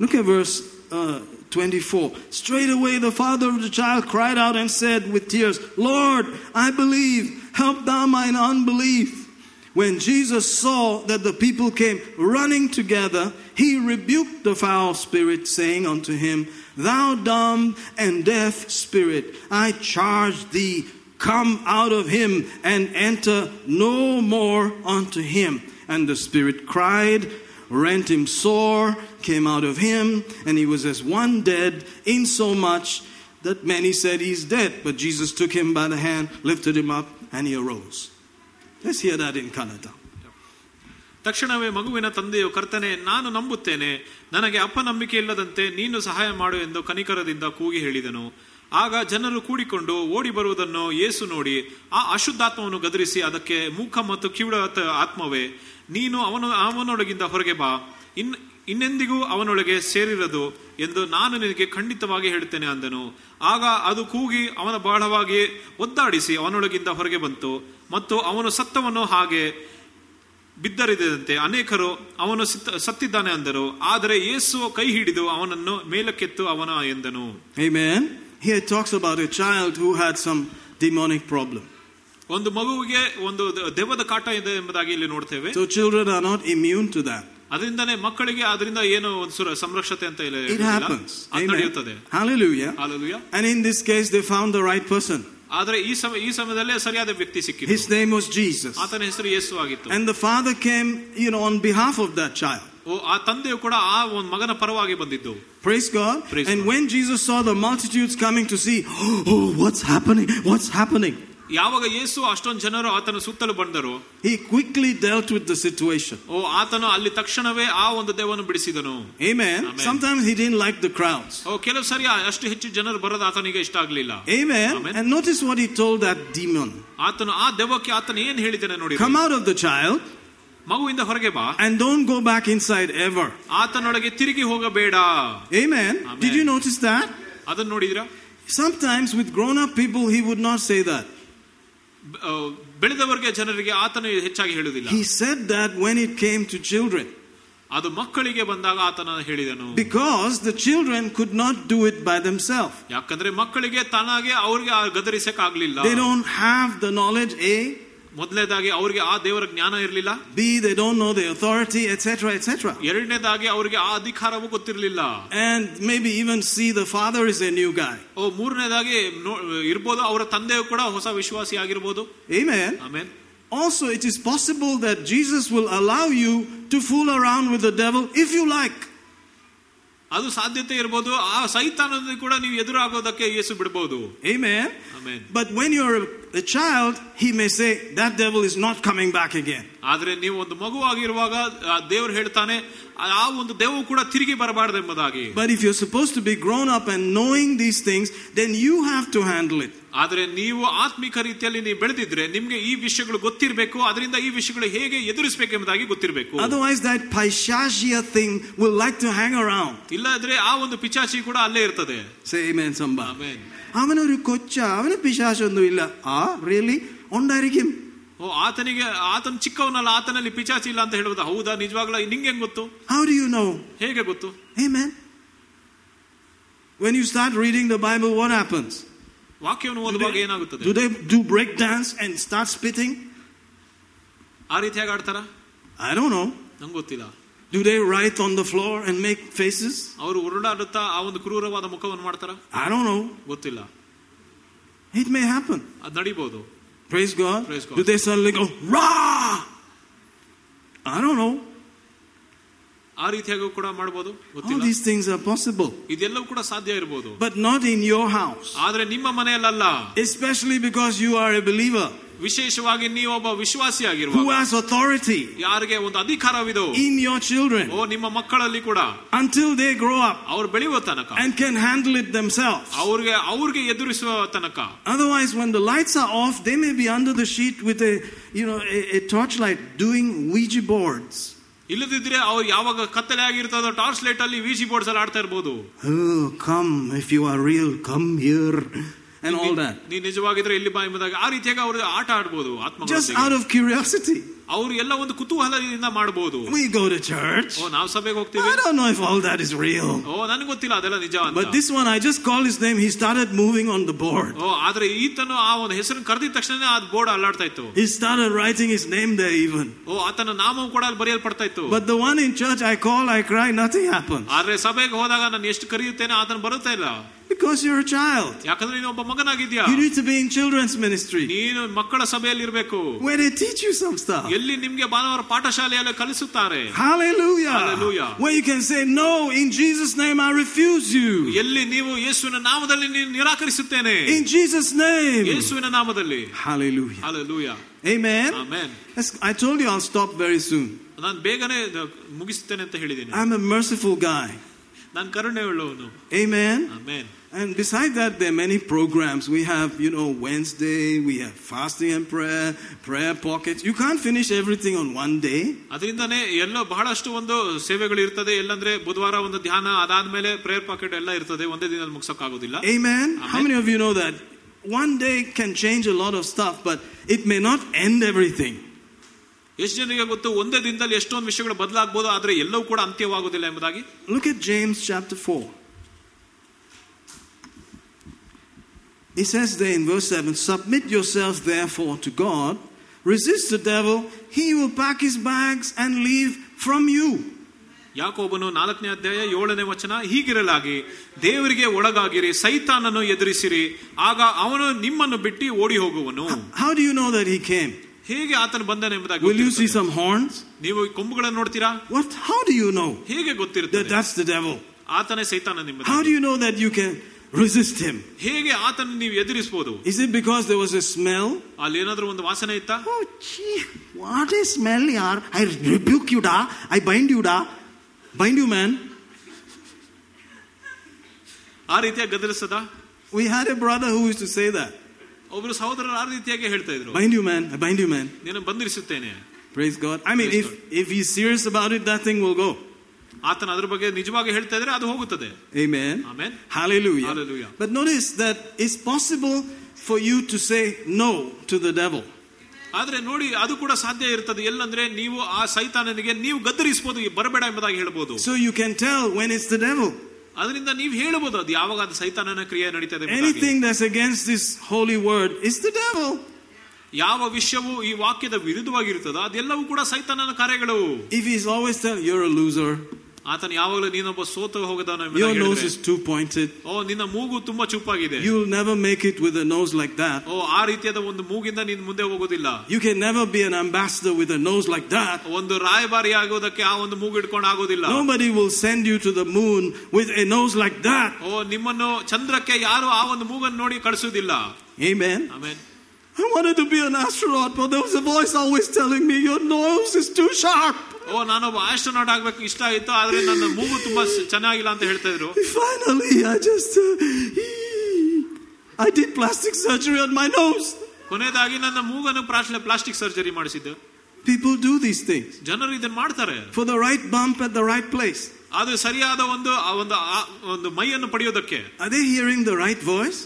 Look at verse uh, 24. Straight away the father of the child cried out and said with tears, Lord, I believe, help thou mine unbelief. When Jesus saw that the people came running together, he rebuked the foul spirit, saying unto him, Thou dumb and deaf spirit, I charge thee, come out of him and enter no more unto him. And the spirit cried, rent him sore, came out of him, and he was as one dead, in so much that many said he's dead. But Jesus took him by the hand, lifted him up, and he arose. Let's hear that in Kannada. ತಕ್ಷಣವೇ ಮಗುವಿನ ತಂದೆಯು ಕರ್ತನೆ ನಾನು ನಂಬುತ್ತೇನೆ ನನಗೆ ಅಪನಂಬಿಕೆ ಇಲ್ಲದಂತೆ ನೀನು ಸಹಾಯ ಮಾಡು ಎಂದು ಕನಿಕರದಿಂದ ಕೂಗಿ ಹೇಳಿದನು ಆಗ ಜನರು ಕೂಡಿಕೊಂಡು ಓಡಿ ಬರುವುದನ್ನು ಯೇಸು ನೋಡಿ ಆ ಅಶುದ್ಧಾತ್ಮವನ್ನು ಗದರಿಸಿ ಅದಕ್ಕೆ ಮೂಕ ಮತ್ತು ಕಿವಿಡ ಆತ್ಮವೇ ನೀನು ಅವನು, ಅವನೊಳಗಿಂದ ಹೊರಗೆ ಬಾ. ಇನ್, ಇನ್ನೆಂದಿಗೂ ಅವನೊಳಗೆ ಸೇರಿರದು ಎಂದು ನಾನು ನಿನಗೆ ಖಂಡಿತವಾಗಿ ಹೇಳುತ್ತೇನೆ ಅಂದನು. ಆಗ ಅದು ಕೂಗಿ ಅವನ ಬಹಳವಾಗಿ ಒದ್ದಾಡಿಸಿ ಅವನೊಳಗಿಂದ ಹೊರಗೆ ಬಂತು. ಮತ್ತು ಅವನು ಸತ್ತವನ್ನು ಹಾಗೆ ಬಿದ್ದರಿದಂತೆ ಅನೇಕರು ಅವನು ಸಿತ್ತ- ಸತ್ತಿದ್ದಾನೆ ಅಂದರು. ಆದರೆ ಯೇಸು ಕೈ ಹಿಡಿದು ಅವನನ್ನು ಮೇಲಕ್ಕೆತ್ತು ಅವನ ಎಂದನು. Amen. Here it talks about a child who had some demonic problem. ಒಂದು ಮಗುವಿಗೆ ಒಂದು ದ- ದೆವ್ವದ ಕಾಟ ಇದೆ ಎಂಬುದಾಗಿ ಇಲ್ಲಿ ನೋಡ್ತೇವೆ So children are not immune to that. ಅದರಿಂದನೇ ಮಕ್ಕಳಿಗೆ ಅದರಿಂದ ಏನು ಒಂದು ಸುರ ಸಂರಕ್ಷತೆ ಅಂತ ಇಲ್ಲ It happens. ಅದು Amen. ನಡೆಯುತ್ತದೆ Hallelujah. Hallelujah. And in this case, they found the right person. ಆದ್ರೆ ಈ ಸಮ ಈ ಸಮಯದಲ್ಲೇ ಸರಿಯಾದ ವ್ಯಕ್ತಿ ಸಿಕ್ಕಿದ್ದು His name was Jesus. ಆತನ ಹೆಸರು ಯೇಸು ಆಗಿತ್ತು And the father came, you know, on behalf of that child. ಓ ಆ ತಂದೆಯು ಕೂಡ ಆ ಒಂದು ಮಗನ ಪರವಾಗಿ ಬಂದಿದ್ದು Praise God. Praise and God. when Jesus saw the multitudes coming to see, oh, what's happening? What's happening? ಯಾವಾಗ ಯೇಸು ಅಷ್ಟೊಂದು ಜನರು ಆತನ ಸುತ್ತಲೂ ಬಂದರು He quickly dealt with the situation. ಓ ಆತನು ಅಲ್ಲಿ ತಕ್ಷಣವೇ ಆ ಒಂದು ದೇವವನ್ನು ಬಿಡಿಸಿದನು Amen. Amen. Sometimes he didn't like the crowds. ಓ ಕೆಲವು ಸರಿ ಅಷ್ಟು ಹೆಚ್ಚು ಜನರು ಬರೋದು ಆತನಿಗೆ ಇಷ್ಟ ಆಗ್ಲಿಲ್ಲ Amen. Amen. And notice what he told that demon ಆತನು ಆ ದೆವ್ವಕ್ಕೆ ಆತನು ಏನ್ ಹೇಳಿದ್ದಾನೆ ನೋಡಿ Come out of the child ಮಗುವಿಂದ ಹೊರಗೆ ಬಾ and don't go back inside ever. ಆತನೊಳಗೆ ತಿರುಗಿ ಹೋಗಬೇಡ Amen. Amen. Did you notice that? ಅದನ್ನ ನೋಡಿದ್ರ Sometimes with grown up people, he would not say that. ಬೆಳೆದವರಿಗೆ ಜನರಿಗೆ ಆತನು ಹೆಚ್ಚಾಗಿ ಹೇಳುವುದಿಲ್ಲ He said that when it came to children. ಅದು ಮಕ್ಕಳಿಗೆ ಬಂದಾಗ ಆತನ ಹೇಳಿದನು Because the children could not do it by themselves. ಯಾಕಂದ್ರೆ ಮಕ್ಕಳಿಗೆ ತಾನಾಗೆ ಅವ್ರಿಗೆ ಆ ಗದರಿಸಕ್ ಆಗ್ಲಿಲ್ಲ They don't have the knowledge, A. ಮೊದಲನೇದಾಗಿ ಅವ್ರಿಗೆ ಆ ದೇವರ ಜ್ಞಾನ ಇರಲಿಲ್ಲ B. They don't know the authority, etc., etc. ಎರಡನೇದಾಗಿ ಅವ್ರಿಗೆ ಆ ಅಧಿಕಾರವೂ ಗೊತ್ತಿರಲಿಲ್ಲ And maybe even C. The father is a new guy. ಓ ಮೂರನೇದಾಗಿ ನೋ- ಇರ್ಬೋದು ಅವರ ತಂದೆಯು ಕೂಡ ಹೊಸ ವಿಶ್ವಾಸಿ ಆಗಿರ್ಬೋದು Amen. ಆಮೇಲೆ Also, it is possible that Jesus will allow you to fool around with the devil if you like. ಅದು ಸಾಧ್ಯತೆ ಇರ್ಬೋದು ಆ ಸೈತಾನದ ಕೂಡ ನೀವು ಎದುರಾಗೋದಕ್ಕೆ ಯೇಸು ಬಿಡಬಹುದು Amen. ಆಮೇಲೆ But when you're a, a child, he may say, That devil is not coming back again. ಆದ್ರೆ ನೀವು ಒಂದು ಮಗುವಾಗಿರುವಾಗ ಆ ದೇವರು ಹೇಳ್ತಾನೆ ಆ ಒಂದು ದೇವು ಕೂಡ ತಿರುಗಿ ಬರಬಾರದು ಎಂಬುದಾಗಿ But if you're supposed to be grown up and knowing these things, then you have to handle it. ಆದ್ರೆ ನೀವು ಆತ್ಮಿಕ ರೀತಿಯಲ್ಲಿ ನೀವು ಬೆಳೆದಿದ್ರೆ ನಿಮ್ಗೆ ಈ ವಿಷಯಗಳು ಗೊತ್ತಿರಬೇಕು ಅದರಿಂದ ಈ ವಿಷಯಗಳು ಹೇಗೆ ಎದುರಿಸಬೇಕು ಎಂಬುದಾಗಿ ಗೊತ್ತಿರಬೇಕು Otherwise, that Paishashia thing will like to hang around. ಇಲ್ಲದ್ರೆ ಆ ಒಂದು ಪಿಚಾಚಿ ಕೂಡ ಅಲ್ಲೇ ಇರ್ತದೆ Say amen, somebody. ಆಮೇನ್ അവനൊരു കൊച്ച അവന് പിശാശൊന്നുമില്ല ആ റിയലി ഉണ്ടായിരിക്കും ಓ ಆತನಿಗೆ ಆತನ ಚಿಕ್ಕವನಲ್ಲ ಆತನಲ್ಲಿ ಪಿಚಾಚಿ ಇಲ್ಲ ಅಂತ ಹೇಳುವುದು ಹೌದಾ ನಿಜವಾಗ್ಲ ನಿಂಗೆ ಹೆಂಗ್ ಗೊತ್ತು How do you know? ಹೇಗೆ ಗೊತ್ತು Amen. When you start reading the Bible, what happens? ವಾಕ್ಯವನ್ನು ಓದುವಾಗ ಏನಾಗುತ್ತದೆ Do they do break dance and start spitting? ಆ ರೀತಿಯಾಗಿ ಆಡ್ತಾರ I don't know. ನಂಗೆ ಗೊತ್ತಿಲ್ಲ Do they write on the floor and make faces? ಅವರು ಉರುಳಾಡುತ್ತಾ ಆ ಒಂದು ಕ್ರೂರವಾದ ಮುಖವನ್ನು ಮಾಡ್ತಾರ I don't know. ಗೊತ್ತಿಲ್ಲ It may happen. ಅದ್ ನಡಿಬಹುದು Praise God. Praise God. Do they suddenly go, rah? I don't know. ಆ ರೀತಿಯಾಗಿ ಕೂಡ ಮಾಡಬಹುದು All ಗೊತ್ತಿಲ್ಲ these things are possible, ಇದೆಲ್ಲವೂ ಕೂಡ ಸಾಧ್ಯ ಇರಬಹುದು but not in your house. ಆದ್ರೆ ನಿಮ್ಮ ಮನೆಯಲ್ಲ Especially because you are a believer ವಿಶೇಷವಾಗಿ ನೀವು ಒಬ್ಬ ವಿಶ್ವಾಸಿ who ಆಗಿರುವ has authority ಯಾರಿಗೆ ಒಂದು ಅಧಿಕಾರವಿದೋ in your children ಓ ನಿಮ್ಮ ಮಕ್ಕಳಲ್ಲಿ ಕೂಡ until they grow up ಅವ್ರು ಬೆಳೆಯುವ ತನಕ and can handle it themselves. ಅವ್ರಿಗೆ ಅವ್ರಿಗೆ ಎದುರಿಸುವ ತನಕ Otherwise, when the lights are off, they may be under the sheet with a, you know, a, a torchlight doing Ouija boards. ಇಲ್ಲದಿದ್ರೆ ಅವ್ರು ಯಾವಾಗ ಕತ್ತಲೆ ಆಗಿರ್ತದ ಟಾರ್ಚ್ ಲೈಟ್ ಅಲ್ಲಿ ವಿಸಿ ಬೋರ್ಡ್ಸ್ ಅಲ್ಲಿ ಆಡ್ತಾ ಇರ್ಬೋದು. Come if you are real come here And all that. ನೀ ನಿಜವಾಗಿದ್ರೆ ಇಲ್ಲಿ ಬಾ ಎಂಬುದಾಗಿ ಆ ರೀತಿಯಾಗಿ ಅವ್ರು ಆಟ ಆಡ್ಬೋದು Just ಆತ್ಮ out of curiosity. ಅವ್ರು ಎಲ್ಲ ಒಂದು ಕುತೂಹಲದಿಂದ ಮಾಡಬಹುದು We go to church. ಓ ನಾವು ಸಭೆಗೆ ಹೋಗ್ತೀವಿ I don't know if all that is real. ಓ ನನಗೆ ಗೊತ್ತಿಲ್ಲ ಅದೆಲ್ಲ ನಿಜ ಅಂತ But this one, I just called his name. He started moving on the board. ಓ ಆದ್ರೆ ಈತನು ಆ ಒಂದು ಹೆಸರನ್ನು ಕರೆದಿದ ತಕ್ಷಣ ಆ ಬೋರ್ಡ್ ಅಲ್ಲಾಡ್ತಾ ಇತ್ತು He started writing his name there even. ಓ ಆತನ ನಾಮವು ಕೂಡ ಅಲ್ಲಿ ಬರೆಯಲ್ಪಡ್ತಾ ಇತ್ತು But the one in church, I call, I cry, nothing happens. ಆದ್ರೆ ಸಭೆಗೆ ಹೋದಾಗ ನಾನು ಎಷ್ಟು ಕರೆಯುತ್ತೇನೆ ಆತನ ಬರುತ್ತಾ ಇಲ್ಲ Because you're a child. ಯಾಕಂದ್ರೆ ನೀನು ಒಬ್ಬ ಮಗನಾಗಿದ್ಯಾ You need to be in children's ministry ನೀನು ಮಕ್ಕಳ ಸಭೆಯಲ್ಲಿ ಇರ್ಬೇಕು where they teach you some stuff. ಎಲ್ಲಿ ನಿಮ್ಗೆ ಭಾನುವಾರ ಪಾಠಶಾಲೆಯಲ್ಲಿ ಕಲಿಸುತ್ತಾರೆ Hallelujah. Hallelujah. Where you can say, No, in Jesus' name I refuse you. ಎಲ್ಲಿ ನೀವು ಯೇಸುವಿನ ನಾಮದಲ್ಲಿ ನೀನು ನಿರಾಕರಿಸುತ್ತೇನೆ In Jesus' name. ಯೇಸುವಿನ ನಾಮದಲ್ಲಿ Hallelujah. Hallelujah. Amen. Amen That's- I told you I'll stop very soon. ನಾನು ಬೇಗನೆ ದ- ಮುಗಿಸ್ತೇನೆ ಅಂತ ಹೇಳಿದ್ದೀನಿ I'm a merciful guy. ನಾನು ಕರುಣೆ ಉಳ್ಳವನು Amen. Amen And besides that, there are many programs. We have, you know, Wednesday, we have fasting and prayer, prayer pockets. You can't finish everything on one day. ಅದರಿಂದಾನೇ ಎಲ್ಲೋ ಬಹಳಷ್ಟು ಒಂದು ಸೇವೆಗಳು ಇರ್ತದೆ ಎಲ್ಲಂದ್ರೆ ಬುಧವಾರ ಒಂದು ಧ್ಯಾನ ಅದಾದ್ಮೇಲೆ ಪ್ರೇಯರ್ ಪಾಕೆಟ್ ಎಲ್ಲ ಇರ್ತದೆ ಒಂದೇ ದಿನದಲ್ಲಿ ಮುಗಿಸೋಕ್ಕಾಗೋದಿಲ್ಲ Amen. How Amen. many of you know that one day can change a lot of stuff, but it may not end everything? ಎಷ್ಟು ಜನರಿಗೆ ಗೊತ್ತು ಒಂದೇ ದಿನದಲ್ಲಿ ಎಷ್ಟೊಂದು ವಿಷಯಗಳು ಬದಲಾಗಬಹುದು ಆದರೆ ಎಲ್ಲವೂ ಕೂಡ ಅಂತ್ಯವಾಗುವುದಿಲ್ಲ ಎಂಬುದಾಗಿ look at James chapter 4. He says there in verse 7 Submit yourselves therefore to God, resist the devil, he will pack his bags and leave from you. ಯಾಕೋಬನು ನಾಲ್ಕನೇ ಅಧ್ಯಾಯ ಏಳನೇ ವಚನ ಹೀಗಿರಲಾಗಿ ದೇವರಿಗೆ ಒಳಗಾಗಿರಿ ಸೈತಾನನ್ನು ಎದುರಿಸಿರಿ ಆಗ ಅವನು ನಿಮ್ಮನ್ನು ಬಿಟ್ಟು ಓಡಿ ಹೋಗುವನು how do know that he came? ಹೇಗೆ ಆತನು ಬಂದನು ಎಂಬುದಾಗಿ Will you see ಗೊತ್ತಿರುತ್ತದೆ. some horns? ನೀವು ಕೊಂಬುಗಳನ್ನು ನೋಡ್ತೀರಾ What? How do you know ಹೇಗೆ that ಗೊತ್ತಿರುತ್ತದೆ that's the devil? ಆತನೇ ಸೈತಾನ How do ನಿಮ್ಮದು you know that you can resist him? ಹೇಗೆ ಆತನ ನೀವು ಎದುರಿಸಬಹುದು Is it because there was a smell? ಅಲ್ಲಿ ಏನಾದ್ರೂ ಒಂದು ವಾಸನೆ ಇತ್ತಾ Oh, gee, what a smell, yaar. I rebuke you, da. I bind you, da. Bind you, man. ಆ ರೀತಿಯಾಗಿ ಗದರಿಸದ We had a brother who used to say that. ಒಬ್ರು ಸಹೋದರರು ಆ ರೀತಿಯಾಗಿ ಹೇಳ್ತಾ ಇದ್ರು Bind you, man. I bind you, man. ನೀನು ಬಂಧಿಸುತ್ತೇನೆ Praise God. I mean, Praise if, if he's serious about it, that thing will go. ಆತನ ಅದ್ರ ಬಗ್ಗೆ ನಿಜವಾಗಿ ಹೇಳ್ತಾ ಇದ್ರೆ ಅದು ಹೋಗುತ್ತದೆ Amen. Amen Hallelujah. Hallelujah. But notice that it's possible for you to say no to the devil. ಆದ್ರೆ ನೋಡಿ ಅದು ಕೂಡ ಸಾಧ್ಯ ಇರ್ತದೆ ಎಲ್ಲಂದ್ರೆ ನೀವು ಆ ಸೈತಾನನಿಗೆ ನೀವು ಗದ್ದರಿಸಬಹುದು ಬರಬೇಡ ಎಂಬುದಾಗಿ ಹೇಳ್ಬೋದು So you can tell when it's the devil. ಅದರಿಂದ ನೀವು ಹೇಳಬಹುದು ಅದು ಯಾವಾಗ ಅದು ಸೈತಾನನ ಕ್ರಿಯೆ ನಡೀತದೆ ಎಂಬುದಾಗಿ. Anything that's against this holy word is the devil. ಯಾವ ವಿಷಯವು ಈ ವಾಕ್ಯದ ವಿರುದ್ಧವಾಗಿರುತ್ತದೋ ಅದೆಲ್ಲವೂ ಕೂಡ ಸೈತಾನನ ಕಾರ್ಯಗಳು If he's always telling you're a loser, ಆತನ ಯಾವಾಗಲೂ ನೀನೊಬ್ಬ ಸೋತು ಹೋಗದವನು your ಎಂಬುದಾಗಿ nose ಹೇಳಿದ್ರೆ, is too pointed, ಓ ನಿನ್ನ ಮೂಗು ತುಂಬಾ ಚುಪ್ಪಾಗಿದೆ you'll never make it with a nose like that. ಓ ಆ ರೀತಿಯಾದ ಒಂದು ಮೂಗಿಂದ ನೀನು ಮುಂದೆ ಹೋಗೋದಿಲ್ಲ You can never be an ambassador with a nose like that. ಒಂದು ರಾಯಭಾರಿ ಆಗೋದಕ್ಕೆ ಆ ಒಂದು ಮೂಗು ಇಟ್ಕೊಂಡು ಆಗೋದಿಲ್ಲ Nobody will send you to the moon with a nose like that. ಓ ನಿಮ್ಮನ್ನು ಚಂದ್ರಕ್ಕೆ ಯಾರು ಆ ಒಂದು ಮೂಗನ್ನು ನೋಡಿ ಕಳಿಸುವುದಿಲ್ಲ Amen. ಆಮೇಲೆ I wanted to be an astronaut, but there was a voice always telling me, Your nose is too sharp. ಓ ನಾನೊಬ್ಬ astronaut ಆಗ್ಬೇಕು ಇಷ್ಟ ಆಯ್ತು ಆದ್ರೆ ನನ್ನ ಮೂಗು ತುಂಬಾ ಸ- ಚೆನ್ನಾಗಿಲ್ಲ ಅಂತ ಹೇಳ್ತಾ ಇದ್ರು Finally, I just. Uh, I did plastic surgery on my nose. ಕೊನೆಯದಾಗಿ ನನ್ನ ಮೂಗನ್ನು ಪ್ಲಾಸ್ಟಿಕ್ ಸರ್ಜರಿ ಮಾಡಿಸಿದ್ದು People do these things ಜನರು ಇದನ್ನ ಮಾಡ್ತಾರೆ for the right bump at the right place. ಅದು ಸರಿಯಾದ ಒಂದು ಆ ಒಂದು ಆ ಒಂದು ಮೈಯನ್ನು ಪಡೆಯೋದಕ್ಕೆ Are they hearing the right voice?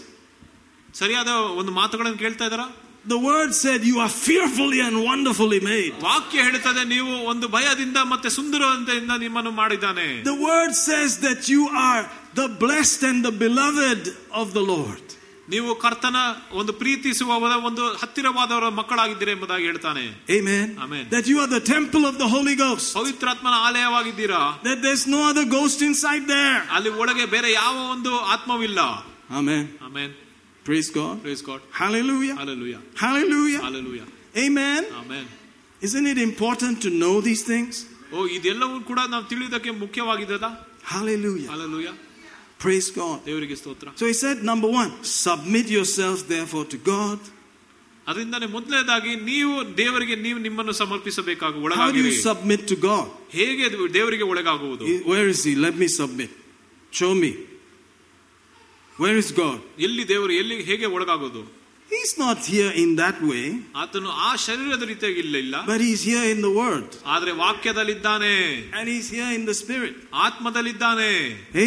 ಸರಿಯಾದ ಒಂದು ಮಾತುಗಳನ್ನು ಕೇಳ್ತಾ ಇದಾರ The word said, You are fearfully and wonderfully made. ವಾಕ್ಯ ಹೇಳ್ತದೆ ನೀವು ಒಂದು ಭಯದಿಂದ ಮತ್ತೆ ಸುಂದರವಂತೆಯಿಂದ ನಿಮ್ಮನ್ನು ಮಾಡಿದ್ದಾನೆ The word says that you are the blessed and the beloved of the Lord. ನೀವು ಕರ್ತನ ಒಂದು ಪ್ರೀತಿಸುವ ಒಂದು ಹತ್ತಿರವಾದವರ ಮಕ್ಕಳಾಗಿದ್ದೀರಿ ಎಂಬುದಾಗಿ ಹೇಳ್ತಾನೆ Amen. Amen. That you are the temple of the Holy Ghost. ಪವಿತ್ರಾತ್ಮನ ಆಲಯವಾಗಿದ್ದೀರಾ That there's no other ghost inside there. ಅಲ್ಲಿ ಒಳಗೆ ಬೇರೆ ಯಾವ ಒಂದು ಆತ್ಮವಿಲ್ಲ Amen. Amen Praise God. Praise god Hallelujah. Hallelujah. Hallelujah. Hallelujah. Amen. Amen Isn't it important to know these things? ಓ ಇದೆಲ್ಲವೂ ಕೂಡ ನಾವು ತಿಳಿಯೋದಕ್ಕೆ ಮುಖ್ಯವಾಗಿದ್ದದ Hallelujah. Alleluia Praise God. ದೇವರಿಗೆ ಸ್ತೋತ್ರ So he said, number one, submit yourselves therefore to God. ಅದರಿಂದಾನೆ ಮೊದಲನೇದಾಗಿ ನೀವು ದೇವರಿಗೆ ನೀವು ನಿಮ್ಮನ್ನು ಸಮರ್ಪಿಸಬೇಕಾಗ How do you ಒಳಗಾಗಿರಿ submit to God? ಹೇಗೆ ಅದು ದೇವರಿಗೆ ಒಳಗಾಗುವುದು He- Where is he? Let me submit. Show me. Where is God? ಎಲ್ಲಿ ದೇವರು ಎಲ್ಲಿ ಹೇಗೆ ಒಳಗಾಗೋದು He's not here in that way, ಆತನು ಆ ಶರೀರದ ರೀತಿಯಾಗಿ ಇಲ್ಲ ಇಲ್ಲ but he's here in the Word. ಆದ್ರೆ ವಾಕ್ಯದಲ್ಲಿದ್ದಾನೆ And he's here in the Spirit. ಆತ್ಮದಲ್ಲಿದ್ದಾನೆ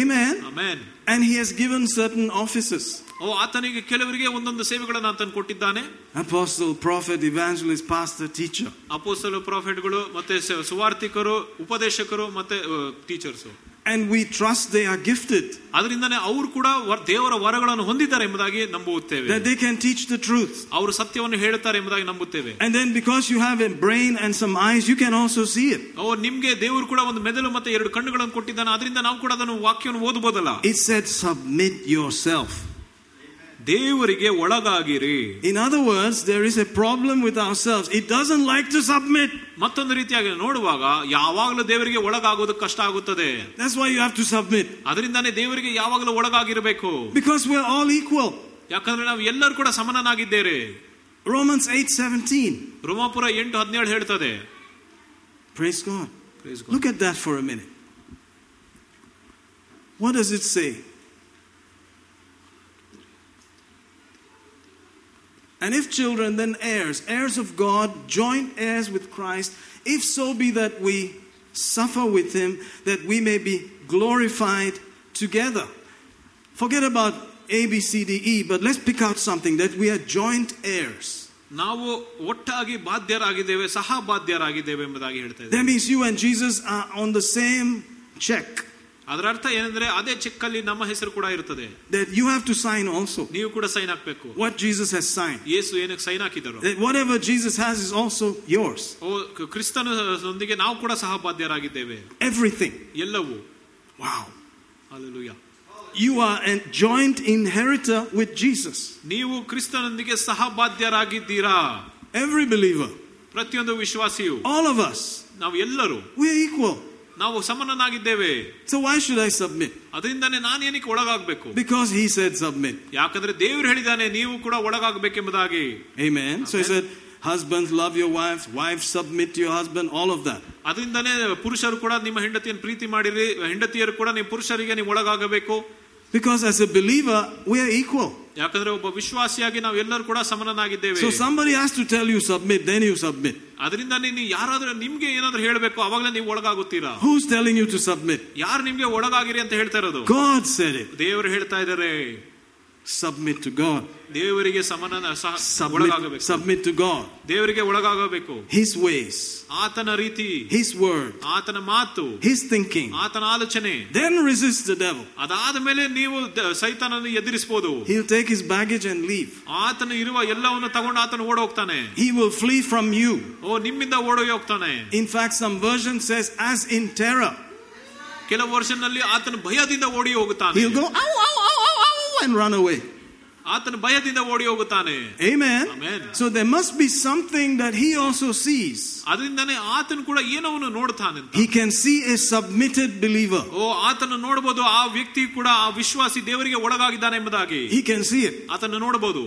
Amen. Amen And he has given certain offices ಓ ಆತನಿಗೆ ಕೆಲವರಿಗೆ ಒಂದೊಂದು ಸೇವೆಗಳನ್ನು ಆತನು ಕೊಟ್ಟಿದ್ದಾನೆ apostle, prophet, evangelist, pastor, teacher. ಅಪೋಸ್ತಲ ಪ್ರಾಫಿಟ್ಗಳು ಮತ್ತೆ ಸ- ಸುವಾರ್ತಿಕರು ಉಪದೇಶಕರು ಮತ್ತೆ teachers and we trust they are gifted, ಅದರಿಂದನೇ ಅವರು ಕೂಡ ವರ್- ದೇವರ ವರಗಳನ್ನು ಹೊಂದಿದ್ದಾರೆ ಎಂಬುದಾಗಿ ನಂಬುತ್ತೇವೆ that they can teach the truth. ಅವರು ಸತ್ಯವನ್ನು ಹೇಳುತ್ತಾರೆ ಎಂಬುದಾಗಿ ನಂಬುತ್ತೇವೆ And then because you have a brain and some eyes, you can also see it. ಓ ನಿಮ್ಗೆ ದೇವರು ಕೂಡ ಒಂದು ಮೆದುಳು ಮತ್ತೆ ಎರಡು ಕಣ್ಣುಗಳನ್ನು ಕೊಟ್ಟಿದ್ದಾನೆ ಅದರಿಂದ ನಾವು ಕೂಡ ಅದನ್ನು ವಾಕ್ಯವನ್ನು ಓದಬಹುದಲ್ಲ It said, submit yourself. ದೇವರಿಗೆ ಒಳಗಾಗಿರಿ In other words, there is a problem with ourselves. It doesn't like to submit. ಮತ್ತೊಂದು ರೀತಿಯಾಗಿ ನೋಡುವಾಗ ಯಾವಾಗಲೂ ದೇವರಿಗೆ ಒಳಗಾಗೋದು ಕಷ್ಟ ಆಗುತ್ತದೆ That's why you have to submit. ಅದರಿಂದಾನೇ ದೇವರಿಗೆ ಯಾವಾಗಲೂ ಒಳಗಾಗಿರಬೇಕು Because we're all equal. ಯಾಕಂದ್ರೆ ನಾವು ಎಲ್ಲರೂ ಕೂಡ ಸಮನನಾಗಿದ್ದೇವೆ Romans 8:17. ರೋಮಾಪುರ ಎಂಟು ಹದಿನೇಳು ಹೇಳ್ತದೆ Praise God. Praise God. Look at that for a minute. What does it say? And if children, then heirs, heirs of God, joint heirs with Christ, if so be that we suffer with him, that we may be glorified together. Forget about A, B, C, D, E, but let's pick out something that we are joint heirs. ನಾವು ಒಟ್ಟಾಗಿ ಬಾಧ್ಯರಾಗಿದ್ದೇವೆ ಸಹ ಬಾಧ್ಯರಾಗಿದ್ದೇವೆ ಎಂಬುದಾಗಿ ಹೇಳ್ತಾ That ಇದ್ದೇವೆ means you and Jesus are on the same check. ಅದರ ಅರ್ಥ ಏನಂದ್ರೆ ಅದೇ ಚೆಕ್ಕಲ್ಲಿ ನಮ್ಮ ಹೆಸರು ಕೂಡ ಇರುತ್ತದೆ That you have to sign also. ನೀವು ಕೂಡ ಸೈನ್ ಹಾಕ್ಬೇಕು What Jesus has signed. ಯೇಸು ಏನಕ್ಕೆ ಸೈನ್ ಹಾಕಿದರು That whatever Jesus has is also yours. ಓ ಕ್ರಿಸ್ತನೊಂದಿಗೆ ನಾವು ಕೂಡ ಸಹ ಬಾಧ್ಯರಾಗಿದ್ದೇವೆ Everything. ಎಲ್ಲವೂ Wow. Hallelujah. You are a joint inheritor with Jesus. ನೀವು ಕ್ರಿಸ್ತನೊಂದಿಗೆ ಸಹ ಬಾಧ್ಯರಾಗಿದ್ದೀರಾ Every believer. ಪ್ರತಿಯೊಂದು ವಿಶ್ವಾಸಿಯು All of us. ನಾವು ಎಲ್ಲರೂ We're equal. ನಾವು ಸಮನನಾಗಿದ್ದೇವೆ So why should I submit? ಅದರಿಂದಾನೇ ನಾನು ಏನಕ್ಕೆ ಒಳಗಾಗಬೇಕು Because he said submit. ಯಾಕಂದ್ರೆ ದೇವರು ಹೇಳಿದಾನೆ ನೀವು ಕೂಡ ಒಳಗಾಗಬೇಕೆಂಬುದಾಗಿ Amen. So he said, husbands love your wives, wives submit to your husband, all of that. ಅದರಿಂದಾನೇ ಪುರುಷರು ಕೂಡ ನಿಮ್ಮ ಹೆಂಡತಿಯನ್ನು ಪ್ರೀತಿ ಮಾಡಿರಿ ಹೆಂಡತಿಯರು ಕೂಡ ನೀವು ಪುರುಷರಿಗೆ ನೀವು ಒಳಗಾಗಬೇಕು Because as a believer, we are equal. ಯಾಕಂದ್ರೆ ಒಬ್ಬ ವಿಶ್ವಾಸಿಯಾಗಿ ನಾವು ಎಲ್ಲರೂ ಕೂಡ ಸಮನನಾಗಿದ್ದೇವೆ So somebody has to tell you submit, then you submit. ಅದರಿಂದ ನೀವು ಯಾರಾದ್ರೂ ನಿಮ್ಗೆ ಏನಾದ್ರೂ ಹೇಳಬೇಕು ಅವಾಗಲೇ ನೀವು ಒಳಗಾಗುತ್ತೀರಾ Who's telling you to submit? ಯಾರು ನಿಮ್ಗೆ ಒಳಗಾಗಿರಿ ಅಂತ ಹೇಳ್ತಾ ಇರೋದು God said it. ದೇವರು ಹೇಳ್ತಾ ಇದ್ದಾರೆ Submit to God. ದೇವರಿಗೆ ಸಮನ ಸಹ Submit, ಒಳಗಾಗಬೇಕು submit to God. ದೇವರಿಗೆ ಒಳಗಾಗಬೇಕು His ways, ಆತನ ರೀತಿ His word, ಆತನ ಮಾತು His thinking. ಆತನ ಆಲೋಚನೆ Then resist the devil. ಅದಾದ ಮೇಲೆ ನೀವು the- ಸೈತಾನನ್ನು ಎದುರಿಸಬಹುದು He'll take his baggage and leave. ಆತನು ಇರುವ ಎಲ್ಲವನ್ನು ತಗೊಂಡು ಆತನು ಓಡ ಹೋಗ್ತಾನೆ He will flee from you. ಓ ನಿಮ್ಮಿಂದ ಓಡೋಗಿ ಹೋಗ್ತಾನೆ In fact, some version says, as in terror. ಕೆಲವು ವರ್ಷನಲ್ಲಿ ಆತನು ಭಯದಿಂದ ಓಡಿ ಹೋಗುತ್ತಾನೆ and run away. ಆತನು ಭಯದಿಂದ ಓಡಿ ಹೋಗುತ್ತಾನೆ Amen. Amen. So there must be something that he also sees. ಅದರಿಂದಾನೆ ಆತನು ಕೂಡ ಏನವನ್ನು ನೋಡ್ತಾನೆ ಅಂತ. He can see a submitted believer. ಓ ಆತನು ನೋಡಬಹುದು ಆ ವ್ಯಕ್ತಿ ಕೂಡ ಆ ವಿಶ್ವಾಸಿ ದೇವರಿಗೆ ಒಳಗಾಗಿದ್ದಾನೆ ಎಂಬುದಾಗಿ He can see it. ಆತನು ನೋಡಬಹುದು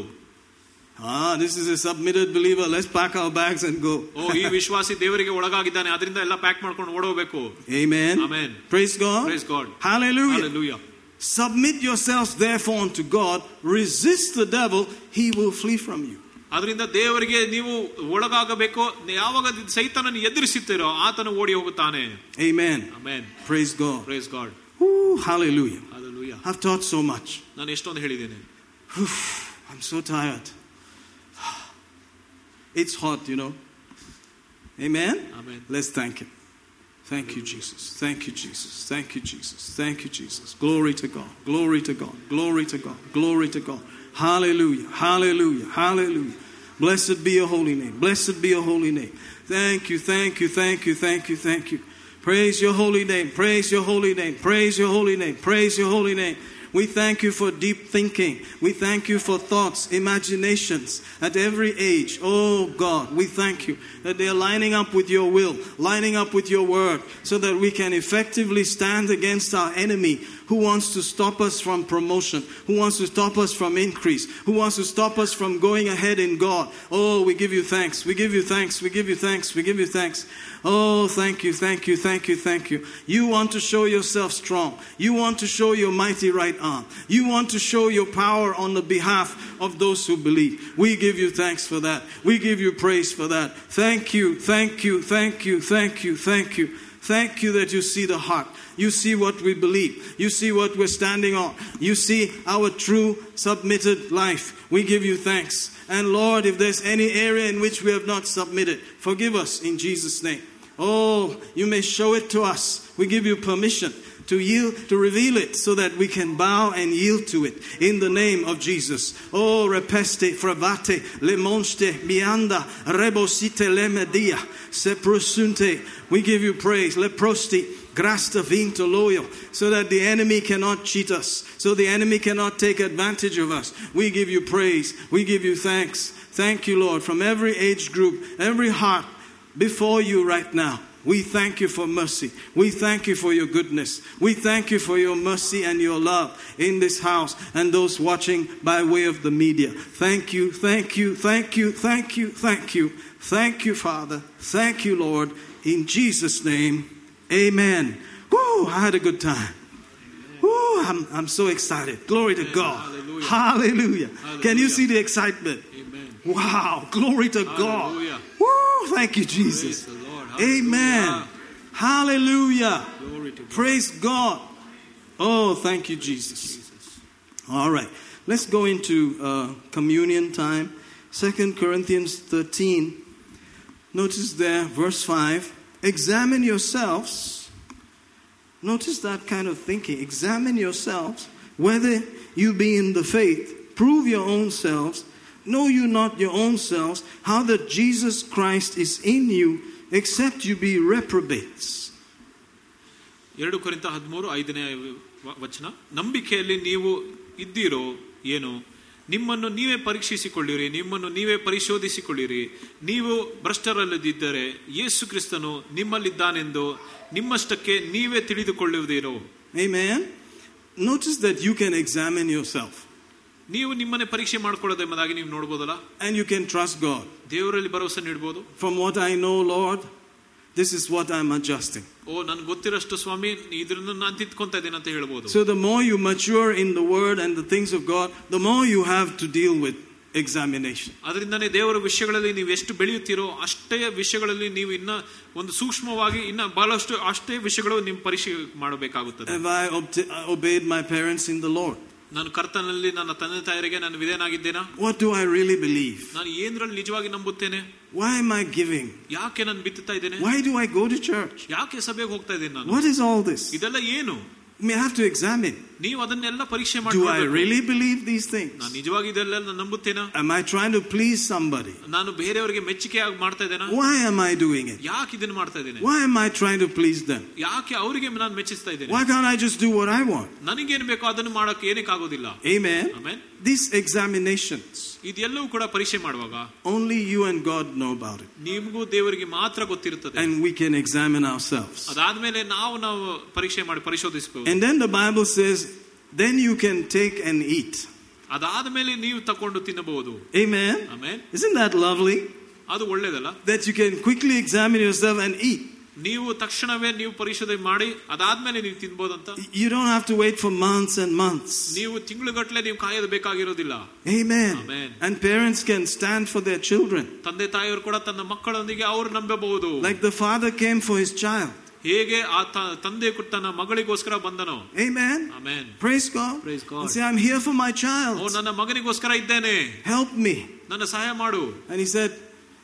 Ah, this is a submitted believer. Let's pack our bags and go. ಓ ಈ ವಿಶ್ವಾಸಿ ದೇವರಿಗೆ ಒಳಗಾಗಿದ್ದಾನೆ ಅದರಿಂದ ಎಲ್ಲ ಪ್ಯಾಕ್ ಮಾಡ್ಕೊಂಡು ಓಡೋಗ್ಬೇಕು Amen. Amen. Praise God. Praise God. Hallelujah. Hallelujah. Submit yourselves therefore unto God. Resist the devil. He will flee from you. ಅದರಿಂದ ದೇವರಿಗೆ ನೀವು ಒಳಗಾಗಬೇಕು ಯಾವಾಗ ಸೈತಾನನ್ನು ಎದುರಿಸುತ್ತೀರೋ ಆತನು ಓಡಿ ಹೋಗುತ್ತಾನೆ Amen. ಆಮೇನ್ Praise God. Praise god Ooh, hallelujah. Hallelujah. I've taught so much. ನಾನು ಎಷ್ಟೊಂದು ಹೇಳಿದ್ದೇನೆ Whew, I'm so tired. It's hot, you know. Amen. Amen. Let's thank Him. Thank you, Jesus. Thank you, Jesus. Thank you, Jesus. Thank you, Jesus. Glory to God. Glory to God. Glory to God. Glory to God. Hallelujah. Hallelujah. Hallelujah. Blessed be your holy name. Blessed be your holy name. Thank you. Thank you. Thank you. Thank you. Thank you. Praise your holy name. Praise your holy name. Praise your holy name. Praise your holy name. We thank you for deep thinking. We thank you for thoughts, imaginations at every age. Oh God, we thank you that they are lining up with your will, lining up with your word, so that we can effectively stand against our enemy who wants to stop us from promotion, who wants to stop us from increase, who wants to stop us from going ahead in God. Oh, we give you thanks. We give you thanks. We give you thanks. We give you thanks. Oh, thank you, thank you, thank you, thank you. You want to show yourself strong. You want to show your mighty right arm. You want to show your power on the behalf of those who believe. We give you thanks for that. We give you praise for that. Thank you, thank you, thank you, thank you, thank you. Thank you that you see the heart. You see what we believe. You see what we're standing on. You see our true submitted life. We give you thanks. And Lord, if there's any area in which we have not submitted, forgive us in Jesus' name. Oh, you may show it to us. We give you permission. to yield, to reveal it so that we can bow and yield to it in the name of Jesus. Oh, repeste, fravate, lemonste, mianda, rebosite, lemedia, seprosunte. We give you praise. Leprosti, grasta vinto loyal, so that the enemy cannot cheat us, so the enemy cannot take advantage of us. We give you praise. We give you thanks. Thank you, Lord, from every age group, every heart before you right now. We thank you for mercy. We thank you for your goodness. We thank you for your mercy and your love in this house and those watching by way of the media. Thank you, thank you, thank you, thank you, thank you. Thank you, Father. Thank you, Lord. In Jesus' name, amen. Woo, I had a good time. Woo, I'm, I'm so excited. Glory to God. Hallelujah. Hallelujah. Can you see the excitement? Amen. Wow, glory to God. Hallelujah. Woo, thank you, Jesus. Amen. Hallelujah. God. Praise God. Oh, thank you, Jesus. Jesus. All right, let's go into uh, communion time. Second Corinthians 13. Notice there, verse 5. Examine yourselves. Notice that kind of thinking. Examine yourselves whether you be in the faith. Prove your own selves. Know you not your own selves how that Jesus Christ is in you, except you be reprobates. ಎರಡು ಕುರಿತ ಹದಿಮೂರು ಐದನೇ ವ- ವಚನ ನಂಬಿಕೆಯಲ್ಲಿ ನೀವು ಇದ್ದೀರೋ ಏನು ನಿಮ್ಮನ್ನು ನೀವೇ ಪರೀಕ್ಷಿಸಿಕೊಳ್ಳಿರಿ ನಿಮ್ಮನ್ನು ನೀವೇ ಪರಿಶೋಧಿಸಿಕೊಳ್ಳಿರಿ. ನೀವು ಭ್ರಷ್ಟರಲ್ಲದಿದ್ದರೆ ಯೇಸು ಕ್ರಿಸ್ತನು ನಿಮ್ಮಲ್ಲಿದ್ದಾನೆಂದು ನಿಮ್ಮಷ್ಟಕ್ಕೆ ನೀವೇ ತಿಳಿದುಕೊಳ್ಳುವುದೇನು? Notice that you can can your yourself. ನೀವು ನಿಮ್ಮನ್ನೇ ಪರೀಕ್ಷೆ ಮಾಡ್ಕೊಳ್ಳೋದೆಂಬುದಾಗಿ ನೀವು ನೋಡ್ಬೋದಲ್ಲ? And you can trust God ದೇವರಲ್ಲಿ ಭರವಸೆ ನೀಡಬಹುದು from what I know Lord, this is what I'm adjusting. ಓ ನನ್ಗೆ ಗೊತ್ತಿರೋಷ್ಟು ಸ್ವಾಮಿ ಇದ್ರನ್ನ ನಾನು ತಿದ್ಕೊಂತ ಇದ್ದೀನಿ ಅಂತ ಹೇಳ್ಬೋದು So the more you mature in the Word and the things of God, the more you have to deal with examination. ಅದರಿಂದನೇ ದೇವರ ವಿಷಯಗಳಲ್ಲಿ ನೀವು ಎಷ್ಟು ಬೆಳೆಯುತ್ತೀರೋ ಅಷ್ಟೇ ವಿಷಯಗಳಲ್ಲಿ ನೀವು ಇನ್ನ ಒಂದು ಸೂಕ್ಷ್ಮವಾಗಿ ಇನ್ನ ಬಹಳಷ್ಟು ಅಷ್ಟೇ ವಿಷಯಗಳು ನೀವು ಪರೀಕ್ಷೆ ಮಾಡಬೇಕಾಗುತ್ತದೆ Have I obte- obeyed my parents in the Lord? ನಾನು ಕರ್ತನಲ್ಲಿ ನನ್ನ ತಂದೆ ತಾಯರಿಗೆ ನಾನು ವಿಧೇಯನಾಗಿದ್ದೇನಾ What do I really believe? ನಾನು ಏನ್ರಲ್ಲಿ ನಿಜವಾಗಿ ನಂಬುತ್ತೇನೆ Why am I giving? ಯಾಕೆ ನಾನು ಬಿತ್ತುತ್ತಾ ಇದ್ದೇನೆ Why do I go to church? ಯಾಕೆ ಸಭೆಗೆ ಹೋಗ್ತಾ ಇದ್ದೇನೆ ನಾನು What is all this? ಇದೆಲ್ಲ ಏನು I mean, I have to examine. ನೀವು ಅದನ್ನೆಲ್ಲ ಪರೀಕ್ಷೆ Do I ಮಾಡಿ really believe these ನಾನು things? ನಿಜವಾಗಿ ಇದೆಲ್ಲ ನಾನು ನಂಬುತ್ತೇನಾ Am I trying to please somebody? ನಾನು ಬೇರೆಯವರಿಗೆ ಮೆಚ್ಚುಗೆ ಆಗಿ ಮಾಡ್ತಾ ಇದ್ದೇನಾ Why am I doing it? ಯಾಕೆ ಇದನ್ನ ಮಾಡ್ತಾ ಇದ್ದೇನೆ Why am I trying to please them? ಯಾಕೆ ಅವರಿಗೆ ನಾನು ಮೆಚ್ಚಿಸ್ತಾ ಇದ್ದೇನೆ Why can't I just do what I want? ನನಗೇನು ಬೇಕೋ ಅದನ್ನು ಮಾಡಕ್ಕೆ ಏನಕ್ಕೆ ಆಗೋದಿಲ್ಲ Amen. ಆಮೇಲೆ These examinations, ಇದೆಲ್ಲವೂ ಕೂಡ ಪರೀಕ್ಷೆ ಮಾಡುವಾಗ only you and God know about it. ನಿಮಗೂ ದೇವರಿಗೆ ಮಾತ್ರ ಗೊತ್ತಿರುತ್ತದೆ And we can examine ourselves. ಅದಾದ್ಮೇಲೆ ನಾವು ನಾವು ಪರೀಕ್ಷೆ ಮಾಡಿ ಪರಿಶೋಧಿಸಬಹುದು And then the Bible says, then you can take and eat. ಅದಾದ್ಮೇಲೆ ನೀವು ತಕೊಂಡು ತಿನ್ನಬಹುದು Amen. ಆಮೇಲೆ Isn't that lovely? ಅದು ಒಳ್ಳೇದಲ್ಲ That you can quickly examine yourself and eat. ನೀವು ತಕ್ಷಣವೇ ನೀವು ಪರಿಶೋಧನೆ ಮಾಡಿ ಅದಾದ್ಮೇಲೆ ನೀವು ತಿನ್ಬೋದಂತ You don't have to wait for months and months. ನೀವು ತಿಂಗಳುಗಟ್ಲೆ ನೀವು ಕಾಯೋದು ಬೇಕಾಗಿರೋದಿಲ್ಲ Amen. Amen. And parents can stand for their children. ತಂದೆ ತಾಯಿಯವರು ಕೂಡ ತನ್ನ ಮಕ್ಕಳೊಂದಿಗೆ ಅವ್ರು ನಂಬಬಹುದು Like the father came for his child. ಹೇಗೆ ಆ ತ- ತಂದೆ ಕೂಡ ತನ್ನ ಮಗಳಿಗೋಸ್ಕರ ಬಂದನೋ Amen. Amen Praise God. Praise God. And say, I'm here for my O child. ನನ್ನ ಮಗನಿಗೋಸ್ಕರ ಇದ್ದೇನೆ Help me. ನನ್ನ ಸಹಾಯ ಮಾಡು And he said,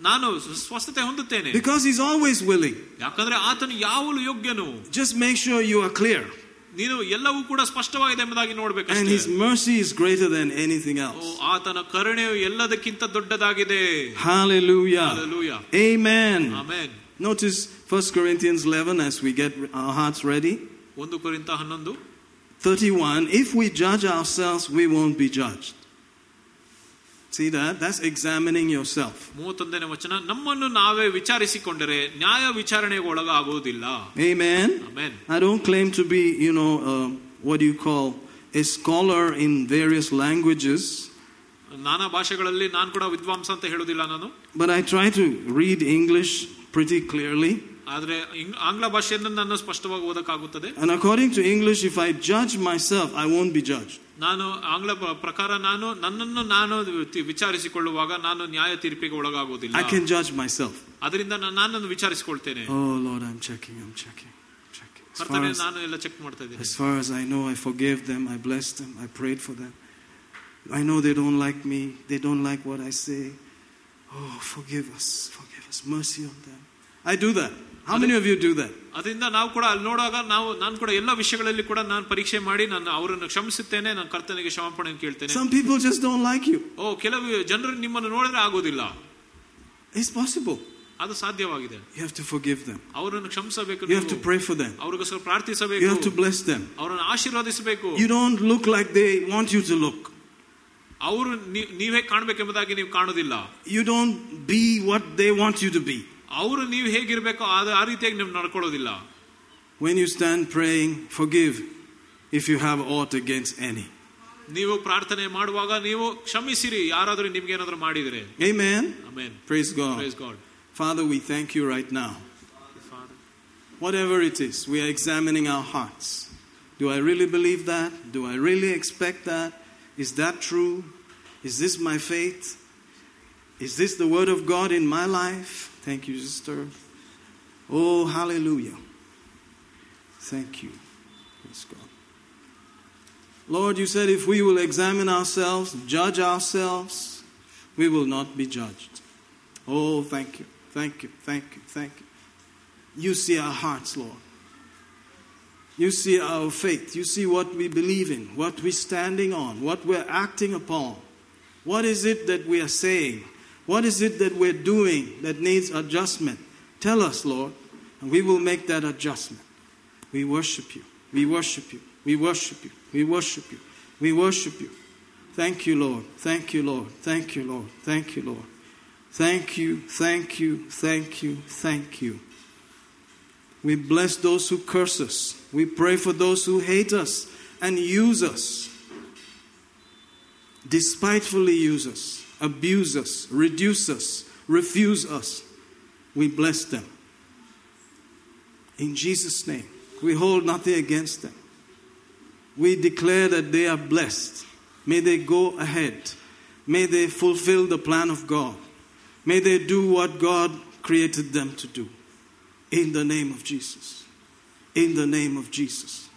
ನಾನು ಸ್ವಸ್ಥತೆ ಹೊಂದುತ್ತೇನೆ because he's always willing. ಯಾಕಂದ್ರೆ ಆತನು ಯಾವಲು ಯೋಗ್ಯನು Just make sure you are clear. ನೀನು ಎಲ್ಲವೂ ಕೂಡ ಸ್ಪಷ್ಟವಾಗಿದೆ ಎಂಬುದಾಗಿ And ನೋಡ್ಬೇಕಷ್ಟೇ his mercy is greater than anything O, else. ಆತನ ಕರುಣೆಯು ಎಲ್ಲದಕ್ಕಿಂತ ದೊಡ್ಡದಾಗಿದೆ Hallelujah. Hallelujah. Amen. Amen Notice 1 Corinthians 11 as we get our hearts ready. ಒಂದು ಕುರಿತ ಹನ್ನೊಂದು 31 If we judge ourselves, we won't be judged. See that? That's examining yourself. ಮೂವತ್ತೊಂದನೇ ವಚನ ನಮ್ಮನ್ನು ನಾವೇ ವಿಚಾರಿಸಿಕೊಂಡರೆ ನ್ಯಾಯ ವಿಚಾರಣೆಗೆ ಒಳಗಾಗುವುದಿಲ್ಲ Amen. Amen I don't claim to be, you know, uh, what do you call a scholar in various languages, ನಾನಾ ಭಾಷೆಗಳಲ್ಲಿ ನಾನು ಕೂಡ ವಿದ್ವಾಂಸ ಅಂತ ಹೇಳುದಿಲ್ಲ ನಾನು but I try to read English pretty clearly. ಆದ್ರೆ ಇಂಗ್- ಆಂಗ್ಲ ಭಾಷೆಯನ್ನು ನಾನು ಸ್ಪಷ್ಟವಾಗಿ ಓದಕ್ಕಾಗುತ್ತದೆ And according to English, if I judge myself, I won't be judged. ನಾನು ಆಂಗ್ಲ ಪ್ರ- ಪ್ರಕಾರ ನಾನು ನನ್ನನ್ನು ನಾನು ತಿ- ವಿಚಾರಿಸಿಕೊಳ್ಳುವಾಗ ನಾನು ನ್ಯಾಯ ತೀರ್ಪಿಗೆ ಒಳಗಾಗುವುದಿಲ್ಲ I can judge myself. ಅದರಿಂದ ನಾನು ನನ್ನನ್ನು ವಿಚಾರಿಸಿಕೊಳ್ತೇನೆ Oh Lord, I'm checking, I'm checking, I'm checking. As far ಕರ್ತನೆ as, ನಾನು ಎಲ್ಲ ಚೆಕ್ ಮಾಡ್ತಾ ಇದ್ದೇನೆ as far as I know, I forgave them, I blessed them, I prayed for them. I know they don't like me, they don't like what I say. Oh, forgive us, forgive us, mercy on them. I do that. How many of you do that? ಅದರಿಂದ ನಾವು ಕೂಡ ಅಲ್ಲಿ ನೋಡುವಾಗ ನಾವು ನಾನು ಕೂಡ ಎಲ್ಲ ವಿಷಯಗಳಲ್ಲಿ ಕೂಡ ನಾನು ಪರೀಕ್ಷೆ ಮಾಡಿ ನಾನು ಅವರನ್ನು ಕ್ಷಮಿಸುತ್ತೇನೆ ನಾನು ಕರ್ತನಿಗೆ ಕ್ಷಮಾಪಣೆ ಕೇಳ್ತೇನೆ Some people just don't like you. ಓ ಕೆಲವು ಜನರು ನಿಮ್ಮನ್ನು ನೋಡಿದ್ರೆ ಆಗೋದಿಲ್ಲ It's possible. ಅದು ಸಾಧ್ಯವಾಗಿದೆ You have to forgive them. ಅವರನ್ನು ಕ್ಷಮಿಸಬೇಕು You have to ನೀವು. pray for them. ಅವ್ರಿಗೋಸ್ಕರ You ಪ್ರಾರ್ಥಿಸಬೇಕು have to bless them. ಅವರನ್ನು ಆಶೀರ್ವದಿಸಬೇಕು You don't look like they want you to look. ಅವರು ನೀ- ನೀವೇ ಕಾಣ್ಬೇಕೆಂಬುದಾಗಿ ನೀವು ಕಾಣುದಿಲ್ಲ You don't be what they want you to be. ಅವರು ನೀವು ಹೇಗಿರ್ಬೇಕೋ ಅದು ಆ ರೀತಿಯಾಗಿ ನೀವು ನಡ್ಕೊಳ್ಳೋದಿಲ್ಲ When you stand praying, forgive if you have aught against any. ನೀವು ಪ್ರಾರ್ಥನೆ ಮಾಡುವಾಗ ನೀವು ಕ್ಷಮಿಸಿರಿ ಯಾರಾದರೂ ನಿಮ್ಗೆ ಏನಾದರೂ ಮಾಡಿದ್ರೆ Amen. Amen Praise God. Praise god Father, we thank you right now. Whatever it is, we are examining our hearts. Do I really believe that? Do I really expect that? Is that true? Is this my faith? Is this the word of God in my life? Thank you, sister. Oh, hallelujah. Thank you. Praise God. Lord, you said if we will examine ourselves, judge ourselves, we will not be judged. Oh, thank you. Thank you. Thank you. Thank you. You see our hearts, Lord. You see our faith. You see what we believe in, what we're standing on, what we're acting upon. What is it that we are saying? What is it that we're doing that needs adjustment? Tell us, Lord, and we will make that adjustment. We worship you. We worship you. We worship you. We worship you. We worship you. Thank you, Lord. Thank you, Lord. Thank you, Lord. Thank you, Lord. Thank you, thank you, thank you, thank you. We bless those who curse us. We pray for those who hate us and use us, despitefully use us, abuse us, reduce us, refuse us. We bless them. In Jesus' name, we hold nothing against them. We declare that they are blessed. May they go ahead. May they fulfill the plan of God. May they do what God created them to do. In the name of Jesus. In the name of Jesus.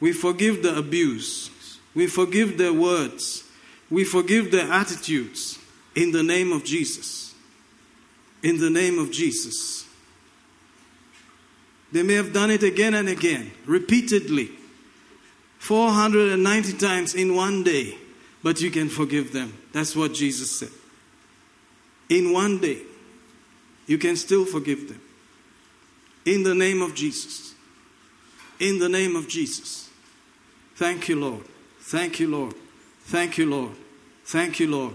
We forgive the abuse. We forgive their words. We forgive their attitudes. In the name of Jesus. In the name of Jesus. They may have done it again and again, repeatedly, 490 times in one day, but you can forgive them. That's what Jesus said. In one day, you can still forgive them. In the name of Jesus. In the name of Jesus. Thank you, Lord. Thank you, Lord. Thank you, Lord. Thank you, Lord.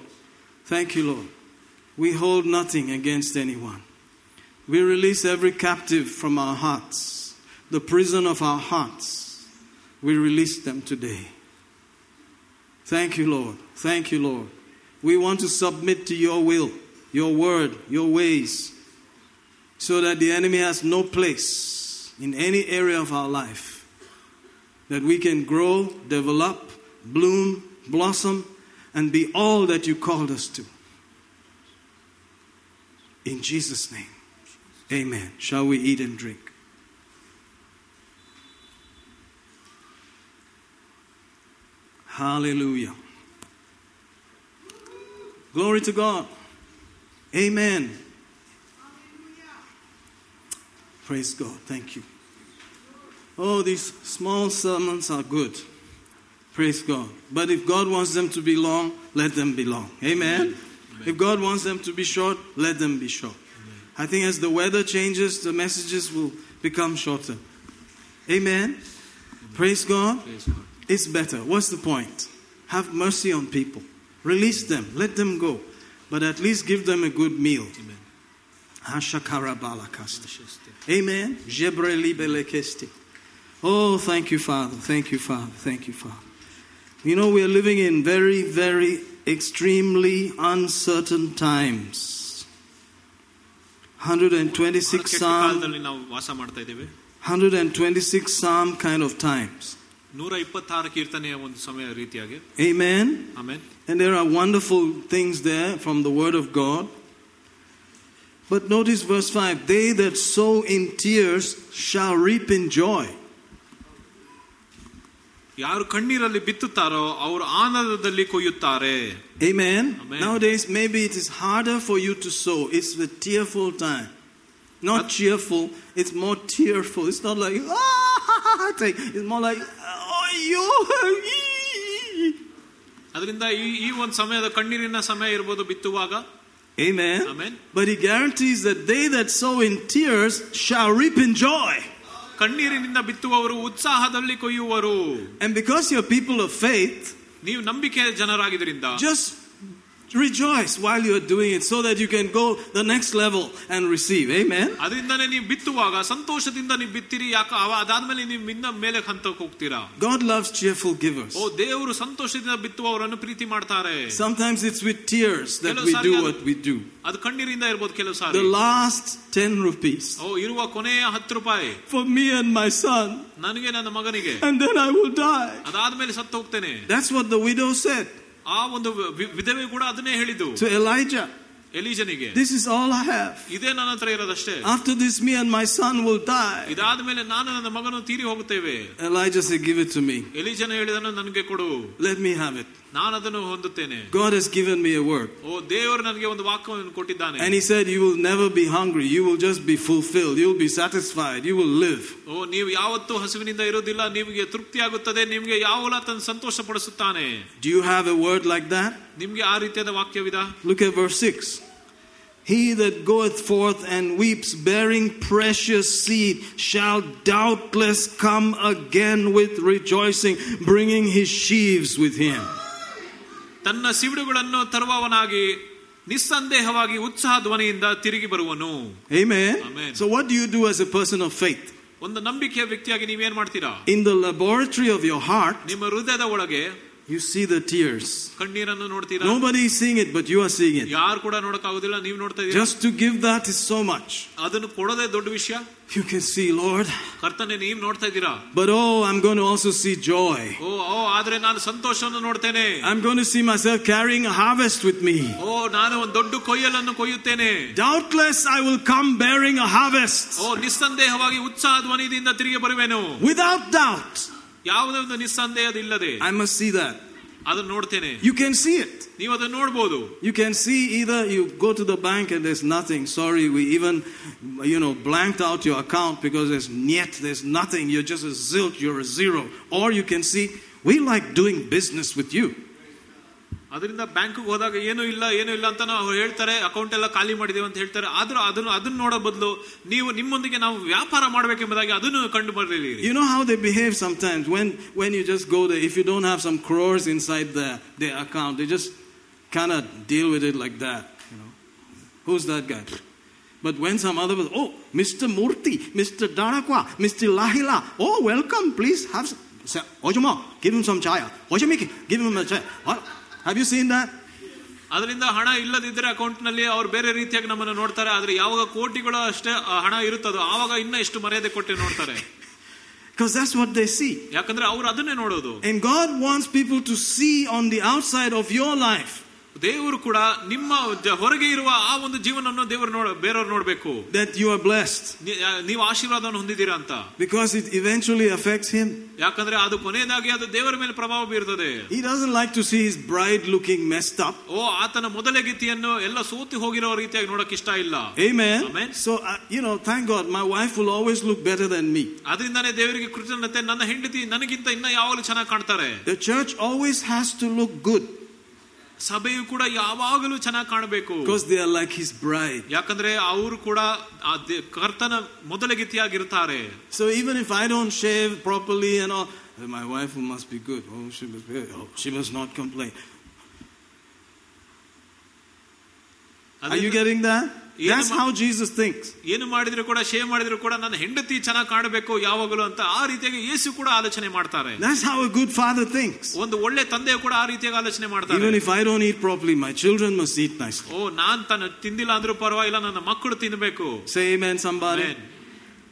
Thank you, Lord. We hold nothing against anyone. We release every captive from our hearts, the prison of our hearts. We release them today. Thank you, Lord. Thank you, Lord. We want to submit to your will, your word, your ways, so that the enemy has no place in any area of our life. That we can grow, develop, bloom, blossom, and be all that you called us to. In Jesus' name, amen. Shall we eat and drink? Hallelujah. Glory to God. Amen. Praise God. Thank you. Oh, these small sermons are good. Praise God. But if God wants them to be long, let them be long. Amen. If God wants them to be short, let them be short. I think as the weather changes, the messages will become shorter. Amen. Praise God. Praise God. It's better. What's the point? Have mercy on people. Release them. Let them go. But at least give them a good meal. Amen. Amen. Oh, thank you, Father. Thank you, Father. Thank you, Father. You know, we are living in very, very extremely uncertain times. 126 ಕೆಟ್ಟ Psalm, ಕಾಲದಲ್ಲಿ ನಾವು ವಾಸ ಮಾಡ್ತಾ ಇದ್ದೇವೆ 126 Psalm kind of times. ನೂರ ಇಪ್ಪತ್ತಾರು ಕೀರ್ತನೆಯ ಒಂದು ಸಮಯ ರೀತಿಯಾಗಿ Amen. ಆಮೇಲೆ And there are wonderful things there from the Word of God. But notice verse 5 They that sow in tears shall reap in joy. ಯಾರು ಕಣ್ಣೀರಲ್ಲಿ ಬಿತ್ತುತ್ತಾರೋ ಅವರು ಆನಂದದಲ್ಲಿ ಕೊಯ್ಯುತ್ತಾರೆ Amen. Amen. Nowadays, maybe it is harder for you to sow. It's the tearful time. Not But- cheerful, it's more tearful. It's not like, ah, it's like- it's more like, oh, you. ಅದರಿಂದ ಈ ಈ ಒಂದು ಸಮಯದ ಕಣ್ಣೀರಿನ ಸಮಯ ಇರ್ಬೋದು ಬಿತ್ತುವಾಗ Amen. Amen. But he guarantees that they that sow in tears shall reap in joy. ಕಣ್ಣೀರಿನಿಂದ ಬಿತ್ತುವವರು ಉತ್ಸಾಹದಲ್ಲಿ ಕೊಯ್ಯುವರು. And because you people of faith ನೀವು ನಂಬಿಕೆಯ ಜನರಾಗಿದ್ದರಿಂದ just rejoice while you're doing it so that you can go the next level and receive. Amen. ಅದರಿಂದನೇ ನೀವು ಬಿತ್ತುವಾಗ ಸಂತೋಷದಿಂದ ನೀವು ಬಿತ್ತಿರಿ ಯಾಕ ಅವ- ಅದಾದ್ಮೇಲೆ ನೀವು ಇನ್ನ ಮೇಲೆ ಹಂತಕ್ಕೆ ಹೋಗ್ತೀರಾ God loves cheerful givers. ಓ ದೇವರು ಸಂತೋಷದಿಂದ ಬಿತ್ತುವವರನ್ನು ಪ್ರೀತಿ ಮಾಡ್ತಾರೆ Sometimes it's with tears that Hello, we do Saryadu. what we do. ಅದು ಕಣ್ಣೀರಿಂದ ಇರ್ಬೋದು ಕೆಲವು The ಸಾರಿ last 10 rupees ಓ ಇರುವ ಕೊನೆಯ ಹತ್ತು ರೂಪಾಯಿ for me and my son, ನನಗೆ ನನ್ನ ಮಗನಿಗೆ and then I will die. ಅದಾದ್ಮೇಲೆ ಸತ್ತು ಹೋಗ್ತೇನೆ That's what the widow said ಆ ಒಂದು ವಿ- ವಿಧವೆ ಕೂಡ ಅದನ್ನೇ ಹೇಳಿದ್ದು to Elijah. ಎಲಿಜನಿಗೆ This is all I have. ಇದೇ ನನ್ನ ಹತ್ರ ಇರೋದಷ್ಟೇ After this, me and my son will die. ಇದಾದ್ಮೇಲೆ ನಾನು ನನ್ನ ಮಗನು ತೀರಿ ಹೋಗುತ್ತೇವೆ Elijah said, Give it to me. ಎಲಿಜನ ಹೇಳಿದನು ನನಗೆ ಕೊಡು Let me have it. ನಾನು ಅದನ್ನು ಹೊಂದುತ್ತೇನೆ God has given me a word. ಓ ದೇವರು ನನಗೆ ಒಂದು ವಾಕ್ಯವನ್ನು ಕೊಟ್ಟಿದ್ದಾನೆ And he said, You will never be hungry. You will just be fulfilled. You will be satisfied. You will live. ಓ ನೀವು ಯಾವತ್ತೂ ಹಸುವಿನಿಂದ ಇರುವುದಿಲ್ಲ ನಿಮಗೆ ತೃಪ್ತಿ ಆಗುತ್ತದೆ ನಿಮಗೆ ಯಾವಲ ತನ್ನ ಸಂತೋಷ ಪಡಿಸುತ್ತಾನೆ Do you have a word like that? ನಿಮ್ಗೆ ಆ ರೀತಿಯಾದ ವಾಕ್ಯವಿದ Look at verse 6. He that goeth forth and weeps, bearing precious seed, shall doubtless come again with rejoicing, bringing his sheaves with him. ತನ್ನ ಸಿವಿಡುಗಳನ್ನು ತರುವವನಾಗಿ ನಿಸ್ಸಂದೇಹವಾಗಿ ಉತ್ಸಾಹ ಧ್ವನಿಯಿಂದ ತಿರುಗಿ ಬರುವನು Amen. Amen. So, what do you do as a person of faith? ಒಂದು ನಂಬಿಕೆಯ ವ್ಯಕ್ತಿಯಾಗಿ ನೀವೇನ್ ಮಾಡ್ತೀರಾ In the laboratory of your heart, ನಿಮ್ಮ ಹೃದಯದ ಒಳಗೆ you see the tears. ಕಣ್ಣೀರನ್ನು ನೋಡ್ತೀರಾ Nobody is seeing it, but you are seeing it. ಯಾರು ಕೂಡ ನೋಡಕ್ಕಾಗುದಿಲ್ಲ ನೀವು ನೋಡ್ತಾ ಇದ್ದೀರಾ Just to give that is so much. ಅದನ್ನು ಕೊಡೋದೇ ದೊಡ್ಡ ವಿಷಯ You can see, Lord, ಕರ್ತನೆ ನೀವು ನೋಡ್ತಾ ಇದ್ದೀರಾ but oh, I'm going to also see joy. ಓ ಓ ಆದ್ರೆ ನಾನು ಸಂತೋಷವನ್ನು ನೋಡ್ತೇನೆ I'm going to see myself carrying a harvest with me. ಓ ನಾನು ಒಂದು ದೊಡ್ಡ ಕೊಯ್ಯಲನ್ನು ಕೊಯ್ಯುತ್ತೇನೆ Doubtless, I will come bearing a harvest. ಓ ನಿಸ್ಸಂದೇಹವಾಗಿ ಉತ್ಸಾಹ ಧ್ವನಿದಿಂದ ತಿರುಗಿ ಬರುವೆನು Without doubt, ಯಾವುದೇ ಒಂದು ನಿಸ್ಸಂದೇಹದಿಲ್ಲದೆ I must see that. ಅದನ್ನು ನೋಡ್ತೇನೆ You can see it. ನೀವು ಅದನ್ನು ನೋಡ್ಬೋದು You can see either you go to the bank and there's nothing. Sorry, we even, you know, blanked out your account because there's net, there's nothing. You're just a zilch, you're a zero. Or you can see, we like doing business with you. ಅದರಿಂದ bank ಹೋದಾಗ ಏನು ಇಲ್ಲ ಏನು ಇಲ್ಲ ಅಂತ ನಾವು ಹೇಳ್ತಾರೆ account ಎಲ್ಲ ಖಾಲಿ ಮಾಡಿದೇವೆ ಅಂತ ಹೇಳ್ತಾರೆ ಆದ್ರೂ ಅದನ್ನು ಅದನ್ನ ನೋಡೋ ಬದಲು ನೀವು ನಿಮ್ಮೊಂದಿಗೆ ನಾವು ವ್ಯಾಪಾರ ಮಾಡಬೇಕೆಂಬುದಾಗಿ ಅದನ್ನು ಕಂಡು ಬರಲಿಲ್ಲ You know how they behave sometimes when, when you just go there, if you don't have some crores inside the, their account, they just kind of deal with it like that. You know, who's that guy? But when some other person, oh, Mr. Murthy, Mr. Darakwa, Mr. Lahila, oh, welcome, please have some. Say, Ojama, give him some chaya. Ojamiki, give him a chaya. What? You seen that ಅದರಿಂದ ಹಣ ಇಲ್ಲದಿದ್ದರೆ ಅಕೌಂಟ್ನಲ್ಲಿ ಅವ್ರು ಬೇರೆ ರೀತಿಯಾಗಿ ನಮ್ಮನ್ನು ನೋಡ್ತಾರೆ ಆದರೆ ಯಾವಾಗ ಕೋಟಿಗಳು ಅಷ್ಟೇ ಹಣ ಇರುತ್ತದೋ ಆವಾಗ ಇನ್ನ ಎಷ್ಟು ಮರ್ಯಾದೆ ಕೊಟ್ಟು ನೋಡ್ತಾರೆ Because that's what they see. ಯಾಕಂದ್ರೆ ಅವ್ರು ಅದನ್ನೇ ನೋಡೋದು And God wants people to see on the outside of your life ದೇವರು ಕೂಡ ನಿಮ್ಮ ಜ- ಹೊರಗೆ ಇರುವ ಆ ಒಂದು ಜೀವನವನ್ನು ದೇವರು ನೋಡ ಬೇರೆಯವ್ರು ನೋಡ್ಬೇಕು that you are blessed ನೀ- ಆ, ನೀವು ಆಶೀರ್ವಾದವನ್ನು ಹೊಂದಿದ್ದೀರಾ ಅಂತ because it eventually affects Him. ಯಾಕಂದ್ರೆ ಅದು ಕೊನೆಯದಾಗಿ ಅದು ದೇವರ ಮೇಲೆ ಪ್ರಭಾವ ಬೀರ್ತದೆ He doesn't like to see his bride looking messed up. ಓ ಆತನ ಮೊದಲ ಗೀತೆಯನ್ನು ಎಲ್ಲ ಸೋತಿ ಹೋಗಿರೋ ರೀತಿಯಾಗಿ ನೋಡಕ್ ಇಷ್ಟ ಇಲ್ಲ Amen. Amen. So, uh, you know, thank God, my wife will always look better than me. ಅದರಿಂದಾನೇ ದೇವರಿಗೆ ಕೃತಜ್ಞತೆ ನನ್ನ ಹೆಂಡತಿ ನನಗಿಂತ ಇನ್ನ ಯಾವಾಗಲೂ ಚೆನ್ನಾಗಿ ಕಾಣ್ತಾರೆ The church always has to look good ಸಭೆಯು ಕೂಡ ಯಾವಾಗಲೂ ಚೆನ್ನಾಗಿ ಕಾಣಬೇಕು because they are like his bride. ಯಾಕಂದ್ರೆ ಅವರು ಕೂಡ ಆ ದೇ- ಕರ್ತನ ಮೊದಲ ಗೀತೆಯಾಗಿರ್ತಾರೆ So, even if I don't shave properly and all, "Uh, my wife must be good. Oh, she must, be, oh, she must not complain. Are you ಅದರಿಂದ- getting that? ಏನು That's ಮಾ- how Jesus thinks. ಏನು ಮಾಡಿದ್ರು ಕೂಡ shave ಮಾಡಿದ್ರು ಕೂಡ ನನ್ನ ಹೆಂಡತಿ ಚೆನ್ನಾಗಿ ಕಾಣಬೇಕು ಯಾವಾಗಲೂ ಅಂತ ಆ ರೀತಿಯಾಗಿ ಯೇಸು ಕೂಡ ಆಲೋಚನೆ ಮಾಡ್ತಾರೆ That's how a good father thinks. ಒಂದು ಒಳ್ಳೆ ತಂದೆಯು ಕೂಡ ಆ ರೀತಿಯಾಗಿ ಆಲೋಚನೆ Even ಮಾಡ್ತಾರೆ if I don't eat properly, my children must eat nicely. ಓ ನಾನ್ ತನ್ನ ತಿಂದಿಲ್ಲ ಅಂದ್ರೂ ಪರವಾಗಿಲ್ಲ ನನ್ನ ಮಕ್ಕಳು ತಿನ್ನಬೇಕು Say amen, somebody. Amen.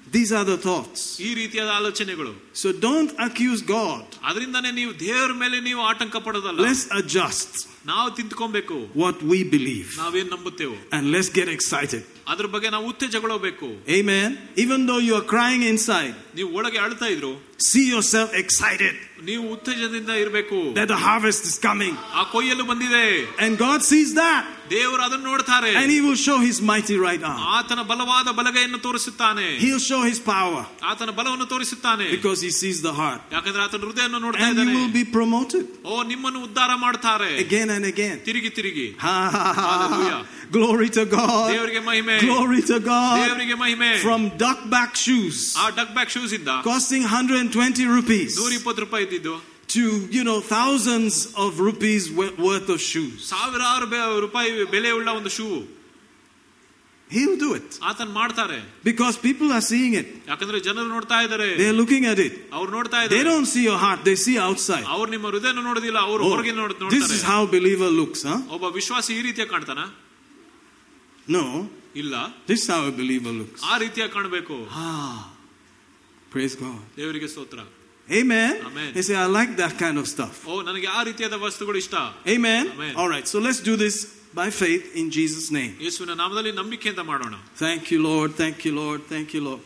These are the thoughts. ಈ ರೀತಿಯಾದ ಆಲೋಚನೆಗಳು So don't accuse God. ಅದರಿಂದಾನೇ ನೀವು ದೇವರ ಮೇಲೆ ನೀವು ಆತಂಕ ಪಡೋದಲ್ಲ Let's adjust ನಾವು ತಿಂತ್ಕೊಬೇಕು what we believe ನಾವೇನ್ ನಂಬುತ್ತೇವೆ and let's get excited. ಅದ್ರ ಬಗ್ಗೆ ನಾವು ಉತ್ತೇಜಗೊಳ್ಳಬೇಕು Amen. Even though you are crying inside, ನೀವು ಒಳಗೆ ಅಳ್ತಾ ಇದ್ರು see yourself excited ನೀವು ಉತ್ತೇಜದಿಂದ ಇರಬೇಕು that the harvest is coming. ಆ ಕೊಯ್ಯಲು ಬಂದಿದೆ And God sees that ದೇವರು ಅದನ್ನು ನೋಡ್ತಾರೆ and He will show His mighty right arm. ಆತನ ಬಲವಾದ ಬಲಗೈಯನ್ನು ತೋರಿಸುತ್ತಾನೆ He'll show His power ಆತನ ಬಲವನ್ನು ತೋರಿಸುತ್ತಾನೆ because He sees the heart. ಯಾಕಂದ್ರೆ ಆತನ ಹೃದಯವನ್ನು ನೋಡ್ತಾ And you ಇದ್ದಾನೆ will be promoted ಓ ನಿಮ್ಮನ್ನು ಉದ್ಧಾರ ಮಾಡ್ತಾರೆ again and again. ತಿರುಗಿ ತಿರುಗಿ Ha, ha, ha, ha. Hallelujah. Glory to God. ದೇವರಿಗೆ ಮಹಿಮೆ Glory to God. ದೇವರಿಗೆ ಮಹಿಮೆ From duck back shoes ಆ ಡಕ್ ಬ್ಯಾಕ್ ಶೂಸ್ ಇಂದ costing 120 rupees ನೂರ ಇಪ್ಪತ್ತು ರೂಪಾಯಿ ಇದ್ದಿದ್ದು to, you know, thousands of rupees wo- worth of shoes. ಸಾವಿರಾರು ಬೆ- ರೂಪಾಯಿ ಬೆಲೆ ಉಳ್ಳ ಒಂದು ಶೂ He'll do it ಆತನ್ ಮಾಡ್ತಾರೆ because people are seeing it. ಯಾಕಂದ್ರೆ ಜನರು ನೋಡ್ತಾ ಇದ್ದಾರೆ They're looking at it. ಅವ್ರು ನೋಡ್ತಾ They ಇದ್ದಾರೆ don't see your heart, they see outside. ಅವ್ರು ನಿಮ್ಮ ಹೃದಯನ ನೋಡೋದಿಲ್ಲ ಅವ್ರು Oh, ಹೊರಗೆ ನೋಡ್ this is ನೋಡ್ತಾರೆ how believer looks, huh? ಒಬ್ಬ ವಿಶ್ವಾಸಿ ಈ ರೀತಿಯಾಗಿ ಕಾಣ್ತಾನ No, ಇಲ್ಲ this is how a believer looks. ಆ ರೀತಿಯಾಗಿ ಕಾಣಬೇಕು Ah, praise God. ದೇವರಿಗೆ ಸ್ತೋತ್ರ Amen. Amen. They say, I like that kind of stuff. ಓ ನನಗೆ ಆ ರೀತಿಯಾದ ವಸ್ತುಗಳು ಇಷ್ಟ Amen. Amen. All right, so let's do this by faith in Jesus' name. ಯೇಸುವಿನ ನಾಮದಲ್ಲಿ ನಂಬಿಕೆಯಿಂದ ಮಾಡೋಣ Thank you, Lord. Thank you, Lord. Thank you, Lord.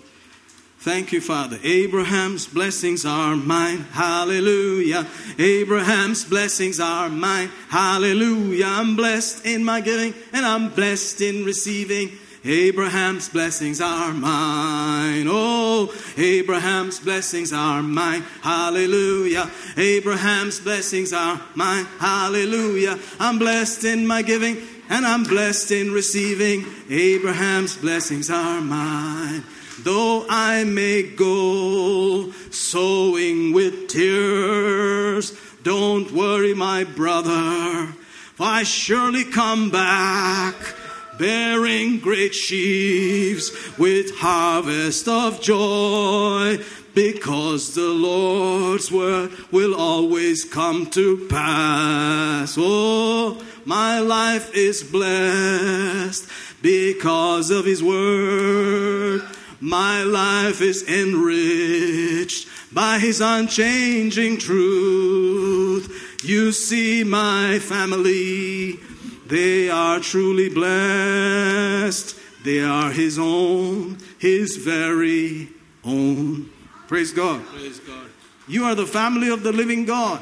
Thank you, Father. Abraham's blessings are mine. Hallelujah. Abraham's blessings are mine. Hallelujah. I'm blessed in my giving and I'm blessed in receiving. Abraham's blessings are mine. Oh, Abraham's blessings are mine. Hallelujah. Abraham's blessings are mine. Hallelujah. I'm blessed in my giving and I'm blessed in receiving. Abraham's blessings are mine. Though I may go sowing with tears, don't worry, my brother, for I surely come back bearing great sheaves with harvest of joy because the Lord's word will always come to pass. Oh, my life is blessed because of his word. My life is enriched by his unchanging truth. You see my family, they are truly blessed. They are his own, his very own. Praise God. Praise God. You are the family of the living God.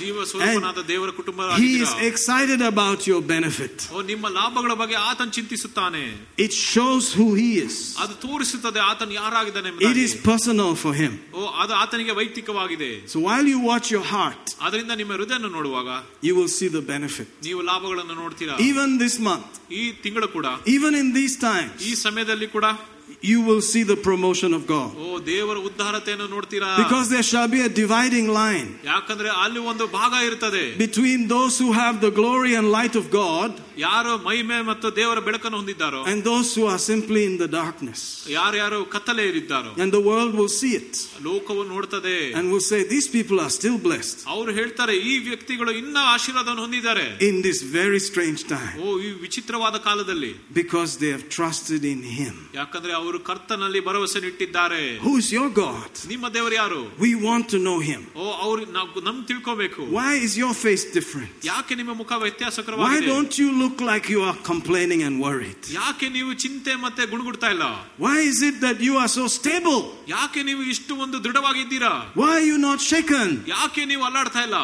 ಜೀವ ಸ್ವರೂಪನಾದ ದೇವರ ಕುಟುಂಬ He is excited about your benefit. ಓ ನಿಮ್ಮ ಲಾಭಗಳ ಬಗ್ಗೆ ಆತನ್ ಚಿಂತಿಸುತ್ತಾನೆ It shows who he is. ಅದು ತೋರಿಸುತ್ತದೆ ಆತನ್ ಯಾರಾಗಿದ್ದಾನೆ It ಎಂಬುದಾಗಿ. is personal for him. ಓ ಅದು ಆತನಿಗೆ ವೈಯಕ್ತಿಕವಾಗಿದೆ So while you watch your heart, ಅದರಿಂದ ನಿಮ್ಮ ಹೃದಯನ ನೋಡುವಾಗ you will see the benefit. ನೀವು ಲಾಭಗಳನ್ನು ನೋಡ್ತೀರಾ Even this month, ಈ ತಿಂಗಳು ಕೂಡ even in these times, ಈ ಸಮಯದಲ್ಲಿ ಕೂಡ you will see the promotion of God. ಓ ದೇವರ ಉದ್ಧಾರತೆಯನ್ನು ನೋಡ್ತೀರಾ Because there shall be a dividing line ಯಾಕಂದ್ರೆ ಅಲ್ಲಿ ಒಂದು ಭಾಗ ಇರ್ತದೆ between those who have the glory and light of God ಯಾರು ಮಹಿಮೆ ಮತ್ತು ದೇವರ ಬೆಳಕನ್ನು ಹೊಂದಿದ್ದಾರೋ and those who are simply in the darkness. ಯಾರ್ಯಾರು ಕತ್ತಲೆ ಇದ್ದಾರೋ And the world will see it ಲೋಕವು ನೋಡ್ತದೆ and will say, These people are still blessed ಅವ್ರು ಹೇಳ್ತಾರೆ ಈ ವ್ಯಕ್ತಿಗಳು ಇನ್ನ ಆಶೀರ್ವಾದವನ್ನು ಹೊಂದಿದ್ದಾರೆ in this very strange time ಓ ಈ ವಿಚಿತ್ರವಾದ ಕಾಲದಲ್ಲಿ because they have trusted in Him. ಯಾಕಂದ್ರೆ ಅವರು ಕರ್ತನಲ್ಲಿ ಭರವಸೆ ಇಟ್ಟಿದ್ದಾರೆ Who is your God? ನಿಮ್ಮ ದೇವರು ಯಾರು We want to know Him. ಓ ಅವ್ರು ನಾವು ನಮ್ ತಿಳ್ಕೋಬೇಕು Why is your face different? ಯಾಕೆ ನಿಮ್ಮ ಮುಖ Why ವ್ಯತ್ಯಾಸಕರವಾಗಿದೆ don't you look like you are complaining and worried? ಯಾಕೆ ನೀವು ಚಿಂತೆ ಮತ್ತೆ ಗುಣಗುಡ್ತಾ ಇಲ್ಲ Why is it that you are so stable? ಯಾಕೆ ನೀವು ಇಷ್ಟು ಒಂದು ದೃಢವಾಗಿದ್ದೀರಾ Why are you not shaken? ಯಾಕೆ ನೀವು ಅಲ್ಲಾಡ್ತಾ ಇಲ್ಲ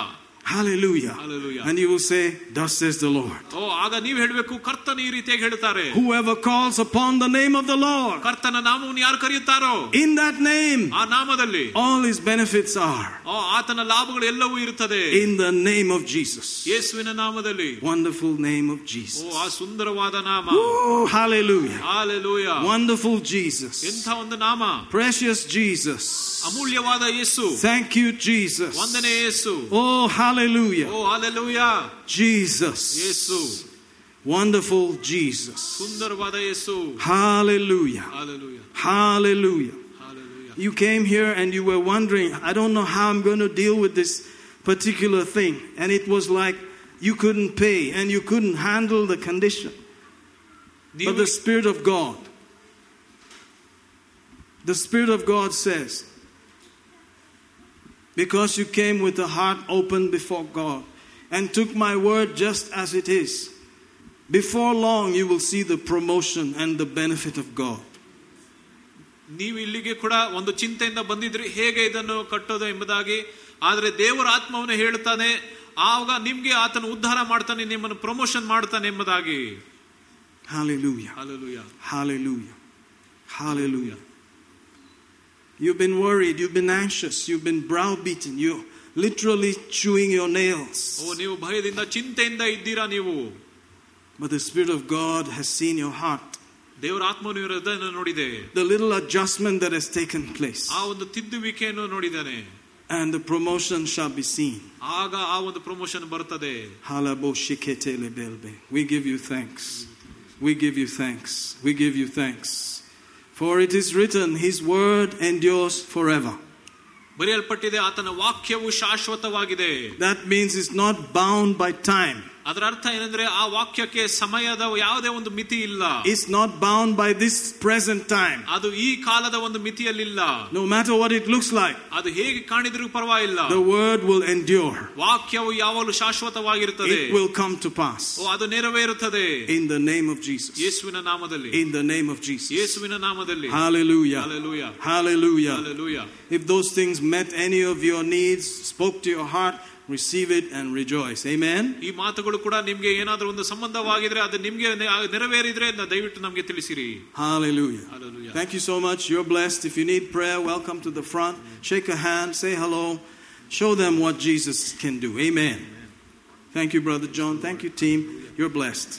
Hallelujah. Hallelujah. And you will say, Thus says the Lord. ಓ ಆಗ ನೀವು ಹೇಳ್ಬೇಕು ಕರ್ತನ ಈ ರೀತಿಯಾಗಿ ಹೇಳ್ತಾರೆ Whoever calls upon the name of the Lord, ಕರ್ತನ ನಾಮವನ್ನು ಯಾರು ಕರೆಯುತ್ತಾರೋ in that name, ಆ ನಾಮದಲ್ಲಿ all his benefits are. ಓ ಆತನ ಲಾಭಗಳು ಎಲ್ಲವೂ ಇರುತ್ತದೆ In the name of Jesus. ಯೇಸುವಿನ ನಾಮದಲ್ಲಿ Wonderful name of O Jesus. ಆ ಸುಂದರವಾದ ನಾಮ Oh, hallelujah. Hallelujah Wonderful Jesus. ಎಂಥ ಒಂದು ನಾಮ Precious Jesus. ಅಮೂಲ್ಯವಾದ ಯೇಸು Thank you, Jesus. ವಂದನೆ ಯೇಸು Oh, hallelujah. Hallelujah. Oh, hallelujah. Jesus. yesu, Wonderful Jesus. Hallelujah. Hallelujah. Hallelujah. You came here and you were wondering, I don't know how I'm going to deal with this particular thing. And it was like you couldn't pay and you couldn't handle the condition. But the Spirit of God, the Spirit of God says, because you came with a heart open before God and took my word just as it is, before long you will see the promotion and the benefit of God. ನೀವು ಇಲ್ಲಿಗೆ ಕೂಡ ಒಂದು ಚಿಂತೆಯಿಂದ ಬಂದಿದ್ರಿ ಹೇಗೆ ಇದನ್ನು ಕಟ್ಟೋದು ಎಂಬುದಾಗಿ ಆದ್ರೆ ದೇವರ ಆತ್ಮವನ್ನು ಹೇಳ್ತಾನೆ ಆವಾಗ ನಿಮ್ಗೆ ಆತನ ಉದ್ಧಾರ ಮಾಡ್ತಾನೆ ನಿಮ್ಮನ್ನು ಪ್ರಮೋಷನ್ ಮಾಡ್ತಾನೆ ಎಂಬುದಾಗಿ Hallelujah. Hallelujah Hallelujah. Hallelujah. You've been worried, you've been anxious, you've been browbeaten, you're literally chewing your nails. ಓ ನೀವು ಭಯದಿಂದ ಚಿಂತೆಯಿಂದ ಇದ್ದೀರಾ ನೀವು But the Spirit of God has seen your heart. ದೇವರ ಆತ್ಮನು ಇವರ ಹೃದಯನ ನೋಡಿದೆ The little adjustment that has taken place. ಆ ಒಂದು ತಿದ್ದುವಿಕೆಯನ್ನು ನೋಡಿದ್ದಾನೆ And the promotion shall be seen. ಆಗ ಆ ಒಂದು ಪ್ರಮೋಷನ್ ಬರ್ತದೆ Halabo shikete lebelbe. We give you thanks. We give you thanks. We give you thanks. For it is written, His word endures forever. ಬರೆಯಲ್ಪಟ್ಟಿದೆ ಆತನ ವಾಕ್ಯವು ಶಾಶ್ವತವಾಗಿದೆ That means it's not bound by time. ಅದರ ಅರ್ಥ ಏನಂದ್ರೆ ಆ ವಾಕ್ಯಕ್ಕೆ ಸಮಯದ ಯಾವುದೇ ಒಂದು ಮಿತಿ ಇಲ್ಲ It's not bound by this present time. ಅದು ಈ ಕಾಲದ ಒಂದು ಮಿತಿಯಲ್ಲಿಲ್ಲ No matter what it looks like, ಅದು ಹೇಗೆ ಕಾಣಿದ್ರೂ ಪರವಾಗಿಲ್ಲ the word will endure. ವಾಕ್ಯವು ಯಾವಾಗಲೂ ಶಾಶ್ವತವಾಗಿರುತ್ತದೆ It will come to pass. ಓ ಅದು ನೆರವೇರುತ್ತದೆ In the name of Jesus. ಯೇಸುವಿನ ನಾಮದಲ್ಲಿ In the name of Jesus. ಯೇಸುವಿನ ನಾಮದಲ್ಲಿ Hallelujah. Hallelujah. Hallelujah. Hallelujah. If those things met any of your needs, spoke to your heart, receive it and rejoice. Amen. ಈ ಮಾತುಗಳು ಕೂಡ ನಿಮ್ಗೆ ಏನಾದ್ರೂ ಒಂದು ಸಂಬಂಧವಾಗಿದ್ರೆ ಅದು ನಿಮ್ಗೆ ನೆ- ನೆರವೇರಿದ್ರೆ ನ- ದಯವಿಟ್ಟು ನಮ್ಗೆ ತಿಳಿಸಿರಿ Hallelujah. Hallelujah. Thank you so much. You're blessed. If you need prayer, welcome to the front. Shake a hand, say hello. Show them what Jesus can do. Amen. Thank you, Brother John. Thank you, team. You're blessed.